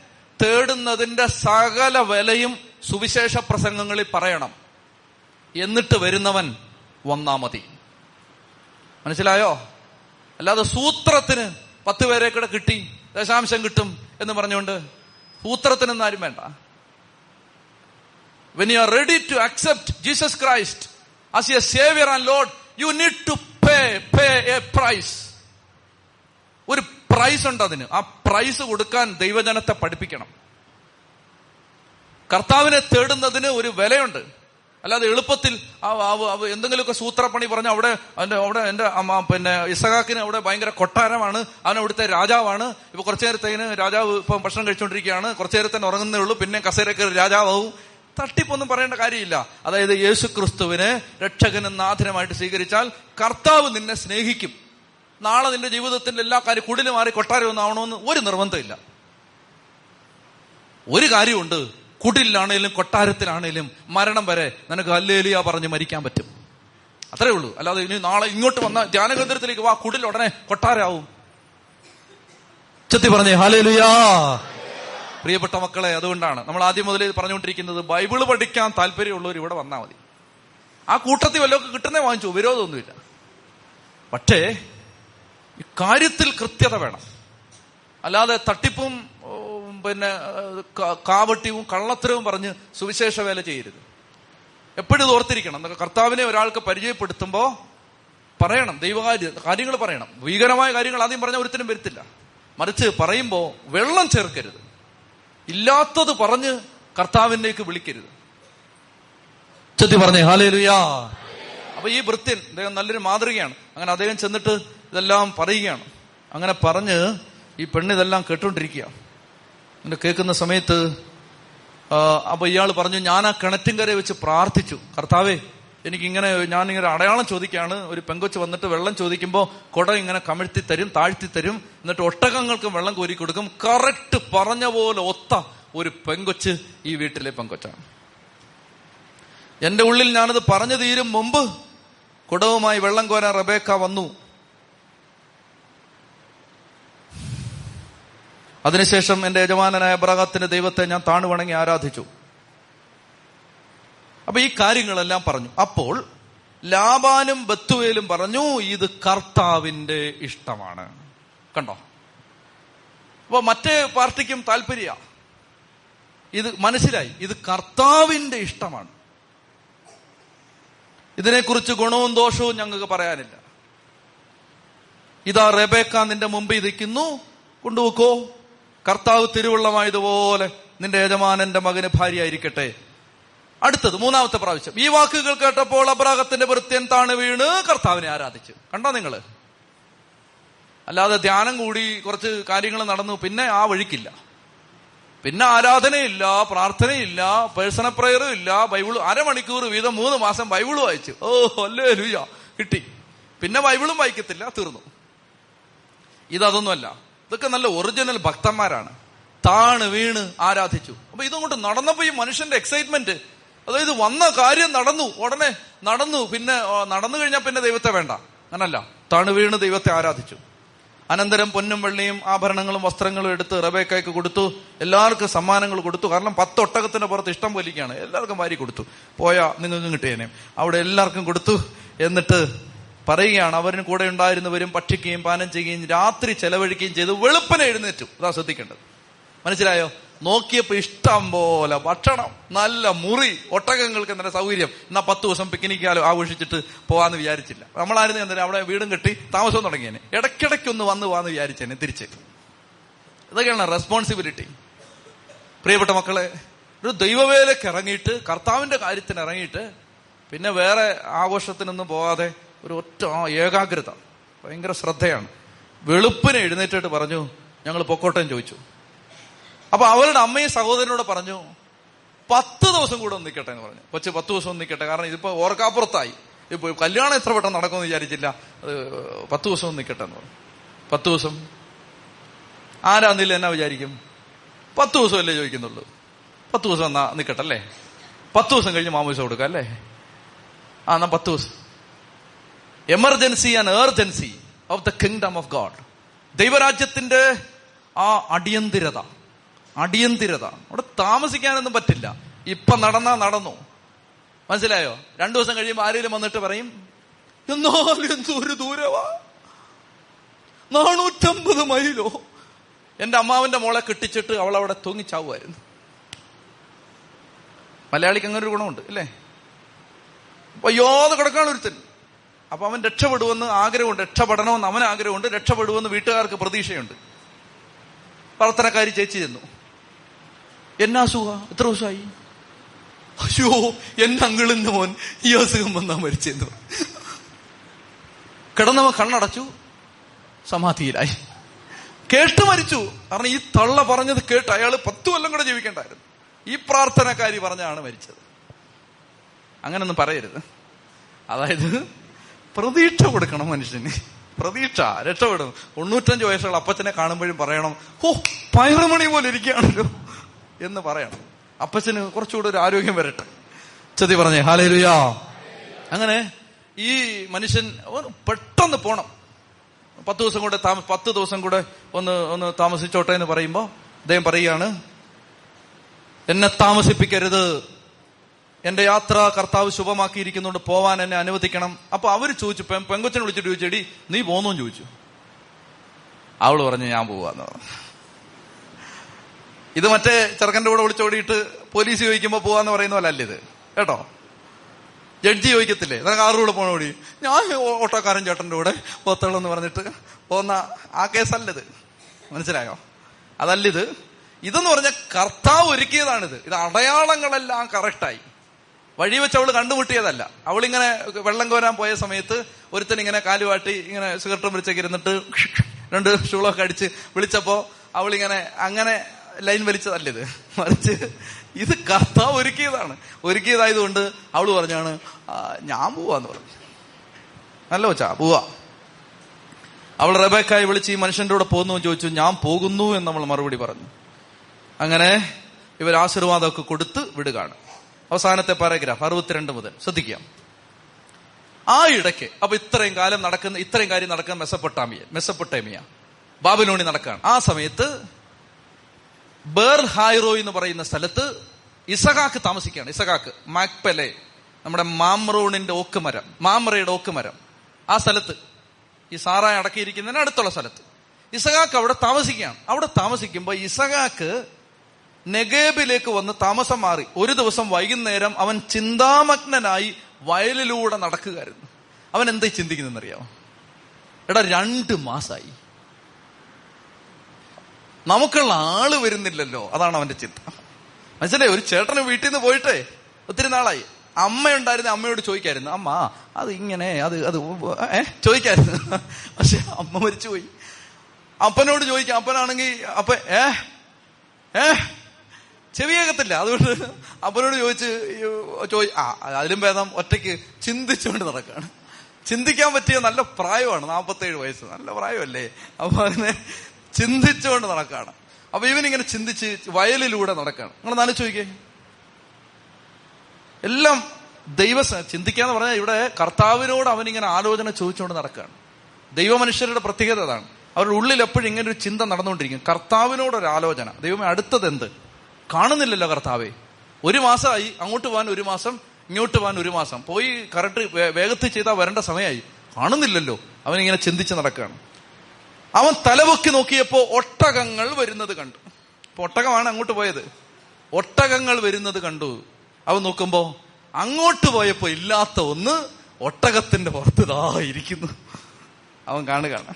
തേടുന്നതിന്റെ സകല വിലയും സുവിശേഷ പ്രസംഗങ്ങളിൽ പറയണം. എന്നിട്ട് വരുന്നവൻ വന്നാ മതി. മനസ്സിലായോ? അല്ലാതെ സൂത്രത്തിന് പത്ത് പേരെ കൂടെ കിട്ടി ദശാംശം കിട്ടും എന്ന് പറഞ്ഞുകൊണ്ട് സൂത്രത്തിനൊന്നും ആരും വേണ്ട. When you are ready to accept Jesus Christ as a saviour and lord you need to pay pay a price ഒരു പ്രൈസ് ഉണ്ട് അതിന്. ആ പ്രൈസ് കൊടുക്കാൻ ദൈവജനത്തെ പഠിപ്പിക്കണം. കർത്താവിനെ തേടുന്നതിന് ഒരു വിലയുണ്ട്. അല്ലാതെ എളുപ്പത്തിൽ എന്തെങ്കിലുമൊക്കെ സൂത്രപ്പണി പറഞ്ഞ അവിടെ അവന്റെ അവിടെ എന്റെ പിന്നെ ഇസഹാക്കിന് അവിടെ ഭയങ്കര കൊട്ടാരമാണ് അവൻ അവിടുത്തെ രാജാവാണ്. ഇപ്പൊ കുറച്ചു നേരത്തേന് രാജാവ് ഇപ്പൊ ഭക്ഷണം കഴിച്ചുകൊണ്ടിരിക്കുകയാണ്. കുറച്ചു നേരത്തേന് ഉറങ്ങുന്നേ ഉള്ളൂ. പിന്നെ കസേരക്ക് രാജാവാവും. തട്ടിപ്പൊന്നും പറയേണ്ട കാര്യമില്ല. അതായത് യേശു ക്രിസ്തുവിനെ രക്ഷകനും നാഥനുമായിട്ട് സ്വീകരിച്ചാൽ കർത്താവ് നിന്നെ സ്നേഹിക്കും. നാളെ നിന്റെ ജീവിതത്തിന്റെ എല്ലാ കാര്യം കുടിൽ മാറി കൊട്ടാരമൊന്നും ആവണമെന്ന് ഒരു നിർബന്ധമില്ല. ഒരു കാര്യമുണ്ട്. കുടിലാണേലും കൊട്ടാരത്തിലാണേലും മരണം വരെ നിനക്ക് അല്ലേലിയ പറഞ്ഞ് മരിക്കാൻ പറ്റും. അത്രേ ഉള്ളൂ. അല്ലാതെ ഇനി നാളെ ഇങ്ങോട്ട് വന്ന ധ്യാനകേന്ദ്രത്തിലേക്ക് വാ കുടിൽ ഉടനെ കൊട്ടാരാവും ചെത്തി പറഞ്ഞേ ഹാലേലുയാ പ്രിയപ്പെട്ട മക്കളെ അതുകൊണ്ടാണ് നമ്മൾ ആദ്യം മുതലേ പറഞ്ഞുകൊണ്ടിരിക്കുന്നത് ബൈബിൾ പഠിക്കാൻ താല്പര്യമുള്ളവർ ഇവിടെ വന്നാൽ മതി. ആ കൂട്ടത്തിൽ വല്ലതൊക്കെ കിട്ടുന്നേ വാങ്ങിച്ചു വിരോധമൊന്നുമില്ല. പക്ഷേ കാര്യത്തിൽ കൃത്യത വേണം. അല്ലാതെ തട്ടിപ്പും പിന്നെ കാവട്ടിയും കള്ളത്തരവും പറഞ്ഞ് സുവിശേഷ വേല ചെയ്യരുത്. എപ്പോഴും ഓർത്തിരിക്കണം. കർത്താവിനെ ഒരാൾക്ക് പരിചയപ്പെടുത്തുമ്പോൾ പറയണം. ദൈവകാര്യ കാര്യങ്ങൾ പറയണം. ഭീകരമായ കാര്യങ്ങൾ ആദ്യം പറഞ്ഞാൽ ഒരുത്തിനും വരുത്തില്ല. മറിച്ച് പറയുമ്പോൾ വെള്ളം ചേർക്കരുത്. ഇല്ലാത്തത് പറഞ്ഞ് കർത്താവിനേക്ക് വിളിക്കരുത്. ചെത്തി പറഞ്ഞേ ഹാലേലുയാ. അപ്പൊ ഈ വൃത്യൻ അദ്ദേഹം നല്ലൊരു മാതൃകയാണ്. അങ്ങനെ അദ്ദേഹം ചെന്നിട്ട് ഇതെല്ലാം പറയുകയാണ്. അങ്ങനെ പറഞ്ഞ് ഈ പെണ്ണ് ഇതെല്ലാം കേട്ടോണ്ടിരിക്കുക അങ്ങനെ കേൾക്കുന്ന സമയത്ത് അപ്പൊ ഇയാൾ പറഞ്ഞു ഞാൻ ആ കിണറ്റിൻകരെ വെച്ച് പ്രാർത്ഥിച്ചു. കർത്താവേ എനിക്കിങ്ങനെ ഞാനിങ്ങനെ അടയാളം ചോദിക്കുകയാണ് ഒരു പെങ്കൊച്ച് വന്നിട്ട് വെള്ളം ചോദിക്കുമ്പോൾ കുട ഇങ്ങനെ കമിഴ്ത്തി തരും താഴ്ത്തി തരും. എന്നിട്ട് ഒട്ടകങ്ങൾക്ക് വെള്ളം കോരി കൊടുക്കും. കറക്റ്റ് പറഞ്ഞ പോലെ ഒത്ത ഒരു പെങ്കൊച്ച് ഈ വീട്ടിലെ പെങ്കൊച്ചാണ്. എന്റെ ഉള്ളിൽ ഞാനത് പറഞ്ഞു തീരും മുമ്പ് കുടവുമായി വെള്ളം കോരാൻ റബേക്ക വന്നു. അതിനുശേഷം എന്റെ യജമാനായ അബ്രഹത്തിന്റെ ദൈവത്തെ ഞാൻ താണുവണങ്ങി ആരാധിച്ചു. അപ്പൊ ഈ കാര്യങ്ങളെല്ലാം പറഞ്ഞു. അപ്പോൾ ലാബാനും ബത്തുവേലും പറഞ്ഞു ഇത് കർത്താവിന്റെ ഇഷ്ടമാണ്. കണ്ടോ? അപ്പൊ മറ്റേ പാർട്ടിക്കും താല്പര്യ. ഇത് മനസ്സിലായി. ഇത് കർത്താവിന്റെ ഇഷ്ടമാണ്. ഇതിനെക്കുറിച്ച് ഗുണവും ദോഷവും ഞങ്ങൾക്ക് പറയാനില്ല. ഇതാ റെബേക്ക നിന്റെ മുമ്പിൽ ഇരിക്കുന്നു. കൊണ്ടുപോക്കോ കർത്താവ് തിരുവുള്ളമായതുപോലെ നിന്റെ യജമാനന്റെ മകന് ഭാര്യയായിരിക്കട്ടെ. അടുത്തത് മൂന്നാമത്തെ പ്രാവശ്യം. ഈ വാക്കുകൾ കേട്ടപ്പോൾ അബ്രാഹത്തിന്റെ വൃത്യൻ താണ് വീണ് കർത്താവിനെ ആരാധിച്ചു. കണ്ടോ നിങ്ങൾ? അല്ലാതെ ധ്യാനം കൂടി കുറച്ച് കാര്യങ്ങൾ നടന്നു പിന്നെ ആ വഴിക്കില്ല. പിന്നെ ആരാധനയില്ല പ്രാർത്ഥനയില്ല പേഴ്സണൽ പ്രയറും ഇല്ല ബൈബിൾ അരമണിക്കൂർ വീതം മൂന്ന് മാസം ബൈബിൾ വായിച്ചു. ഓ അല്ലേ ലുയ്യ കിട്ടി. പിന്നെ ബൈബിളും വായിക്കത്തില്ല തീർന്നു. ഇതൊന്നുമല്ല ഇതൊക്കെ നല്ല ഒറിജിനൽ ഭക്തന്മാരാണ്. താണ് വീണ് ആരാധിച്ചു. അപ്പൊ ഇതങ്ങോട്ട് നടന്നപ്പോ ഈ മനുഷ്യന്റെ എക്സൈറ്റ്മെന്റ് അതായത് വന്ന കാര്യം നടന്നു ഉടനെ നടന്നു പിന്നെ നടന്നു കഴിഞ്ഞാൽ പിന്നെ ദൈവത്തെ വേണ്ട. അങ്ങനല്ല. താണു വീണ് ദൈവത്തെ ആരാധിച്ചു. അനന്തരം പൊന്നും വെള്ളിയും ആഭരണങ്ങളും വസ്ത്രങ്ങളും എടുത്ത് റബേക്കയ്ക്ക് കൊടുത്തു എല്ലാവർക്കും സമ്മാനങ്ങൾ കൊടുത്തു. കാരണം പത്ത് ഒട്ടകത്തിന്റെ പുറത്ത് ഇഷ്ടം പോലിക്കാണ് എല്ലാവർക്കും വാരി കൊടുത്തു. പോയാ നിങ്ങൾക്കും കിട്ടിയേനെ. അവിടെ എല്ലാവർക്കും കൊടുത്തു. എന്നിട്ട് പറയുകയാണ് അവരിന് കൂടെ ഉണ്ടായിരുന്നവരും ഭക്ഷിക്കുകയും പാനം ചെയ്യുകയും രാത്രി ചെലവഴിക്കുകയും ചെയ്ത് വെളുപ്പിനെ എഴുന്നേറ്റു. അതാ ശ്രദ്ധിക്കേണ്ടത്. മനസ്സിലായോ? നോക്കിയപ്പോ ഇഷ്ടം പോലെ ഭക്ഷണം നല്ല മുറി ഒട്ടകങ്ങൾക്ക് നല്ല സൗകര്യം. എന്നാ പത്ത് ദിവസം പിക്നിക്കാലോ ആഘോഷിച്ചിട്ട് പോവാന്ന് വിചാരിച്ചില്ല. നമ്മളായിരുന്നു എന്തായാലും അവിടെ വീടും കെട്ടി താമസം തുടങ്ങിയേനെ. ഇടയ്ക്കിടയ്ക്കൊന്ന് വന്ന് പോവാന്ന് വിചാരിച്ചേനെ തിരിച്ച്. ഇതൊക്കെയാണ് റെസ്പോൺസിബിലിറ്റി പ്രിയപ്പെട്ട മക്കളെ ഒരു ദൈവവേലക്ക് ഇറങ്ങിയിട്ട് കർത്താവിന്റെ കാര്യത്തിന് ഇറങ്ങിയിട്ട് പിന്നെ വേറെ ആഘോഷത്തിനൊന്നും പോകാതെ ഒരു ഒറ്റ ഏകാഗ്രത. ഭയങ്കര ശ്രദ്ധയാണ്. വെളുപ്പിനെ എഴുന്നേറ്റിട്ട് പറഞ്ഞു ഞങ്ങൾ പൊക്കോട്ടം ചോദിച്ചു. അപ്പൊ അവരുടെ അമ്മയും സഹോദരനോട് പറഞ്ഞു പത്ത് ദിവസം കൂടെ ഒന്ന് നിൽക്കട്ടെ എന്ന് പറഞ്ഞു. കൊച്ചു പത്ത് ദിവസം ഒന്ന് നിൽക്കട്ടെ കാരണം ഇതിപ്പോ ഓർക്കാപ്പുറത്തായി. ഇപ്പൊ കല്യാണം എത്ര പെട്ടെന്ന് നടക്കുമെന്ന് വിചാരിച്ചില്ല. പത്ത് ദിവസം ഒന്ന് നിൽക്കട്ടെ എന്ന് പറഞ്ഞു. പത്ത് ദിവസം? ആരാന്നില്ല എന്നാ വിചാരിക്കും? പത്ത് ദിവസമല്ലേ ചോദിക്കുന്നുള്ളൂ. പത്ത് ദിവസം എന്നാ നിൽക്കട്ടെ അല്ലേ? പത്ത് ദിവസം കഴിഞ്ഞ് മാമൂസ കൊടുക്കാം അല്ലേ? ആ എന്നാ പത്ത് ദിവസം. Emergency and urgency of the kingdom of God ദൈവരാജ്യത്തിന്റെ ആ അടിയന്തിരത അടിയന്തിരത. അവിടെ താമസിക്കാനൊന്നും പറ്റില്ല. ഇപ്പൊ നടന്നാ നടന്നു. മനസ്സിലായോ? രണ്ടു ദിവസം കഴിയുമ്പോൾ ആരെങ്കിലും വന്നിട്ട് പറയും എന്നാലും എന്തോരു ദൂരവാ? നാനൂറ്റമ്പത് മൈലോ? എന്റെ അമ്മാവിന്റെ മോളെ കെട്ടിച്ചിട്ട് അവൾ അവിടെ തൂങ്ങിച്ചാവുമായിരുന്നു മലയാളിക്ക് അങ്ങനെ ഒരു ഗുണമുണ്ട് അല്ലേ? വയ്യാതെ കിടക്കാണ് ഒരുത്തൻ. അപ്പൊ അവൻ രക്ഷപ്പെടുമെന്ന് ആഗ്രഹമുണ്ട് രക്ഷപ്പെടണമെന്ന് അവൻ ആഗ്രഹമുണ്ട് രക്ഷപ്പെടുമെന്ന് വീട്ടുകാർക്ക് പ്രതീക്ഷയുണ്ട്. പ്രാർത്ഥനക്കാരി ചേച്ചി ചെന്നു. എന്നാ സുഖ എത്ര ദിവസമായി? അയ്യോ എന്റെ അങ്കിളിന്റെ മോൻ ഈ അസുഖം വന്നാ മരിച്ചെന്ന് കിടന്നവൻ കണ്ണടച്ചു സമാധിയിലായി. കേട്ട് മരിച്ചു. കാരണം ഈ തള്ള പറഞ്ഞത് കേട്ട് അയാൾ പത്തു കൊല്ലം കൂടെ ജീവിക്കേണ്ടായിരുന്നു. ഈ പ്രാർത്ഥനക്കാരി പറഞ്ഞാണ് മരിച്ചത്. അങ്ങനൊന്നും പറയരുത്. അതായത് പ്രതീക്ഷ കൊടുക്കണം മനുഷ്യന്. പ്രതീക്ഷ രക്ഷപ്പെടും. തൊണ്ണൂറ്റഞ്ച് വയസ്സുള്ള അപ്പച്ചനെ കാണുമ്പോഴും പറയണം ഓ പയറുമണി പോലെ ഇരിക്കുകയാണല്ലോ എന്ന് പറയണം. അപ്പച്ചന് കുറച്ചുകൂടെ ഒരു ആരോഗ്യം വരട്ടെ. ചതി പറഞ്ഞേ ഹാലേലുയാ. അങ്ങനെ ഈ മനുഷ്യൻ പെട്ടെന്ന് പോണം. പത്ത് ദിവസം കൂടെ താമ പത്ത് ദിവസം കൂടെ ഒന്ന് ഒന്ന് താമസിച്ചോട്ടെ എന്ന് പറയുമ്പോ അദ്ദേഹം പറയുകയാണ് എന്നെ താമസിപ്പിക്കരുത്. എന്റെ യാത്ര കർത്താവ് ശുഭമാക്കിയിരിക്കുന്നുണ്ട് പോവാൻ എന്നെ അനുവദിക്കണം. അപ്പൊ അവർ ചോദിച്ചു പെങ്കൊച്ചനെ വിളിച്ചിട്ട് ചോദിച്ചെടി നീ പോന്നു? ചോദിച്ചു. അവൾ പറഞ്ഞു ഞാൻ പോവാന്ന് ഇത് മറ്റേ ചെറുക്കന്റെ കൂടെ വിളിച്ചോടിയിട്ട് പോലീസ് ചോദിക്കുമ്പോ പോവാന്ന് പറയുന്ന പോലെ അല്ല ഇത്? കേട്ടോ? ജഡ്ജി ചോദിക്കത്തില്ലേ? നിനക്ക് ആരുടെ കൂടെ പോണോടി? ഞാൻ ഓട്ടോക്കാരൻ ചേട്ടന്റെ കൂടെ പോത്തോളെന്ന് പറഞ്ഞിട്ട് പോന്ന ആ കേസല്ലത്. മനസ്സിലായോ? അതല്ലിത്. ഇതെന്ന് പറഞ്ഞ കർത്താവ് ഒരുക്കിയതാണിത്. ഇത് അടയാളങ്ങളെല്ലാം കറക്റ്റായി വഴി വെച്ച് അവൾ കണ്ടുമുട്ടിയതല്ല. അവളിങ്ങനെ വെള്ളം കോരാൻ പോയ സമയത്ത് ഒരുത്തൻ ഇങ്ങനെ കാലുവാട്ടി ഇങ്ങനെ സിഗരറ്റും വിളിച്ചൊക്കെ ഇരുന്നിട്ട് രണ്ട് ഷൂളൊക്കെ അടിച്ച് വിളിച്ചപ്പോ അവളിങ്ങനെ അങ്ങനെ ലൈൻ വലിച്ചതല്ലിത് മറിച്ച് ഇത് കർത്താവ് ഒരുക്കിയതാണ്. ഒരുക്കിയതായതുകൊണ്ട് അവൾ പറഞ്ഞാണ് ഞാൻ പോവാന്ന് പറഞ്ഞു. നല്ല വെച്ചാ പോവാ. അവൾ റബേക്കായി വിളിച്ച് ഈ മനുഷ്യന്റെ കൂടെ പോകുന്നു ചോദിച്ചു ഞാൻ പോകുന്നു എന്ന് നമ്മൾ മറുപടി പറഞ്ഞു. അങ്ങനെ ഇവർ ആശീർവാദമൊക്കെ കൊടുത്ത് വിടുകയാണ്. അവസാനത്തെ പാരഗ്രാഫ് അറുപത്തിരണ്ട് മുതൽ. ശ്രദ്ധിക്കാം. ആ ഇടയ്ക്ക് അപ്പൊ ഇത്രയും കാലം നടക്കുന്ന ഇത്രയും കാര്യം നടക്കുന്ന മെസ്സപ്പൊട്ടാമിയ മെസ്സപ്പൊട്ടേമിയ ബാബിലോണി നടക്കുകയാണ് ആ സമയത്ത് ബേർ ഹായ്റോ എന്ന് പറയുന്ന സ്ഥലത്ത് ഇസഹാക്ക് താമസിക്കുകയാണ്. ഇസഹാക്ക് മാക്പെലെ നമ്മുടെ മാമ്രോണിന്റെ ഓക്കുമരം മാമ്രയുടെ ഓക്കുമരം. ആ സ്ഥലത്ത് ഈ സാറായി അടക്കിയിരിക്കുന്നതിന് അടുത്തുള്ള സ്ഥലത്ത്. ഇസഹാക്ക് അവിടെ താമസിക്കുകയാണ്. അവിടെ താമസിക്കുമ്പോൾ ഇസഹാക്ക് നെഗേബിലേക്ക് വന്ന് താമസം മാറി. ഒരു ദിവസം വൈകുന്നേരം അവൻ ചിന്താമഗ്നനായി വയലിലൂടെ നടക്കുകയായിരുന്നു. അവൻ എന്താ ചിന്തിക്കുന്നറിയാമോ എടാ രണ്ട് മാസായി. നമുക്കുള്ള ആൾ വരുന്നില്ലല്ലോ. അതാണ് അവന്റെ ചിന്ത. മനസ്സിലായി? ഒരു ചേട്ടന് വീട്ടിൽ നിന്ന് പോയിട്ടേ ഒത്തിരി നാളായി. അമ്മ ഉണ്ടായിരുന്ന അമ്മയോട് ചോദിക്കായിരുന്നു. അമ്മ അത് ഇങ്ങനെ അത് അത് ഏ? ചോദിക്കായിരുന്നു. പക്ഷെ അമ്മ മരിച്ചുപോയി. അപ്പനോട് ചോദിക്കാം. അപ്പനാണെങ്കിൽ അപ്പ ഏ? ഏ? ചെവിയേക്കത്തില്ല അതുകൊണ്ട് അപ്പനോട് ചോദിച്ച് ചോദി ആ അതിലും ഭേദം ഒറ്റയ്ക്ക് ചിന്തിച്ചുകൊണ്ട് നടക്കുകയാണ് ചിന്തിക്കാൻ പറ്റിയ നല്ല പ്രായമാണ്. നാൽപ്പത്തേഴ് വയസ്സ്. നല്ല പ്രായമല്ലേ? അപ്പൊ അതിനെ ചിന്തിച്ചുകൊണ്ട് നടക്കുകയാണ് അപ്പൊ ഇവനിങ്ങനെ ചിന്തിച്ച് വയലിലൂടെ നടക്കുകയാണ് നിങ്ങൾ നാല് ചോദിക്കേ എല്ലാം ദൈവ ചിന്തിക്കാന്ന് പറഞ്ഞാൽ ഇവിടെ കർത്താവിനോട് അവനിങ്ങനെ ആലോചന ചോദിച്ചുകൊണ്ട് നടക്കുകയാണ് ദൈവമനുഷ്യരുടെ പ്രത്യേകത അതാണ്. അവരുടെ ഉള്ളിൽ എപ്പോഴും ഇങ്ങനെ ഒരു ചിന്ത നടന്നുകൊണ്ടിരിക്കും. കർത്താവിനോടൊരു ആലോചന. ദൈവമേ അടുത്തത് എന്ത്? കാണുന്നില്ലല്ലോ കർത്താവെ. ഒരു മാസമായി അങ്ങോട്ട് പോകാൻ ഒരു മാസം ഇങ്ങോട്ട് പോകാൻ ഒരു മാസം. പോയി കറക്റ്റ് വേഗത്തിൽ ചെയ്താൽ വരേണ്ട സമയമായി. കാണുന്നില്ലല്ലോ. അവനിങ്ങനെ ചിന്തിച്ച് നടക്കുകയാണ് അവൻ തലപൊക്കി നോക്കിയപ്പോ ഒട്ടകങ്ങൾ വരുന്നത് കണ്ടു. ഇപ്പൊ ഒട്ടകമാണ് അങ്ങോട്ട് പോയത്. ഒട്ടകങ്ങൾ വരുന്നത് കണ്ടു. അവൻ നോക്കുമ്പോ അങ്ങോട്ട് പോയപ്പോ ഇല്ലാത്ത ഒന്ന് ഒട്ടകത്തിന്റെ പുറത്ത് ഇതാ ഇരിക്കുന്നു. അവൻ കാണുകയാണ്.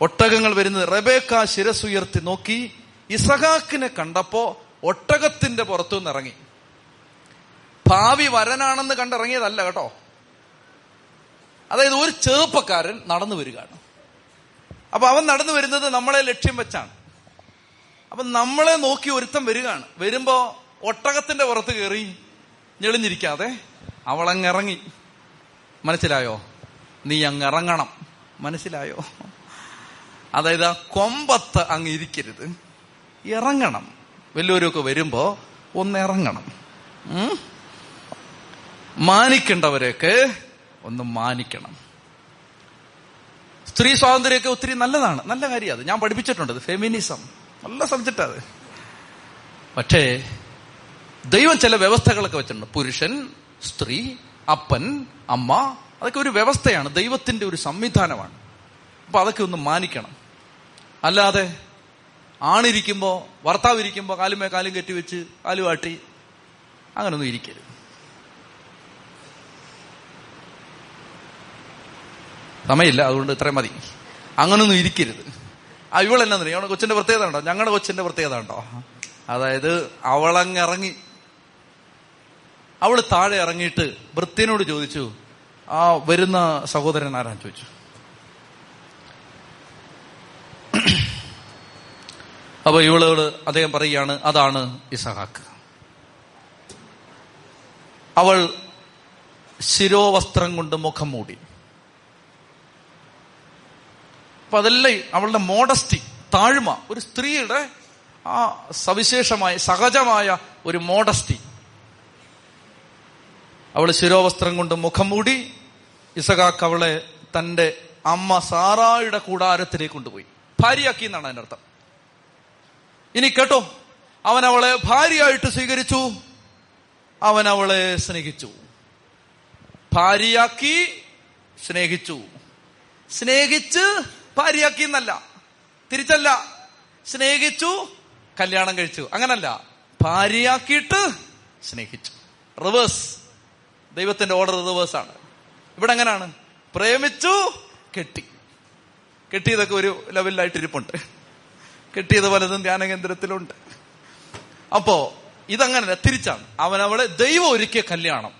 ഒട്ടകങ്ങൾ വരുന്നത് റബേക്ക ശിരസുയർത്തി നോക്കി ഇസഹാക്കിനെ കണ്ടപ്പോ ഒട്ടകത്തിന്റെ പുറത്തു ഇറങ്ങി. ഭാവി വരനാണെന്ന് കണ്ടിറങ്ങിയതല്ല കേട്ടോ. അതായത് ഒരു ചെറുപ്പക്കാരൻ നടന്നു വരികയാണ്. അപ്പൊ അവൻ നടന്നു വരുന്നത് നമ്മളെ ലക്ഷ്യം വെച്ചാണ്. അപ്പൊ നമ്മളെ നോക്കി ഒരുത്തം വരികയാണ്. വരുമ്പോ ഒട്ടകത്തിന്റെ പുറത്ത് കയറി ഞെളിഞ്ഞിരിക്കാതെ അവളങ്ങിറങ്ങി മനസ്സിലായോ? നീ അങ്ങ് ഇറങ്ങണം. മനസ്സിലായോ? അതായത് ആ കൊമ്പത്ത് അങ്ങ് ഇരിക്കരുത്. ഇറങ്ങണം. വലിയവരൊക്കെ വരുമ്പോ ഒന്ന് ഇറങ്ങണം മാനിക്കേണ്ടവരെയൊക്കെ ഒന്ന് മാനിക്കണം. സ്ത്രീ സ്വാതന്ത്ര്യമൊക്കെ ഒത്തിരി നല്ലതാണ്. നല്ല കാര്യം അത്. ഞാൻ പഠിപ്പിച്ചിട്ടുണ്ട് ഫെമിനിസം. നല്ല സബ്ജക്റ്റ് അത്. പക്ഷേ ദൈവം ചില വ്യവസ്ഥകളൊക്കെ വെച്ചിട്ടുണ്ട്. പുരുഷൻ സ്ത്രീ അപ്പൻ അമ്മ. അതൊക്കെ ഒരു വ്യവസ്ഥയാണ്. ദൈവത്തിന്റെ ഒരു സംവിധാനമാണ്. അപ്പൊ അതൊക്കെ ഒന്ന് മാനിക്കണം. അല്ലാതെ ആണിരിക്കുമ്പോ ഭർത്താവ് ഇരിക്കുമ്പോ കാലുമേ കാലും കെട്ടിവെച്ച് കാലുവാട്ടി അങ്ങനൊന്നും ഇരിക്കരുത്. സമയമില്ല അതുകൊണ്ട് ഇത്രയും മതി. അങ്ങനൊന്നും ഇരിക്കരുത്. ആ ഇവളെന്നാ അവളെ കൊച്ചിന്റെ പ്രത്യേകത ഉണ്ടോ? ഞങ്ങളുടെ കൊച്ചിന്റെ പ്രത്യേകത ഉണ്ടോ? അതായത് അവളങ്ങിറങ്ങി. അവൾ താഴെ ഇറങ്ങിയിട്ട് വൃത്തിനോട് ചോദിച്ചു ആ വരുന്ന സഹോദരൻ ആരാൻ ചോദിച്ചു. അപ്പൊ ഇവളോട് അദ്ദേഹം പറയുകയാണ് അതാണ് ഇസഹാക്ക്. അവൾ ശിരോവസ്ത്രം കൊണ്ട് മുഖം മൂടി. അപ്പൊ അതെല്ലാം അവളുടെ മോഡസ്റ്റി താഴ്മ ഒരു സ്ത്രീയുടെ ആ സവിശേഷമായ സഹജമായ ഒരു മോഡസ്റ്റി അവൾ ശിരോവസ്ത്രം കൊണ്ട് മുഖം മൂടി ഇസഹാക്ക് അവളെ തന്റെ അമ്മ സാറായുടെ കൂടാരത്തിലേക്ക് കൊണ്ടുപോയി. ഭാര്യയാക്കി എന്നാണ് അതിനർത്ഥം. അർത്ഥം ഇനി കേട്ടോ. അവൻ അവളെ ഭാര്യയായിട്ട് സ്വീകരിച്ചു. അവൻ അവളെ സ്നേഹിച്ചു. ഭാര്യയാക്കി സ്നേഹിച്ചു. സ്നേഹിച്ച് ഭാര്യയാക്കി എന്നല്ല തിരിച്ചല്ല. സ്നേഹിച്ചു കല്യാണം കഴിച്ചു. അങ്ങനല്ല. ഭാര്യയാക്കിയിട്ട് സ്നേഹിച്ചു. റിവേഴ്സ്. ദൈവത്തിന്റെ ഓർഡർ റിവേഴ്സ് ആണ്. ഇവിടെ എങ്ങനെയാണ്? പ്രേമിച്ചു കെട്ടി. കെട്ടിയതൊക്കെ ഒരു ലെവലിലായിട്ട് ഇരിപ്പുണ്ട് കെട്ടിയത് പലതും ധ്യാനകേന്ദ്രത്തിലുണ്ട്. അപ്പോ ഇതങ്ങനല്ല തിരിച്ചാണ്. അവൻ അവളെ ദൈവം ഒരുക്കിയ കല്യാണം.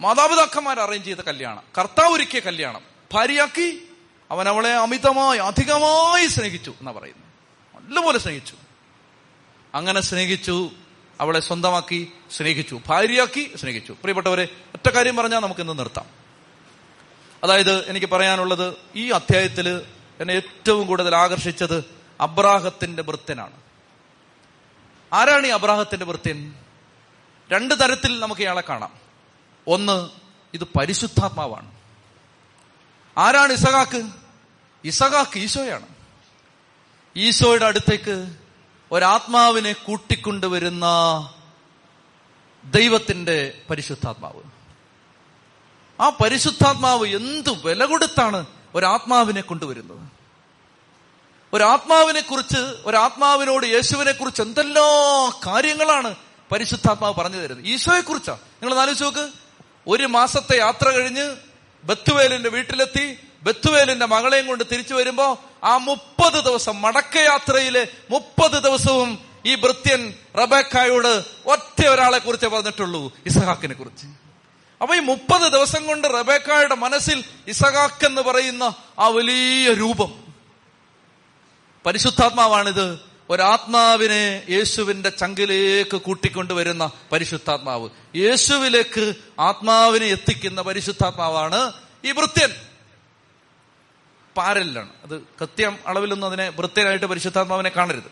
മാതാപിതാക്കന്മാർ അറേഞ്ച് ചെയ്ത കല്യാണം. കർത്താവ് ഒരുക്കിയ കല്യാണം. ഭാര്യയാക്കി അവൻ അവളെ അമിതമായി അധികമായി സ്നേഹിച്ചു എന്നാ പറയുന്നു നല്ലപോലെ സ്നേഹിച്ചു. അങ്ങനെ സ്നേഹിച്ചു അവളെ സ്വന്തമാക്കി സ്നേഹിച്ചു ഭാര്യയാക്കി സ്നേഹിച്ചു. പ്രിയപ്പെട്ടവരെ ഒറ്റ കാര്യം പറഞ്ഞാൽ നമുക്ക് ഇന്ന് നിർത്താം. അതായത് എനിക്ക് പറയാനുള്ളത് ഈ അധ്യായത്തിൽ എന്നെ ഏറ്റവും കൂടുതൽ ആകർഷിച്ചത് അബ്രാഹത്തിന്റെ വൃത്തനാണ് ആരാണ് ഈ അബ്രാഹത്തിന്റെ വൃത്യൻ രണ്ട് തരത്തിൽ നമുക്ക് ഇയാളെ കാണാം. ഒന്ന് ഇത് പരിശുദ്ധാത്മാവാണ്. ആരാണ് ഇസഹാക്ക്? ഇസഹാക്ക് ഈശോയാണ്. ഈശോയുടെ അടുത്തേക്ക് ഒരാത്മാവിനെ കൂട്ടിക്കൊണ്ടുവരുന്ന ദൈവത്തിന്റെ പരിശുദ്ധാത്മാവ്. ആ പരിശുദ്ധാത്മാവ് എന്ത് വില കൊടുത്താണ് ഒരാത്മാവിനെ കൊണ്ടുവരുന്നത്? ഒരാത്മാവിനെ കുറിച്ച് ഒരാത്മാവിനോട് യേശുവിനെ കുറിച്ച് എന്തെല്ലാം കാര്യങ്ങളാണ് പരിശുദ്ധാത്മാവ് പറഞ്ഞു തരുന്നത്? ഈശോയെ കുറിച്ചാ നിങ്ങൾ ആലോചിച്ച് നോക്ക്. ഒരു മാസത്തെ യാത്ര കഴിഞ്ഞ് ബത്തുവേലിന്റെ വീട്ടിലെത്തി ബത്തുവേലിന്റെ മകളെയും കൊണ്ട് തിരിച്ചു വരുമ്പോ ആ മുപ്പത് ദിവസം മടക്കയാത്രയിലെ മുപ്പത് ദിവസവും ഈ ഭൃത്യൻ റബേക്കായോട് ഒറ്റ ഒരാളെ കുറിച്ച് പറഞ്ഞിട്ടുള്ളൂ ഇസഹാക്കിനെ കുറിച്ച് അപ്പൊ ഈ മുപ്പത് ദിവസം കൊണ്ട് റബേക്കായുടെ മനസ്സിൽ ഇസഹാക്ക് എന്ന് പറയുന്ന ആ വലിയ രൂപം. പരിശുദ്ധാത്മാവാണിത്. ഒരാത്മാവിനെ യേശുവിന്റെ ചങ്കിലേക്ക് കൂട്ടിക്കൊണ്ടുവരുന്ന പരിശുദ്ധാത്മാവ്. യേശുവിലേക്ക് ആത്മാവിനെ എത്തിക്കുന്ന പരിശുദ്ധാത്മാവാണ് ഈ വൃത്യൻ. പാരലാണ് അത് കൃത്യം അളവിലൊന്നും അതിനെ വൃത്യനായിട്ട് പരിശുദ്ധാത്മാവിനെ കാണരുത്.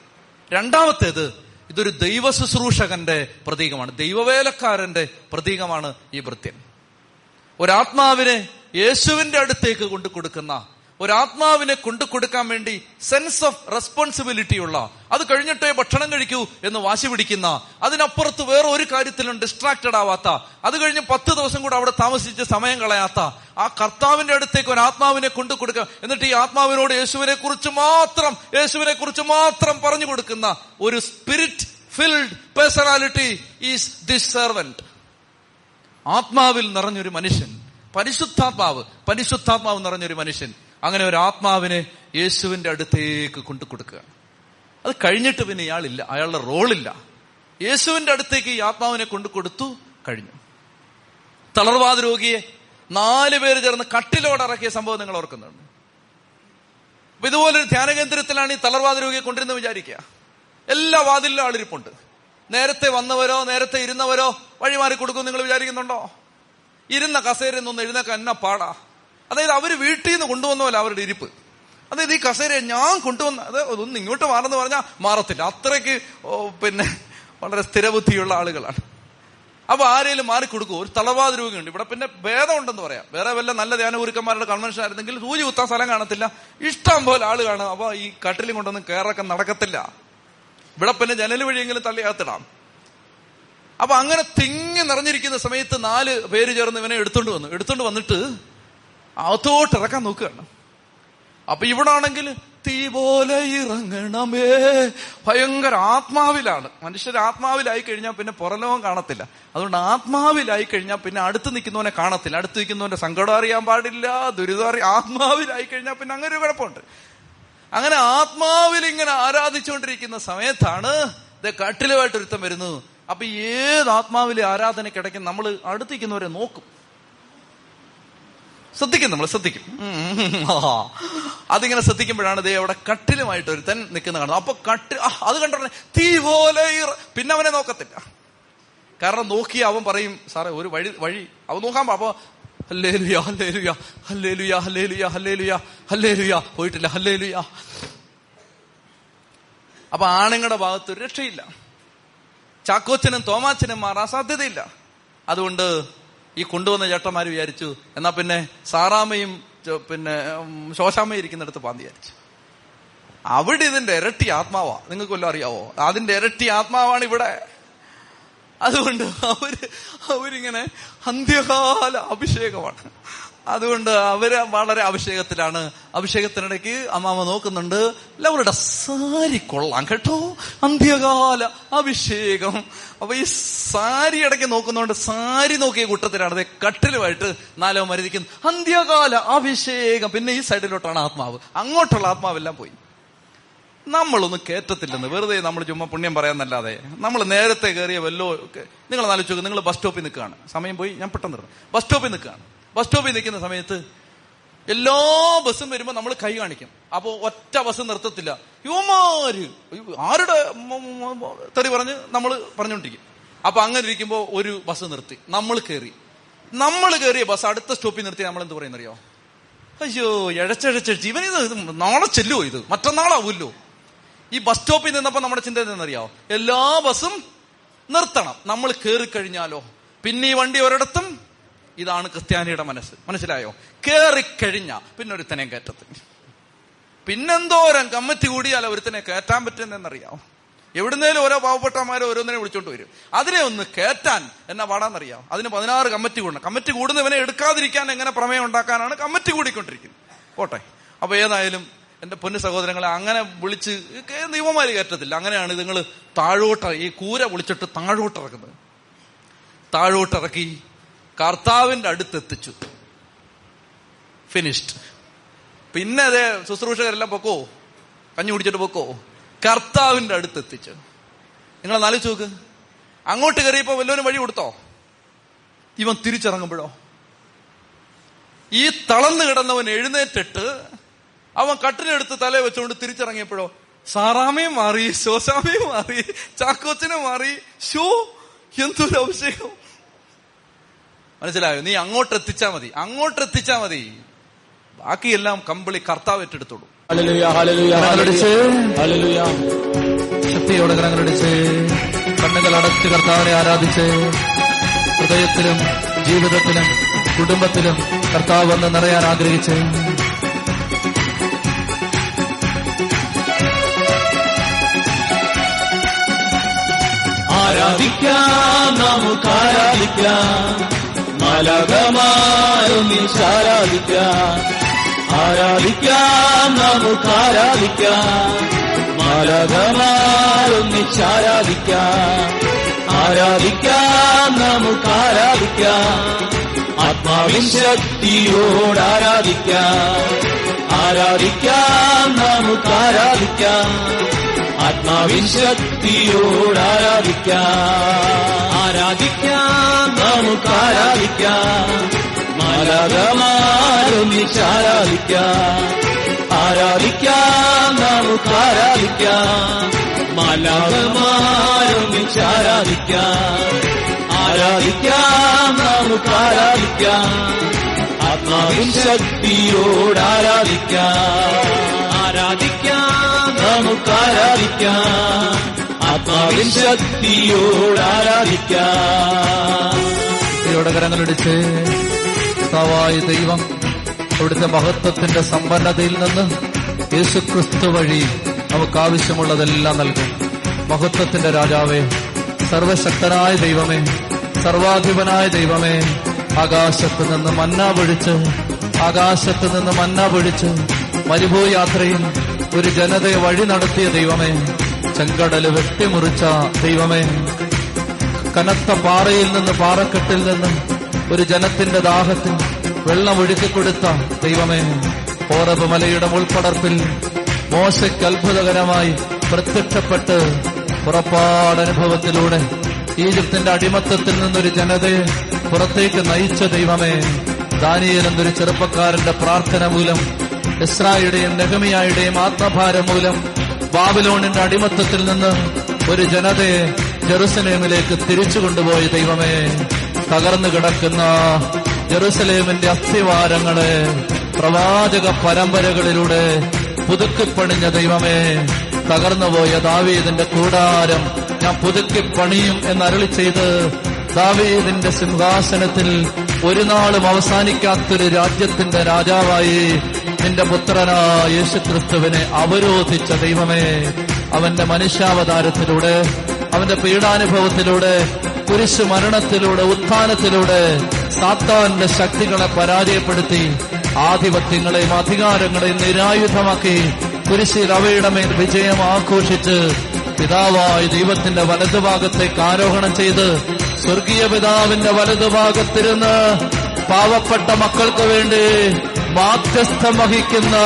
രണ്ടാമത്തേത് ഇതൊരു ദൈവ ശുശ്രൂഷകന്റെ പ്രതീകമാണ്. ദൈവവേലക്കാരന്റെ പ്രതീകമാണ് ഈ വൃത്യൻ. ഒരാത്മാവിനെ യേശുവിന്റെ അടുത്തേക്ക് കൊണ്ടു കൊടുക്കുന്ന ഒരാത്മാവിനെ കൊണ്ടു കൊടുക്കാൻ വേണ്ടി സെൻസ് ഓഫ് റെസ്പോൺസിബിലിറ്റി ഉള്ള അത് കഴിഞ്ഞിട്ടേ ഭക്ഷണം കഴിക്കൂ എന്ന് വാശി പിടിക്കുന്ന അതിനപ്പുറത്ത് വേറെ ഒരു കാര്യത്തിലും ഡിസ്ട്രാക്റ്റഡ് ആവാത്ത അത് കഴിഞ്ഞ് പത്ത് ദിവസം കൂടെ അവിടെ താമസിച്ച് സമയം കളയാത്ത ആ കർത്താവിന്റെ അടുത്തേക്ക് ഒരു ആത്മാവിനെ കൊണ്ടു കൊടുക്കുക എന്നിട്ട് ഈ ആത്മാവിനോട് യേശുവിനെ കുറിച്ച് മാത്രം യേശുവിനെ കുറിച്ച് മാത്രം പറഞ്ഞു കൊടുക്കുന്ന ഒരു spirit filled personality is this servant ആത്മാവിൽ നിറഞ്ഞൊരു മനുഷ്യൻ പരിശുദ്ധാത്മാവ് പരിശുദ്ധാത്മാവ് നിറഞ്ഞൊരു മനുഷ്യൻ അങ്ങനെ ഒരു ആത്മാവിനെ യേശുവിന്റെ അടുത്തേക്ക് കൊണ്ടു കൊടുക്കുക. അത് കഴിഞ്ഞിട്ട് പിന്നെ ഇയാളില്ല അയാളുടെ റോളില്ല. യേശുവിന്റെ അടുത്തേക്ക് ഈ ആത്മാവിനെ കൊണ്ടു കൊടുത്തു കഴിഞ്ഞു. തളർവാദ രോഗിയെ നാല് പേര് ചേർന്ന് കട്ടിലോടിറക്കിയ സംഭവം നിങ്ങൾ ഓർക്കുന്നുണ്ട്. അപ്പൊ ഇതുപോലൊരു ധ്യാനകേന്ദ്രത്തിലാണ് ഈ തളർവാദ രോഗിയെ കൊണ്ടിരുന്ന് വിചാരിക്കുക. എല്ലാ വാതിലും ആളിരിപ്പുണ്ട്. നേരത്തെ വന്നവരോ നേരത്തെ ഇരുന്നവരോ വഴിമാറി കൊടുക്കും നിങ്ങൾ വിചാരിക്കുന്നുണ്ടോ? ഇരുന്ന കസേരയിൽ നിന്ന് എഴുന്നേക്കാൻ എന്നാ പാടാ? അതായത് അവർ വീട്ടിൽ നിന്ന് കൊണ്ടുവന്ന പോലെ അവരുടെ ഇരിപ്പ്. അതായത് ഈ കസേര ഞാൻ കൊണ്ടുവന്ന അത് ഒന്ന് ഇങ്ങോട്ട് മാറെന്ന് പറഞ്ഞാൽ മാറത്തില്ല. അത്രയ്ക്ക് പിന്നെ വളരെ സ്ഥിരബുദ്ധിയുള്ള ആളുകളാണ്. അപ്പൊ ആരെങ്കിലും മാറിക്കൊടുക്കും ഒരു തളവാദ രോഗിയുണ്ട്. ഇവിടെ പിന്നെ ഭേദം ഉണ്ടെന്ന് പറയാം. വേറെ വല്ല നല്ല ധ്യാന ഗുരുക്കന്മാരുടെ കൺവെൻഷൻ ആയിരുന്നെങ്കിൽ സൂചി കുത്താൻ സ്ഥലം കാണത്തില്ല. ഇഷ്ടം പോലെ ആൾ കാണും അപ്പൊ ഈ കട്ടിലും കൊണ്ടൊന്നും കയറൊക്കെ നടക്കത്തില്ല. ഇവിടെ പിന്നെ ജനൽ വഴിയെങ്കിലും തള്ളിയകത്തിടാം അപ്പൊ അങ്ങനെ തിങ്ങി നിറഞ്ഞിരിക്കുന്ന സമയത്ത് നാല് പേര് ചേർന്ന് ഇവനെ എടുത്തോണ്ട് വന്നു. എടുത്തോണ്ട് വന്നിട്ട് അകത്തോട്ട് ഇറക്കാൻ നോക്കുകയാണ്. അപ്പൊ ഇവിടെ ആണെങ്കിൽ തീ പോലെ ഇറങ്ങണമേ. ഭയങ്കര ആത്മാവിലാണ്. മനുഷ്യർ ആത്മാവിലായി കഴിഞ്ഞാൽ പിന്നെ പുറലോകം കാണത്തില്ല. അതുകൊണ്ട് ആത്മാവിലായി കഴിഞ്ഞാൽ പിന്നെ അടുത്ത് നിൽക്കുന്നവനെ കാണത്തില്ല. അടുത്ത് നിൽക്കുന്നവന്റെ സങ്കടം അറിയാൻ പാടില്ല ദുരിതം അറിയാം ആത്മാവിലായി കഴിഞ്ഞാൽ പിന്നെ അങ്ങനെ ഒരു കുഴപ്പമുണ്ട്. അങ്ങനെ ആത്മാവിൽ ഇങ്ങനെ ആരാധിച്ചുകൊണ്ടിരിക്കുന്ന സമയത്താണ് ഇത് കട്ടിലുമായിട്ട് ഒരുത്തം വരുന്നത്. അപ്പൊ ഏത് ആത്മാവിലെ ആരാധനയ്ക്കിടയ്ക്ക് നമ്മൾ അടുത്തിരിക്കുന്നവരെ നോക്കും. ശ്രദ്ധിക്കും നമ്മൾ ശ്രദ്ധിക്കും. അതിങ്ങനെ ശ്രദ്ധിക്കുമ്പോഴാണ് ദേ അവിടെ കട്ടിലുമായിട്ട് ഒരുത്തൻ നിൽക്കുന്ന കാണുന്നത്. അപ്പൊ കട്ട് അത് കണ്ടോടനെ തീ പോലെ പിന്നെ അവനെ നോക്കത്തില്ല. കാരണം നോക്കി അവൻ പറയും സാറേ ഒരു വഴി വഴി. അവൻ നോക്കാൻ അപ്പൊ ഹല്ലേലുയ ഹല്ലേലുയ ഹല്ലേലുയ ഹല്ലേലുയ ഹല്ലേലുയ ഹല്ലേലുയ. പോയിട്ടില്ല ഹല്ലേലുയ. അപ്പൊ ആണുങ്ങളുടെ ഭാഗത്ത് ഒരു രക്ഷയില്ല. ചാക്കോച്ചനും തോമാച്ചനും മാറാൻ സാധ്യതയില്ല അതുകൊണ്ട് ഈ കൊണ്ടുവന്ന ചേട്ടന്മാർ വിചാരിച്ചു എന്നാ പിന്നെ സാറാമയും പിന്നെ ശോശാമയും ഇരിക്കുന്നിടത്ത് പാന്തി വിചാരിച്ചു. അവിടെ ഇതിന്റെ ഇരട്ടി ആത്മാവാ. നിങ്ങൾക്ക് വല്ലതും അറിയാവോ? അതിന്റെ ഇരട്ടി ആത്മാവാണ് ഇവിടെ. അതുകൊണ്ട് അവർ അവരിങ്ങനെ അന്ത്യകാല അഭിഷേകമാണ്. അതുകൊണ്ട് അവർ വളരെ അഭിഷേകത്തിലാണ്. അഭിഷേകത്തിനിടയ്ക്ക് അമ്മാമ നോക്കുന്നുണ്ട് അവരുടെ സാരി കൊള്ളാം കേട്ടോ. അന്ത്യകാല അഭിഷേകം. അപ്പൊ ഈ സാരി ഇടയ്ക്ക് നോക്കുന്നതുകൊണ്ട് സാരി നോക്കിയ കൂട്ടത്തിലാണ് അതെ കട്ടിലുമായിട്ട് നാലോ മരുതിക്കുന്നു അന്ത്യകാല അഭിഷേകം. പിന്നെ ഈ സൈഡിലോട്ടാണ് ആത്മാവ്. അങ്ങോട്ടുള്ള ആത്മാവെല്ലാം പോയി. നമ്മളൊന്നും കയറ്റത്തില്ലെന്ന് വെറുതെ നമ്മൾ ചുമ്മാ പുണ്യം പറയാന്നല്ലാതെ. നമ്മൾ നേരത്തെ കയറിയ വല്ലോ നിങ്ങൾ ആലോചിച്ചു നിങ്ങൾ ബസ് സ്റ്റോപ്പിൽ നിൽക്കുകയാണ്. സമയം പോയി ഞാൻ പെട്ടെന്ന് ബസ് സ്റ്റോപ്പിൽ നിൽക്കുകയാണ്. ബസ് സ്റ്റോപ്പിൽ നിൽക്കുന്ന സമയത്ത് എല്ലാ ബസ്സും വരുമ്പോ നമ്മൾ കൈ കാണിക്കും. അപ്പൊ ഒറ്റ ബസ് നിർത്തത്തില്ല. യുവമാര് ആരുടെ തെറി പറഞ്ഞ് നമ്മൾ പറഞ്ഞുകൊണ്ടിരിക്കും. അപ്പൊ അങ്ങനെ ഇരിക്കുമ്പോ ഒരു ബസ് നിർത്തി. നമ്മൾ കയറി നമ്മൾ കയറിയ ബസ് അടുത്ത സ്റ്റോപ്പിൽ നിർത്തി നമ്മൾ എന്ത് പറയുന്നറിയോ? അയ്യോ ഇഴച്ചഴച്ചഴിച്ച് ഇവൻ ഇത് നാളെ ചെല്ലുവോ ഇത്? മറ്റന്നാളാവൂല്ലോ ഈ ബസ് സ്റ്റോപ്പിൽ നിന്നപ്പോ നമ്മുടെ ചിന്ത എന്തെന്നറിയാവോ എല്ലാ ബസ്സും നിർത്തണം. നമ്മൾ കയറി കഴിഞ്ഞാലോ പിന്നെ ഈ വണ്ടി ഒരിടത്തും ഇതാണ് ക്രിസ്ത്യാനിയുടെ മനസ്സ്. മനസ്സിലായോ? കേറിക്കഴിഞ്ഞ പിന്നെ ഒരുത്തനെ കയറ്റത്തിന് പിന്നെന്തോരം കമ്മിറ്റി കൂടിയാൽ ഒരുത്തനെ കയറ്റാൻ പറ്റുന്നറിയാമോ എവിടുന്നേലും ഓരോ പാവപ്പെട്ടമാരെ ഓരോന്നിനെ വിളിച്ചോണ്ട് വരും. അതിനെ ഒന്ന് കയറ്റാൻ എന്നാ പാടാന്നറിയാം അതിന് പതിനാറ് കമ്മിറ്റി കൂടണം. കമ്മിറ്റി കൂടുന്നവനെ എടുക്കാതിരിക്കാൻ എങ്ങനെ പ്രമേയം ഉണ്ടാക്കാനാണ് കമ്മിറ്റി കൂടിക്കൊണ്ടിരിക്കുന്നത്. പോട്ടെ. അപ്പൊ ഏതായാലും എന്റെ പൊന്നു സഹോദരങ്ങളെ അങ്ങനെ വിളിച്ച് നിയമമാര് കയറ്റത്തില്ല. അങ്ങനെയാണ് നിങ്ങൾ താഴോട്ട് ഈ കൂര വിളിച്ചിട്ട് താഴോട്ടിറക്കുന്നത് താഴോട്ടിറക്കി കർത്താവിന്റെ അടുത്തെത്തിച്ചു. ഫിനിഷ്ഡ് പിന്നെ അതേ ശുശ്രൂഷകരെല്ലാം പൊക്കോ? കഞ്ഞി കുടിച്ചിട്ട് പൊക്കോ? കർത്താവിന്റെ അടുത്തെത്തിച്ചു. നിങ്ങൾ നാലിച്ചു നോക്ക്. അങ്ങോട്ട് കയറിയപ്പോ വല്ലവരും വഴി കൊടുത്തോ? ഇവൻ തിരിച്ചിറങ്ങുമ്പോഴോ? ഈ തളർന്നു കിടന്നവൻ എഴുന്നേറ്റിട്ട് അവൻ കട്ടിലെടുത്ത് തല വെച്ചുകൊണ്ട് തിരിച്ചിറങ്ങിയപ്പോഴോ? സാറാമയും മാറി ശോശാമയും മാറി ചാക്കോച്ചനെ മാറി. ഷോ എന്തൊരു അഭിഷേകം. മനസ്സിലായോ? നീ അങ്ങോട്ട് എത്തിച്ചാ മതി. അങ്ങോട്ട് എത്തിച്ചാ മതി. ബാക്കിയെല്ലാം കമ്പിളി കർത്താവ് ഏറ്റെടുത്തോളൂ. ശക്തിയോടെ കരങ്ങളടിച്ച് കണ്ണുകൾ അടച്ച് കർത്താവിനെ ആരാധിച്ച്. ഹൃദയത്തിലും ജീവിതത്തിലും കുടുംബത്തിലും കർത്താവ് വന്ന് നിറയാൻ ആഗ്രഹിച്ച്. ആരാധിക്കാം നമുക്ക് ആരാധിക്കാം. മലകമാരൊന്നിച്ചാരാധിക്കാം ആരാധിക്കാം നമുക്ക് ആരാധിക്കാം മലകമാരൊന്നിച്ചാരാധിക്കാം ആരാധിക്കാം നമുക്ക് ആരാധിക്കാം ആത്മാവിൻ ശക്തിയോട് ആരാധിക്കാം ആരാധിക്കാം നമുക്ക് ആരാധിക്കാം. ആത്മാവിൻ ശക്തിയോട് ആരാധിക്കാം. ആരാധിക്കാം. നമുക്ക് ആരാധിക്കാം മലകമാരൊന്നിച്ചാരാധിക്കാം ആരാധിക്കാം. നമുക്ക് ആരാധിക്കാം മലകമാരൊന്നിച്ചാരാധിക്കാം ആരാധിക്കാം. നമുക്ക് ആരാധിക്കാം ആത്മാവിൻ ആരാധിക്കാം. ആരാധിക്കാം. നമുക്ക് ആരാധിക്കാം. ആത്മാവിൻ ശക്തിയോട് ആരാധിക്കാം. ഇവിടെ കരങ്ങളിടിച്ച് കർത്താവായ ദൈവം അവിടുത്തെ മഹത്വത്തിന്റെ സമ്പന്നതയിൽ നിന്ന് യേശുക്രിസ്തു വഴി നമുക്ക് ആവശ്യമുള്ളതെല്ലാം നൽകും. മഹത്വത്തിന്റെ രാജാവേ സർവശക്തനായ ദൈവമേ സർവാധിപനായ ദൈവമേ ആകാശത്ത് നിന്ന് മന്ന പൊഴിച്ച് ആകാശത്ത് നിന്ന് മന്ന പൊഴിച്ച് മരുഭൂ യാത്രയിൽ ഒരു ജനതയെ വഴി നടത്തിയ ദൈവമേ ചെങ്കടൽ വെട്ടിമുറിച്ച ദൈവമേ കനത്ത പാറയിൽ നിന്ന് പാറക്കെട്ടിൽ നിന്ന് ഒരു ജനത്തിന്റെ ദാഹത്തിൽ വെള്ളം ഒഴുക്കിക്കൊടുത്ത ദൈവമേ ഓറബ് മലയുടെ ഉൾപ്പടർപ്പിൽ മോശയ്ക്ക് അത്ഭുതകരമായി പ്രത്യക്ഷപ്പെട്ട് പുറപ്പാടനുഭവത്തിലൂടെ ഈജിപ്തിന്റെ അടിമത്തത്തിൽ നിന്നൊരു ജനതയെ പുറത്തേക്ക് നയിച്ച ദൈവമേ ദാനിയൽ എന്നൊരു ചെറുപ്പക്കാരന്റെ പ്രാർത്ഥന മൂലം ഇസ്രായുടെയും നെഹമിയായുടെയും ആത്മഭാരം മൂലം ബാബിലോണിന്റെ അടിമത്തത്തിൽ നിന്ന് ഒരു ജനതയെ ജെറുസലേമിലേക്ക് തിരിച്ചു കൊണ്ടുപോയ ദൈവമേ തകർന്നു കിടക്കുന്ന ജെറുസലേമിന്റെ അസ്ഥിവാരങ്ങളെ പ്രവാചക പരമ്പരകളിലൂടെ പുതുക്കിപ്പണിഞ്ഞ ദൈവമേ തകർന്നുപോയ ദാവീദിന്റെ കൂടാരം ഞാൻ പുതുക്കിപ്പണിയും അരളി ചെയ്ത് ദാവീദിന്റെ സിംഹാസനത്തിൽ ഒരു നാളും അവസാനിക്കാത്തൊരു രാജ്യത്തിന്റെ രാജാവായി നിന്റെ പുത്രനായ യേശുക്രിസ്തുവിനെ അവരോധിച്ച ദൈവമേ അവന്റെ മനുഷ്യാവതാരത്തിലൂടെ അവന്റെ പീഡാനുഭവത്തിലൂടെ കുരിശു മരണത്തിലൂടെ ഉത്ഥാനത്തിലൂടെ സാത്താന്റെ ശക്തികളെ പരാജയപ്പെടുത്തി ആധിപത്യങ്ങളെയും അധികാരങ്ങളെയും നിരായുധമാക്കി കുരിശി അവയുടെ മേൽ വിജയം ആഘോഷിച്ച് പിതാവായ ദൈവത്തിന്റെ വലതുഭാഗത്തേക്ക് ആരോഹണം ചെയ്ത് സ്വർഗീയ പിതാവിന്റെ വലതുഭാഗത്തിരുന്ന് പാവപ്പെട്ട മക്കൾക്ക് വേണ്ടി മാധ്യസ്ഥം വഹിക്കുന്ന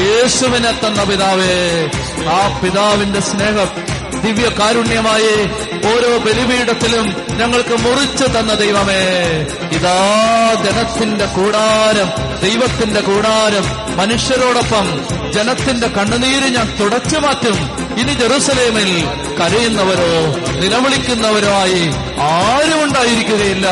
യേശുവിനെ തന്ന പിതാവേ ആ പിതാവിന്റെ സ്നേഹം ദിവ്യ കാരുണ്യമായി ഓരോ ബലിപീഠത്തിലും ഞങ്ങൾക്ക് മുറിച്ചു തന്ന ദൈവമേ. ഇതാ ജനത്തിന്റെ കൂടാരം ദൈവത്തിന്റെ കൂടാരം. മനുഷ്യരോടൊപ്പം ജനത്തിന്റെ കണ്ണുനീര് ഞാൻ തുടച്ചു മാറ്റും. ഇനി ജെറുസലേമിൽ കരയുന്നവരോ നിലവിളിക്കുന്നവരോ ആയി ആരും ഉണ്ടായിരിക്കുകയില്ല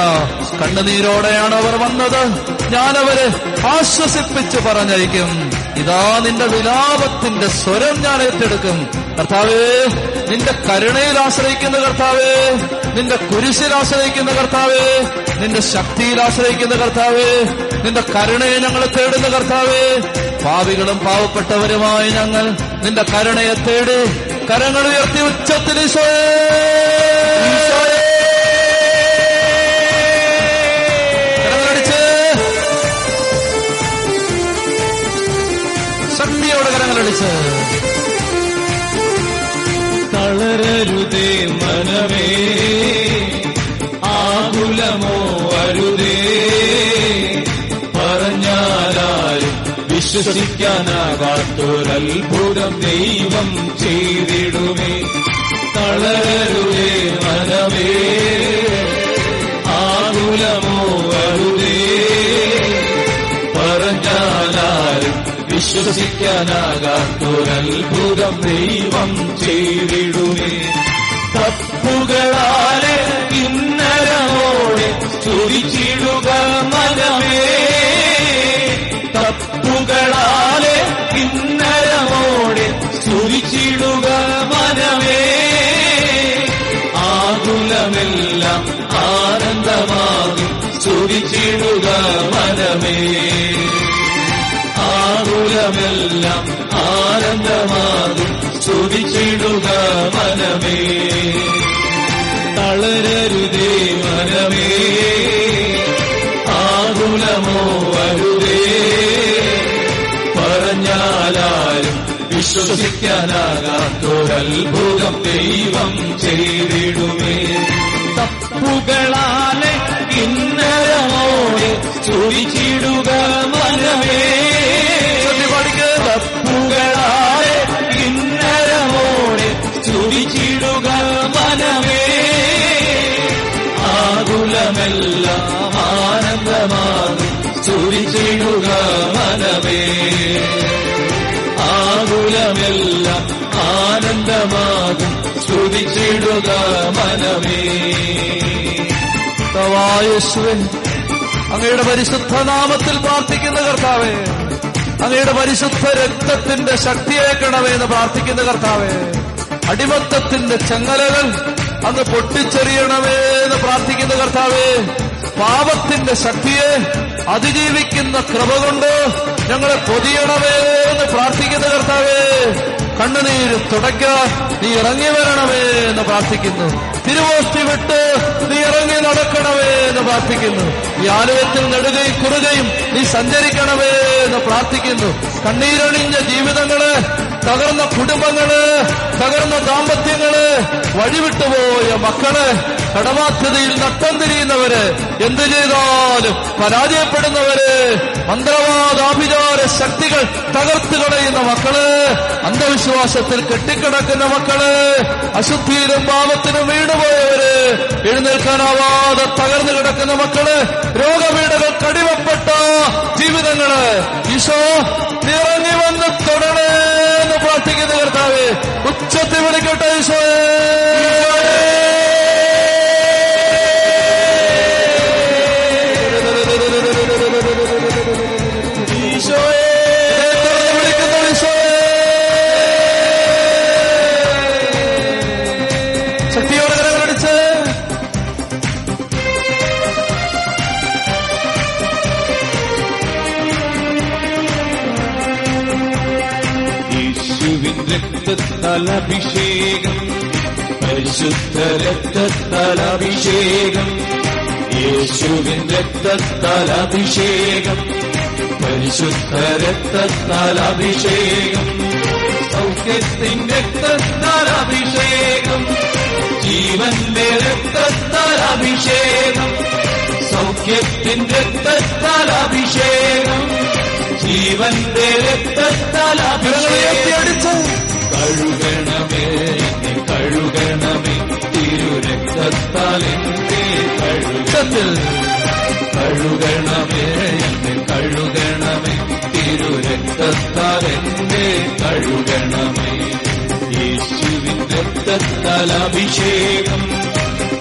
കണ്ണുനീരോടെയാണ് അവർ വന്നത്. ഞാനവരെ ആശ്വസിപ്പിച്ച് പറഞ്ഞയക്കും. ഇതാ നിന്റെ വിലാപത്തിന്റെ സ്വരം ഞാൻ ഏറ്റെടുക്കും. കർത്താവേ നിന്റെ കരുണയിൽ ആശ്രയിക്കുന്ന കർത്താവേ നിന്റെ കുരിശിൽ ആശ്രയിക്കുന്ന കർത്താവേ നിന്റെ ശക്തിയിൽ ആശ്രയിക്കുന്ന കർത്താവേ നിന്റെ കരുണയെ ഞങ്ങൾ തേടുന്ന കർത്താവേ പാവികളും പാവപ്പെട്ടവരുമായി ഞങ്ങൾ നിന്റെ കരുണയെ തേടി കരങ്ങൾ ഉയർത്തി ഉച്ചത്തിൽ ഈശോയെ. ശക്തിയോടെ കരങ്ങളടിച്ച്. തളരരുതേ മനമേ ആകുലമോ അരുതേ. പറഞ്ഞാലാരും വിശ്വസിക്കാനാകാത്തൊരത്ഭുതം ദൈവം ചെയ്തിടുമേ. തളരരുതേ മനമേ ആകുലമോ അരുതേ. പറഞ്ഞാലാരും വിശ്വസിക്കാനാകാത്തൊരത്ഭുതം ദൈവം ചെയ്തിടുമേ. തപ്പുകളാലെ കിന്നരമോടെ സ്തുതിച്ചിടുക മനമേ തപ്പുകളാലെ കിന്നരമോടെ സ്തുതിച്ചിടുക മനമേ ആകുലമെല്ലാം ആനന്ദമാകും സ്തുതിച്ചിടുക മനമേ ആകുലമെല്ലാം ആനന്ദമാകും. സ്തുതിച്ചിടുക മനമേ. തളരരുതേ മനമേ. ആകുലമോ അരുതേ പറഞ്ഞാലും വിശ്വസിക്കാനാകാത്തൊരത്ഭുതം ദൈവം ചെയ്തിടുമേ. തപ്പുകളാലെ കിന്നരമോടെ ചുരിച്ചിടുക മനമേ. ആകുലമെല്ലാം ആനന്ദമാകും ചുരിച്ചിടുക മനമേ. ആകുലമെല്ലാം ആനന്ദമാകും. സ്തുതിച്ചിടുക മനമേ. യേശുവേ അങ്ങയുടെ പരിശുദ്ധ നാമത്തിൽ പ്രാർത്ഥിക്കുന്ന കർത്താവേ അങ്ങയുടെ പരിശുദ്ധ രക്തത്തിന്റെ ശക്തിയേക്കണമേ എന്ന് പ്രാർത്ഥിക്കുന്ന കർത്താവേ അടിമത്തത്തിന്റെ ചങ്ങലകൾ അങ്ങ് പൊട്ടിച്ചെറിയണമേ എന്ന് പ്രാർത്ഥിക്കുന്ന കർത്താവേ പാപത്തിന്റെ ശക്തിയെ അതിജീവിക്കുന്ന കൃപ കൊണ്ട് ഞങ്ങളെ പൊതിയണമേ എന്ന് പ്രാർത്ഥിക്കുന്ന കർത്താവേ കണ്ണുനീര് തുടയ്ക്ക നീ ഇറങ്ങി വരണമേ എന്ന് പ്രാർത്ഥിക്കുന്നു. തിരുവോസ്തി വിട്ട് നീ ഇറങ്ങി നടക്കണമേ എന്ന് പ്രാർത്ഥിക്കുന്നു. ഈ ആലയത്തിൽ നെടുകയും കുറുകയും നീ സഞ്ചരിക്കണമേ എന്ന് പ്രാർത്ഥിക്കുന്നു. കണ്ണീരണിഞ്ഞ ജീവിതങ്ങൾ തകർന്ന കുടുംബങ്ങൾ തകർന്ന ദാമ്പത്യങ്ങൾ വഴിവിട്ടുപോയ മക്കൾ കടബാധ്യതയിൽ നട്ടം തിരിയുന്നവര് എന്തു ചെയ്താലും പരാജയപ്പെടുന്നവര് മന്ത്രവാദാഭിചാര ശക്തികൾ തകർത്ത് കളയുന്ന മക്കൾ അന്ധവിശ്വാസത്തിൽ കെട്ടിക്കിടക്കുന്ന മക്കൾ അശുദ്ധിയിലും പാപത്തിനും വീണുപോയവര് എഴുന്നേൽക്കാനാവാതെ തകർന്നു കിടക്കുന്ന മക്കൾ രോഗപീഠകൾ കടിവപ്പെട്ട ജീവിതങ്ങൾ. ഈശോ നിറഞ്ഞു വന്ന് തൊടണേ. ഉച്ചത്തിൽ വിളിക്കട്ടെ ഈശോയെ. അഭിഷേകം പരിശുദ്ധ രക്തത്താൽ യേശുവിൻ രക്തത്താൽ അഭിഷേകം പരിശുദ്ധ രക്തത്താൽ സൗഖ്യത്തിൻ രക്തത്താൽ ജീവന്റെ രക്തത്താൽ അഭിഷേകം സൗഖ്യത്തിൻ രക്തത്താൽ ജീവന്റെ രക്തത്താൽ കഴുകണമേ എന്നെ കഴുകണമേ. തിരുരക്തത്താൽ എന്നെ കഴുകത്തിൽ കഴുകണമേ എന്നെ കഴുകണമേ. തിരുരക്തത്താൽ എന്നെ കഴുകണമേ. യേശുവിൻ രക്തത്താൽ അഭിഷേകം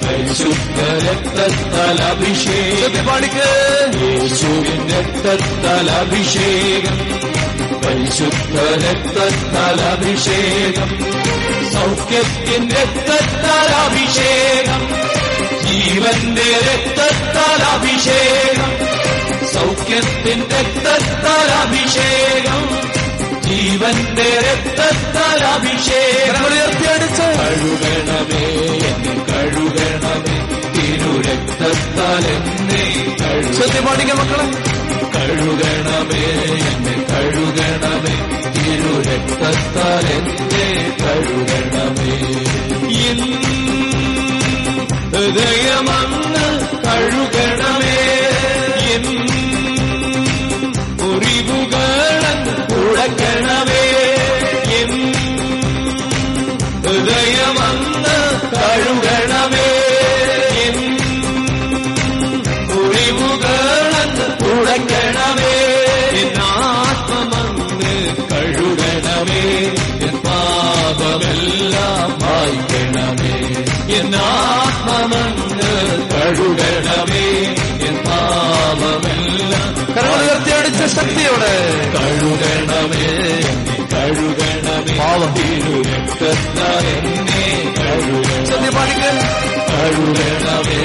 പരിശുദ്ധ രക്തത്താൽ അഭിഷേകം പാടിക്ക് യേശുവിൻ രക്തത്താൽ അഭിഷേകം പരിശുദ്ധ രക്തത്താൽ അഭിഷേകം സൗഖ്യത്തിൻ രക്തത്താൽ അഭിഷേകം ജീവന്റെ രക്തത്താൽ അഭിഷേകം സൗഖ്യത്തിൻ രക്തത്താൽ അഭിഷേകം ജീവന്റെ രക്തത്താൽ അഭിഷേകം കഴുകണമേ എന്നെ കഴുകണമേ. തിരുരക്തത്താൽ എന്നെ കഴുക ശ്രദ്ധ മക്കളെ. കഴുകണമേ എന്നെ കഴുകണമേ. തിരുരക്തത്താൽ എന്നെ കഴുകണമേ. ഇന്ന് ഹൃദയമങ്ങ് കഴുകണമേ. കഴുകണമേ കഴുകണമേ പാവം. എന്നെ കഴുകണമേ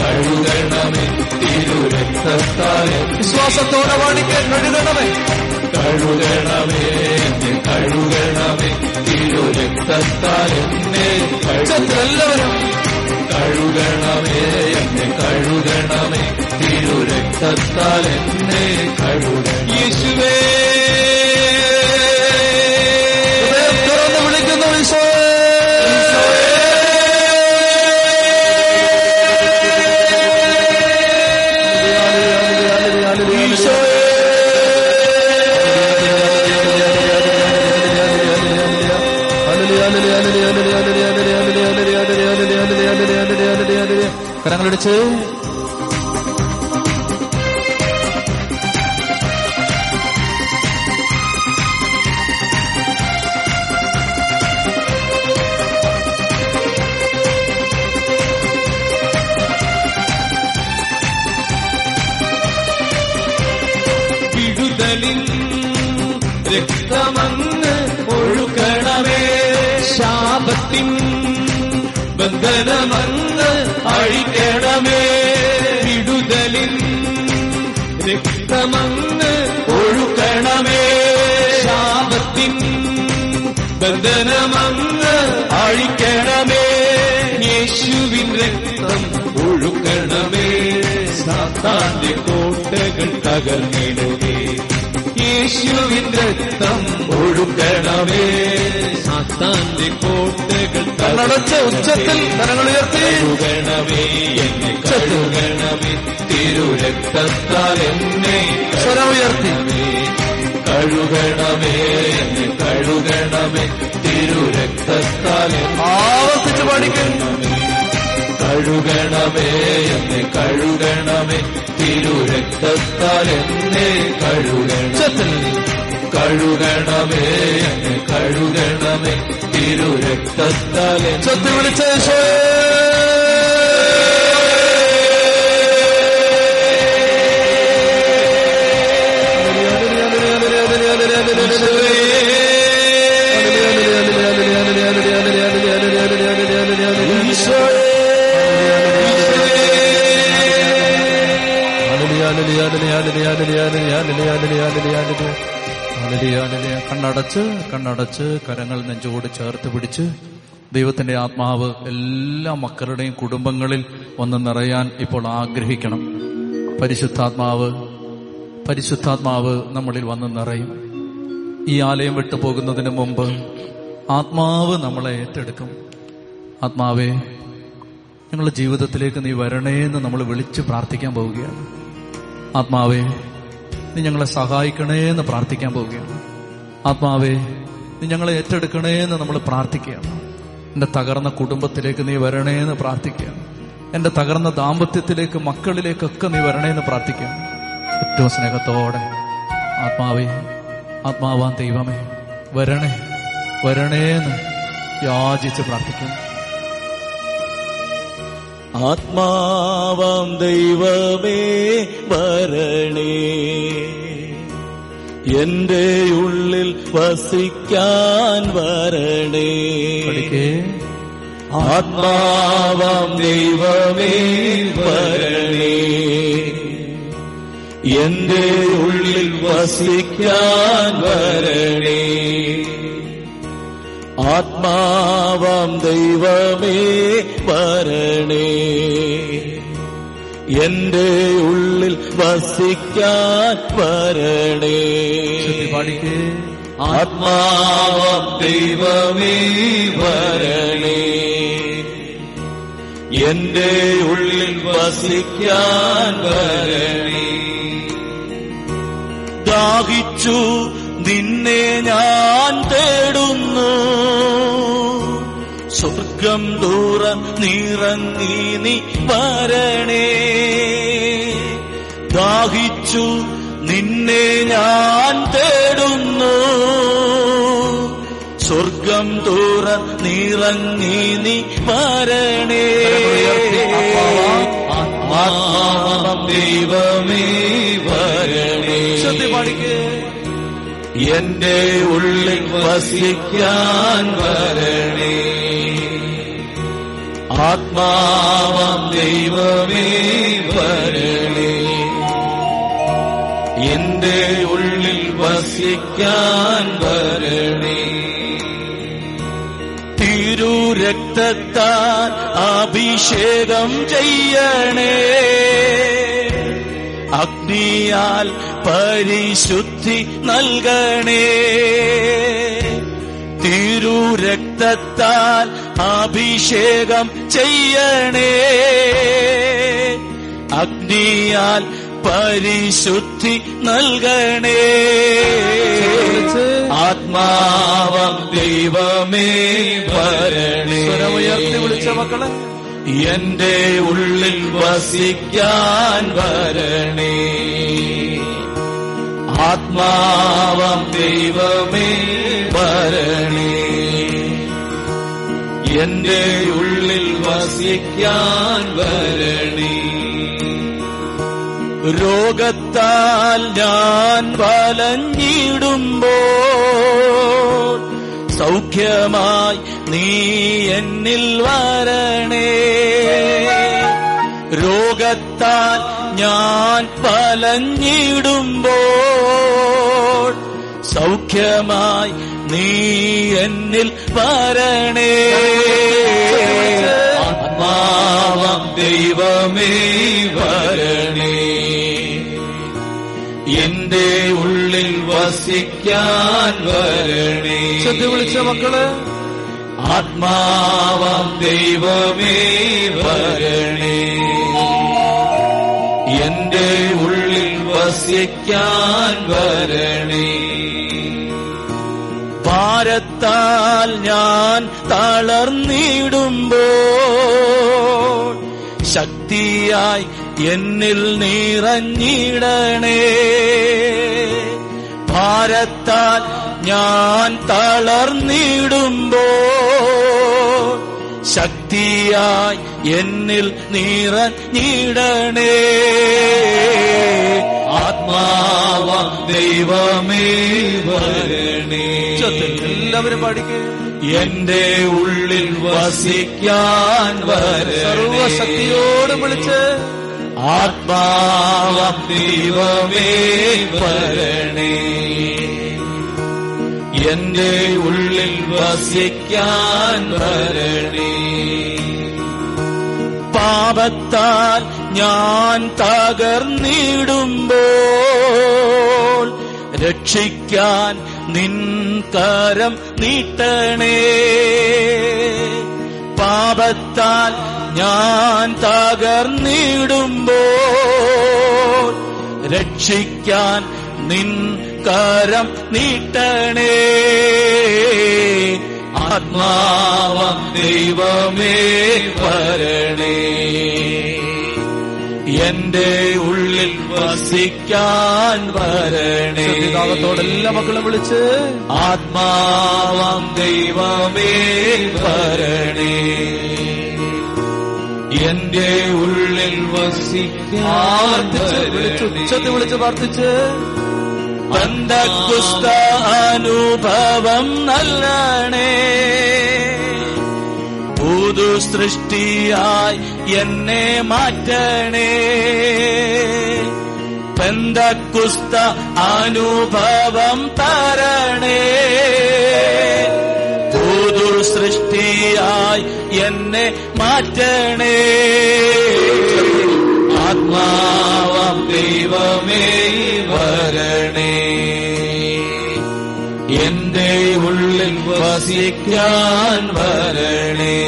കഴുകണമേ വിശ്വാസത്തോടെ പാടിക്ക കഴുകണമേ കഴുകണമേ കഴുകണമേ ഉച്ചത്തിൽ എല്ലാവരും കഴുകണമേ എന്നെ കഴുകണമേ. തിരുരക്തത്താൽ എന്നെ കഴുക യേശുവേ. തുറന്ന് വിളിക്കുന്നു ഈശോ കരങ്ങളടിച്ച് വിടുതലിൻ രക്തമങ്ങ് ഒഴുകണമേ. ശാപത്തിൻ ബന്ധനമങ്ങ് അഴിക്കണമേ. വിടുതലിൻ രക്തമങ്ങ് ഒഴുക്കണമേ. ശാപത്തിൻ ബന്ധനമങ്ങ് അഴിക്കണമേ. യേശുവിൻ രക്തം ഒഴുക്കണമേ. സാത്താന്റെ കോട്ടകൾ തകർന്നിടുകേ യേശുവിൻ രക്തം ഒഴുകണമേ. സാത്താന്റെ കോട്ടകൾ തളടച്ച ഉച്ചത്തിൽ കരങ്ങൾ ഉയർത്തി കഴുകണമേ. എന്നെ കഴുകണമേ. തിരുരക്തത്താൽ എന്നെ സ്വരമുയർത്തി. കഴുകണമേ. എന്നെ കഴുകണമേ. തിരുരക്തത്താൽ ആവർത്തിച്ചു പാടിക്കും. കഴുകണമേ എന്നെ കഴുകണമേ. തിരുരക്തത്താൽ എന്നെ കഴുകണം കഴുകണമേ എന്നെ കഴുകണമേ. തിരുരക്തത്താൽ വിളിച്ചേ വിളിച്ച കണ്ണടച്ച് കണ്ണടച്ച് കരങ്ങൾ നെഞ്ചോട് ചേർത്ത് പിടിച്ച് ദൈവത്തിന്റെ ആത്മാവ് എല്ലാ മക്കളുടെയും കുടുംബങ്ങളിൽ ഒന്ന് നിറയാൻ ഇപ്പോൾ ആഗ്രഹിക്കണം. പരിശുദ്ധാത്മാവ് പരിശുദ്ധാത്മാവ് നമ്മളിൽ വന്ന് നിറയും. ഈ ആലയം വിട്ടു പോകുന്നതിന് മുമ്പ് ആത്മാവ് നമ്മളെ ഏറ്റെടുക്കും. ആത്മാവേ ഞങ്ങളുടെ ജീവിതത്തിലേക്ക് നീ വരണേ എന്ന് നമ്മൾ വിളിച്ച് പ്രാർത്ഥിക്കാൻ പോവുകയാണ്. ആത്മാവേ നീ ഞങ്ങളെ സഹായിക്കണേ എന്ന് പ്രാർത്ഥിക്കാൻ പോവുകയാണ്. ആത്മാവേ നീ ഞങ്ങളെ ഏറ്റെടുക്കണേ എന്ന് നമ്മൾ പ്രാർത്ഥിക്കുകയാണ്. എന്റെ തകർന്ന കുടുംബത്തിലേക്ക് നീ വരണേ എന്ന് പ്രാർത്ഥിക്കുകയാണ്. എന്റെ തകർന്ന ദാമ്പത്യത്തിലേക്ക് മക്കളിലേക്കൊക്കെ നീ വരണേ എന്ന് പ്രാർത്ഥിക്കുകയാണ്. ഏറ്റവും സ്നേഹത്തോടെ ആത്മാവേ ആത്മാവാൻ ദൈവമേ വരണേ വരണേ എന്ന് യാചിച്ച് പ്രാർത്ഥിക്കുന്നു. ആത്മാവാം ദൈവമേ വരണേ. എന്റെ ഉള്ളിൽ വസിക്കാൻ വരണേ. ആത്മാവാം ദൈവമേ വരണേ. എന്റെ ഉള്ളിൽ വസിക്കാൻ വരണേ. ആത്മാവാം ദൈവമേ വരണേ എന്റെ ഉള്ളിൽ വസിക്കാൻ വരണേ ചൊല്ലി പാടിക്കേ ആത്മാവാം ദൈവമേ വരണേ എന്റെ ഉള്ളിൽ വസിക്കാൻ വരണേ ദാഹിച്ചു നിന്നെ ഞാൻ തേടുന്നു. സ്വർഗം ദൂര നിറങ്ങി നീ വരണേ. ദാഹിച്ചു നിന്നെ ഞാൻ തേടുന്നു. സ്വർഗം ദൂര നിറങ്ങി നീ വരണേ. ആത്മാ ദൈവമേ വരണേ. ശ്രദ്ധ പാടിക്കേ. എന്റെ ഉള്ളിൽ വസിക്കാൻ വരണേ. ആത്മാവം ദൈവമേ വരണേ. എന്റെ ഉള്ളിൽ വസിക്കാൻ വരണേ. തിരുരക്തത്താൽ അഭിഷേകം ചെയ്യണേ. അഗ്നിയാൽ പരിശുദ്ധി നൽകണേ. തിരുരക്തത്താൽ അഭിഷേകം ചെയ്യണേ. അഗ്നിയാൽ പരിശുദ്ധി നൽകണേ. ആത്മാവം ദൈവമേ വരണേ. സ്വരമുയർത്തി വിളിച്ച മക്കളെ. എന്റെ ഉള്ളിൽ വസിക്കാൻ വരണേ. ആത്മാവം ദൈവമേ വരണേ. എന്റെ ഉള്ളിൽ വസിക്കാൻ വരണേ. രോഗത്താൽ ഞാൻ വലഞ്ഞിടുമ്പോൾ സൗഖ്യമായി നീ എന്നിൽ വരണേ. രോഗത്താൽ ഞാൻ വലഞ്ഞിടുമ്പോൾ സൗഖ്യമായി നീ എന്നിൽ വരണേ. ആത്മാവം ദൈവമേ വരണേ. എന്റെ ഉള്ളിൽ വസിക്കാൻ വരണേ. ചൊല്ലി വിളിച്ച മക്കൾ? ആത്മാവം ദൈവമേ വരണേ. ഉള്ളിൽ വരണേ. ഭാരത്താൽ ഞാൻ തളർന്നിടുമ്പോൾ ശക്തിയായി എന്നിൽ നിറഞ്ഞിടണേ. ഭാരത്താൽ ഞാൻ തളർന്നിടുമ്പോൾ ശക്തിയായി എന്നിൽ നിറഞ്ഞിടണേ ആത്മാവ ദൈവമേ വരണേ. എല്ലാവരും പാടിക്കേ. എന്റെ ഉള്ളിൽ വസിക്കാൻ സർവശക്തിയോടും വിളിച്ച്. ആത്മാവ ദൈവമേ വരണേ. എന്റെ ഉള്ളിൽ വസിക്കാൻ വരണേ. പാപത്താൽ ഞാൻ തകർന്നിടുമ്പോൾ രക്ഷിക്കാൻ നിൻ കരം നീട്ടണേ. പാപത്താൽ ഞാൻ തകർന്നിടുമ്പോൾ രക്ഷിക്കാൻ നിൻ കരം നീട്ടണേ. ആത്മാവ ദൈവമേ വരണേ. എന്റെ ഉള്ളിൽ വസിക്കാൻ വരണേ. ദൈവത്തോടെ എല്ലാ മക്കളും വിളിച്ച്. ആത്മാവാം ദൈവമേ വരണേ. എന്റെ ഉള്ളിൽ വസിക്കാൻ വിളിച്ച് ഉച്ചത്തിൽ വിളിച്ച് പ്രാർത്ഥിച്ച്. ബന്ധക്കുസ്ത അനുഭവം നല്ലണേ. പുതു സൃഷ്ടിയായി എന്നെ മാറ്റണേ. പന്തകുസ്ത അനുഭവം തരണേ. പുതു സൃഷ്ടിയായി എന്നെ മാറ്റണേ. ആത്മാവം ദൈവമേ വരണേ. എന്റെ ഉള്ളിൽ വസിക്കാൻ വരണേ.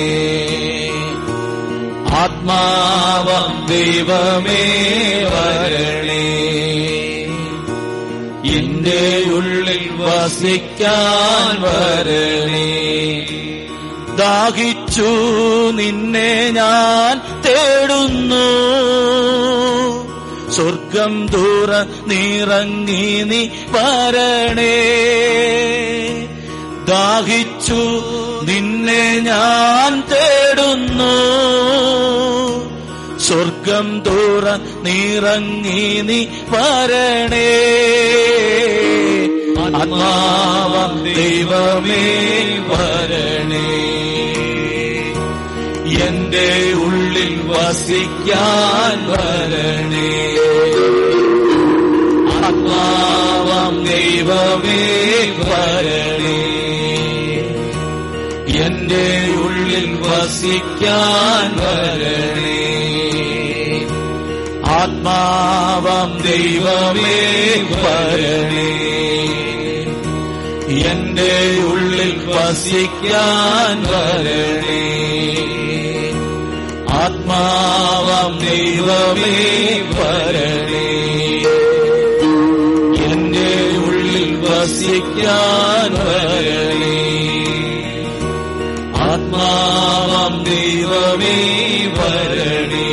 ആത്മാവം ദൈവമേ വരണേ. എന്റെ ഉള്ളിൽ വസിക്കാൻ വരണേ. ദാഹിച്ചു നിന്നെ ഞാൻ തേടുന്നു. സ്വർഗം ദൂര നീറങ്ങി നീ വരണേ. ദാഹിച്ചു നിന്നെ ഞാൻ തേടുന്നു. സ്വർഗം ദൂര നീറങ്ങി നീ വരണേ. ആത്മാവ ദൈവമേ വരണേ. എന്റെ ഉള്ളിൽ വസിക്കാൻ വരണേ. ആത്മാവം ദൈവമേ വരണേ. എന്റെ ഉള്ളിൽ വസിക്കാൻ വരണേ. ആത്മാവം ദൈവമേ വരണേ. എന്റെ ഉള്ളിൽ വസിക്കാൻ വരണേ. ആത്മാവം ദൈവമേ വരണേ. എന്റെ ഉള്ളിൽ വസിക്കാൻ വരണേ. ആത്മാവം ദൈവമേ വരണേ.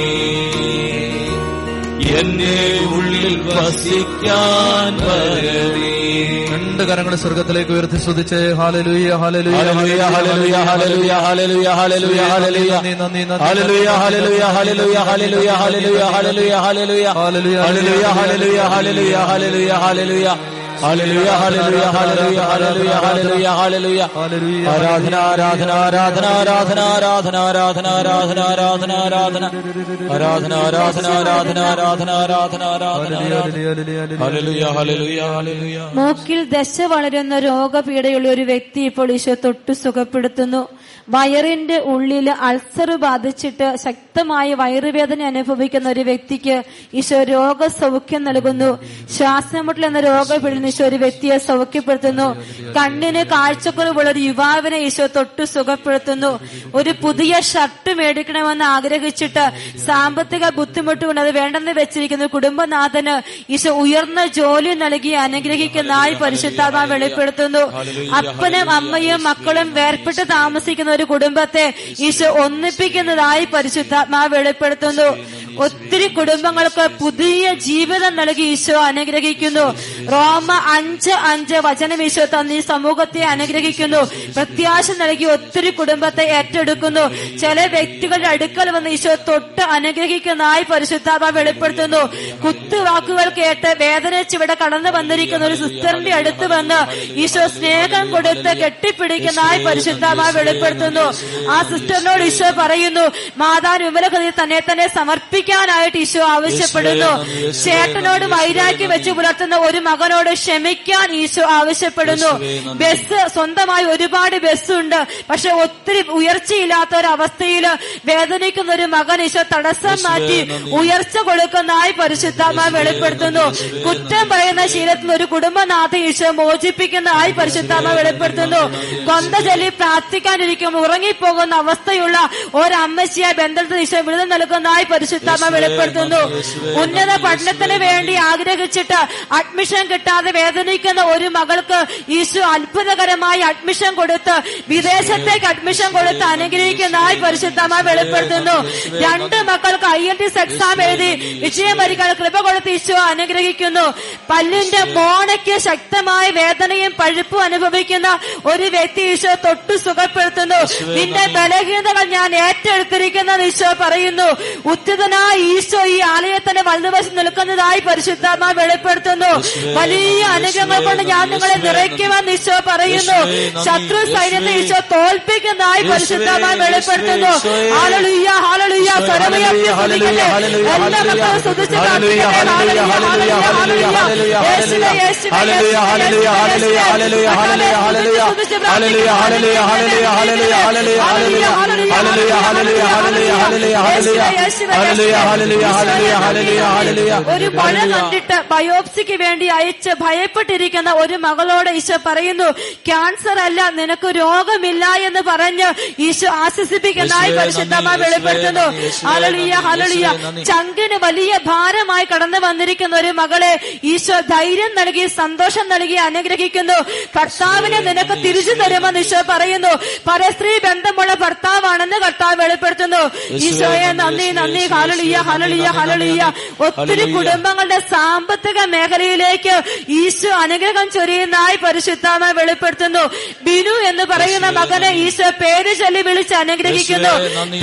എന്റെ ഉള്ളിൽ വസിക്കാൻ വരണേ രണ്ട് കരങ്ങൾ സ്വർഗത്തിലേക്ക് ഉയർത്തി ശ്രദ്ധിച്ച് ഹാലലുയ ഹാലലുയ ഹല്ലേലൂയ ഹല്ലേലൂയ ഹല്ലേലൂയ ഹല്ലേലൂയ ഹല്ലേലൂയ ഹല്ലേലൂയ ഹാലലുയ ഹാലലുയ ഹാലലുയ ഹല്ലേലൂയ hallelujah hallelujah hallelujah hallelujah hallelujah hallelujah hallelujah hallelujah hallelujah hallelujah hallelujah hallelujah hallelujah hallelujah hallelujah hallelujah hallelujah hallelujah ഹല്ലേലൂയ ആരാധന ആരാധന ആരാധന ആരാധന ആരാധന ആരാധന ആരാധന ആരാധന ആരാധന ആരാധന ആരാധന ആരാധന ആരാധന ആരാധന ആരാധന ഹല്ലേലൂയ ഹല്ലേലൂയ ഹല്ലേലൂയ മൂക്കിൽ ദശ വളരുന്ന രോഗപീഠയുള്ള ഒരു വ്യക്തി ഇപ്പോൾ ഈശോ തൊട്ടു സുഖപ്പെടുത്തുന്നു വയറിന്റെ ഉള്ളിൽ അൾസർ ബാധിച്ചിട്ട് ശക്തമായി വയറുവേദന അനുഭവിക്കുന്ന ഒരു വ്യക്തിക്ക് ഈശോ രോഗസൗഖ്യം നൽകുന്നു. ശ്വാസമുട്ടൽ എന്ന രോഗപീഠന ഈശോ ഒരു വ്യക്തിയെ സൗഖ്യപ്പെടുത്തുന്നു. കണ്ണിന് കാഴ്ചക്കുറവുള്ള ഒരു യുവാവിനെ ഈശോ തൊട്ട് സുഖപ്പെടുത്തുന്നു. ഒരു പുതിയ ഷർട്ട് മേടിക്കണമെന്ന് ആഗ്രഹിച്ചിട്ട് സാമ്പത്തിക ബുദ്ധിമുട്ട് കൊണ്ട് അത് വേണ്ടെന്ന് വെച്ചിരിക്കുന്ന കുടുംബനാഥന് ഈശോ ഉയർന്ന ജോലി നൽകി അനുഗ്രഹിക്കുന്നതായി പരിശുദ്ധാത്മാ വെളിപ്പെടുത്തുന്നു. അപ്പനും അമ്മയും മക്കളും വേർപെട്ട് താമസിക്കുന്ന ഒരു കുടുംബത്തെ ഈശോ ഒന്നിപ്പിക്കുന്നതായി പരിശുദ്ധാത്മാവ് വെളിപ്പെടുത്തുന്നു. ഒത്തിരി കുടുംബങ്ങൾക്ക് പുതിയ ജീവിതം നൽകി ഈശോ അനുഗ്രഹിക്കുന്നു. റോമ അഞ്ച് അഞ്ച് വചനം ഈശോ തന്ന് ഈ സമൂഹത്തെ അനുഗ്രഹിക്കുന്നു. പ്രത്യാശ നൽകി ഒത്തിരി കുടുംബത്തെ ഏറ്റെടുക്കുന്നു. ചില വ്യക്തികളുടെ അടുക്കൽ വന്ന് ഈശോ തൊട്ട് അനുഗ്രഹിക്കുന്നതായി പരിശുദ്ധാത്മ വെളിപ്പെടുത്തുന്നു. കുത്തുവാക്കുകൾ കേട്ട് വേദന ഇവിടെ കടന്നു വന്നിരിക്കുന്ന ഒരു സിസ്റ്ററിന്റെ അടുത്ത് വന്ന് ഈശോ സ്നേഹം കൊടുത്ത് കെട്ടിപ്പിടിക്കുന്നതായി പരിശുദ്ധാത്മ വെളിപ്പെടുത്തുന്നു. ആ സിസ്റ്ററിനോട് ഈശോ പറയുന്നു മാതാൻ വിമലഹൃതി തന്നെ തന്നെ സമർപ്പിക്കാനായിട്ട് ഈശോ ആവശ്യപ്പെടുന്നു. ചേട്ടനോട് വൈരാഗ്യം വെച്ച് പുലർത്തുന്ന ഒരു മകനോട് ക്ഷമിക്കാൻ ഈശോ ആവശ്യപ്പെടുന്നു. ബസ് സ്വന്തമായി ഒരുപാട് ബസ്സുണ്ട്. പക്ഷെ ഒത്തിരി ഉയർച്ചയില്ലാത്ത ഒരു അവസ്ഥയിൽ വേദനിക്കുന്ന ഒരു മകൻ ഈശോ തടസ്സം മാറ്റി ഉയർച്ച കൊടുക്കുന്നതായി പരിശുദ്ധാത്മാ വെളിപ്പെടുത്തുന്നു. കുറ്റം പറയുന്ന ശീലത്തിൽ ഒരു കുടുംബനാഥ ഈശോ മോചിപ്പിക്കുന്നതായി പരിശുദ്ധമായി വെളിപ്പെടുത്തുന്നു. കൊന്ത ചൊല്ലി പ്രാർത്ഥിക്കാനിരിക്കുമ്പോൾ ഉറങ്ങിപ്പോകുന്ന അവസ്ഥയുള്ള ഒരു ഒരമ്മച്ചിയെ ബന്ധത്തിൽ ഈശോ വിടുതൽ നൽകുന്നതായി പരിശുദ്ധാമ വെളിപ്പെടുത്തുന്നു. ഉന്നത പഠനത്തിന് വേണ്ടി ആഗ്രഹിച്ചിട്ട് അഡ്മിഷൻ കിട്ടാതെ വേദനിക്കുന്ന ഒരു മകൾക്ക് ഈശോ അത്ഭുതകരമായി അഡ്മിഷൻ കൊടുത്ത് വിദേശത്തേക്ക് അഡ്മിഷൻ കൊടുത്ത് അനുഗ്രഹിക്കുന്നതായി പരിശുദ്ധമായി വെളിപ്പെടുത്തുന്നു. രണ്ട് മക്കൾക്ക് ഐ എൻ ടി എക്സാം എഴുതി വിജയം വരികൾ കൃപ കൊടുത്ത് ഈശോ അനുഗ്രഹിക്കുന്നു. പല്ലിന്റെ മോണയ്ക്ക് ശക്തമായ വേദനയും പഴുപ്പും അനുഭവിക്കുന്ന ഒരു വ്യക്തി ഈശോ തൊട്ടു സുഖപ്പെടുത്തുന്നു. നിന്റെ ബലഹീനതകൾ ഞാൻ ഏറ്റെടുത്തിരിക്കുന്ന ഈശോ പറയുന്നു ഉത്തിതനായ ഈശോ ഈ ആലയത്തിന്റെ വലതുവശം നിൽക്കുന്നതായി പരിശുദ്ധാത്മാ വെളിപ്പെടുത്തുന്നു വലിയ അനുഗ്രഹങ്ങൾ കൊണ്ട് ഞാൻ നിങ്ങളെ നിറയ്ക്കുമെന്ന് ഈശോ പറയുന്നു ശത്രു സൈന്യത്തെ ഈശോ തോൽപ്പിക്കുന്നതായി പരിശുദ്ധമായി വെളിപ്പെടുത്തുന്നു ഹാലലുയ്യ ഹാലലുയ്യ സ്വരമുയർത്തി സ്തുതിക്കട്ടെ. എല്ലാ മക്കളും സ്തുതിച്ച് പ്രാർത്ഥിക്കട്ടെ. ഒരു മഴ കണ്ടിട്ട് ബയോപ്സിക്ക് വേണ്ടി അയച്ച് ഭയപ്പെട്ടിരിക്കുന്ന ഒരു മകളോട് ഈശോ പറയുന്നു ക്യാൻസർ അല്ല നിനക്ക് രോഗമില്ല എന്ന് പറഞ്ഞ് ഈശോ ആശ്വസിപ്പിക്കുന്നതായി പരിശുദ്ധമായി വെളിപ്പെടുത്തുന്നു ഹലളിയ ഹലളിയ ചങ്കിന് വലിയ ഭാരമായി കടന്നു വന്നിരിക്കുന്ന ഒരു മകളെ ഈശോ ധൈര്യം നൽകി സന്തോഷം നൽകി അനുഗ്രഹിക്കുന്നു കർത്താവിനെ നിനക്ക് തിരിച്ചു തരുമെന്ന് ഈശോ പറയുന്നു പരസ്ത്രീ ബന്ധമുള്ള ഭർത്താവാണെന്ന് കർത്താവ് വെളിപ്പെടുത്തുന്നു. ഈശോയെ നന്ദി നന്ദി ഹലളിയ ഹലളിയ ഹലളിയ ഒത്തിരി കുടുംബങ്ങളുടെ സാമ്പത്തിക മേഖലയിലേക്ക് ഈശോ അനുഗ്രഹം ചൊരിയുന്നതായി പരിശുദ്ധമായി വെളിപ്പെടുത്തുന്നു. ബിനു എന്ന് പറയുന്ന മകനെ ഈശോ പേര് ചൊല്ലി വിളിച്ച് അനുഗ്രഹിക്കുന്നു.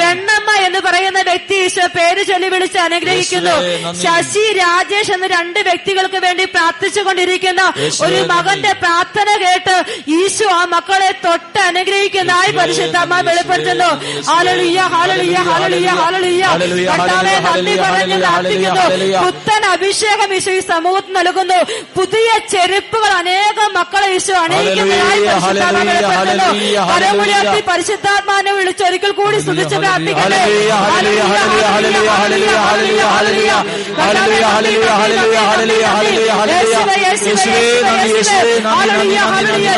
പെണ്ണമ്മ എന്ന് പറയുന്ന വ്യക്തി ഈശോ പേര് ചൊല്ലി വിളിച്ച് അനുഗ്രഹിക്കുന്നു. ശശി രാജേഷ് എന്ന രണ്ട് വ്യക്തികൾക്ക് വേണ്ടി പ്രാർത്ഥിച്ചുകൊണ്ടിരിക്കുന്ന ഒരു മകന്റെ പ്രാർത്ഥന കേട്ട് ഈശോ ആ മക്കളെ തൊട്ട് അനുഗ്രഹിക്കുന്നതായി നന്ദി, വെളിപ്പെടുത്തുന്നു ഹാലളിയ ഹാലളിയ ഹാലളിയ ഹാലളിയ കർത്താവെ നന്ദി പറഞ്ഞു പ്രാർത്ഥിക്കുന്നു പുത്തൻ അഭിഷേകം ഈശോ ഈ സമൂഹത്തിന് നൽകുന്നു പുതിയ ചെരുപ്പുകൾ അനേകം മക്കളെ ഈശോ അണിയിക്കുന്നതായി ഹല്ലേലൂയ, വെളിപ്പെടുത്തുന്നു ഹല്ലേലൂയ, കരമുയർത്തി പരിശുദ്ധാത്മാനെ വിളിച്ച് ഒരിക്കൽ കൂടി സ്തുതിച്ച് പ്രാർത്ഥിക്കട്ടെ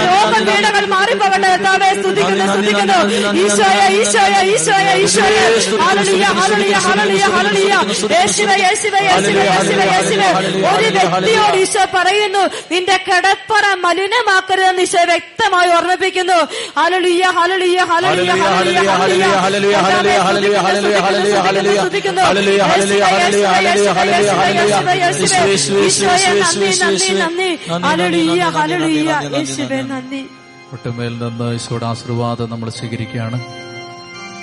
രോഗപീഠകൾ മാറിപ്പോകട്ടെ സ്തുതിക്കുന്നു സ്തുതിക്കുന്നു ഈശോയെ ഈശോയെ ഈശോയെ ഈശോയെ ഹല്ലേലൂയ ഹല്ലേലൂയ ഹല്ലേലൂയ ഹല്ലേലൂയ യേശുവേ യേശുവേ യേശുവേ യേശുവേ യേശുവേ ഒരു വ്യക്തിയോട് ഈശോ പറയുന്നു നിന്റെ കടപ്പറ മലിനമാക്കരുതെന്ന് ഈശോ വ്യക്തമായി ഓർമ്മിപ്പിക്കുന്നു hallelujah hallelujah hallelujah hallelujah hallelujah, hallelujah, hallelujah, hallelujah, hallelujah, ഹല്ലേലൂയ, സ്തുതിക്കുന്നു ഹല്ലേലൂയ, ഹല്ലേലൂയ, ഹല്ലേലൂയ, ഹല്ലേലൂയ, ഹല്ലേലൂയ. യേശുവേ, നന്ദി നന്ദി ഹല്ലേലൂയ ഹല്ലേലൂയ യേശുവേ നന്ദി. ഒട്ടുമേൽ നിന്ന് ഈശോയുടെ ആശീർവാദം നമ്മൾ സ്വീകരിക്കുകയാണ്.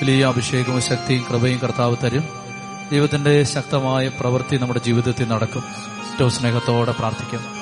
വലിയ അഭിഷേകവും ശക്തിയും കൃപയും കർത്താവ് തരും. ദൈവത്തിന്റെ ശക്തമായ പ്രവൃത്തി നമ്മുടെ ജീവിതത്തിൽ നടക്കും. ഏറ്റവും സ്നേഹത്തോടെ പ്രാർത്ഥിക്കും.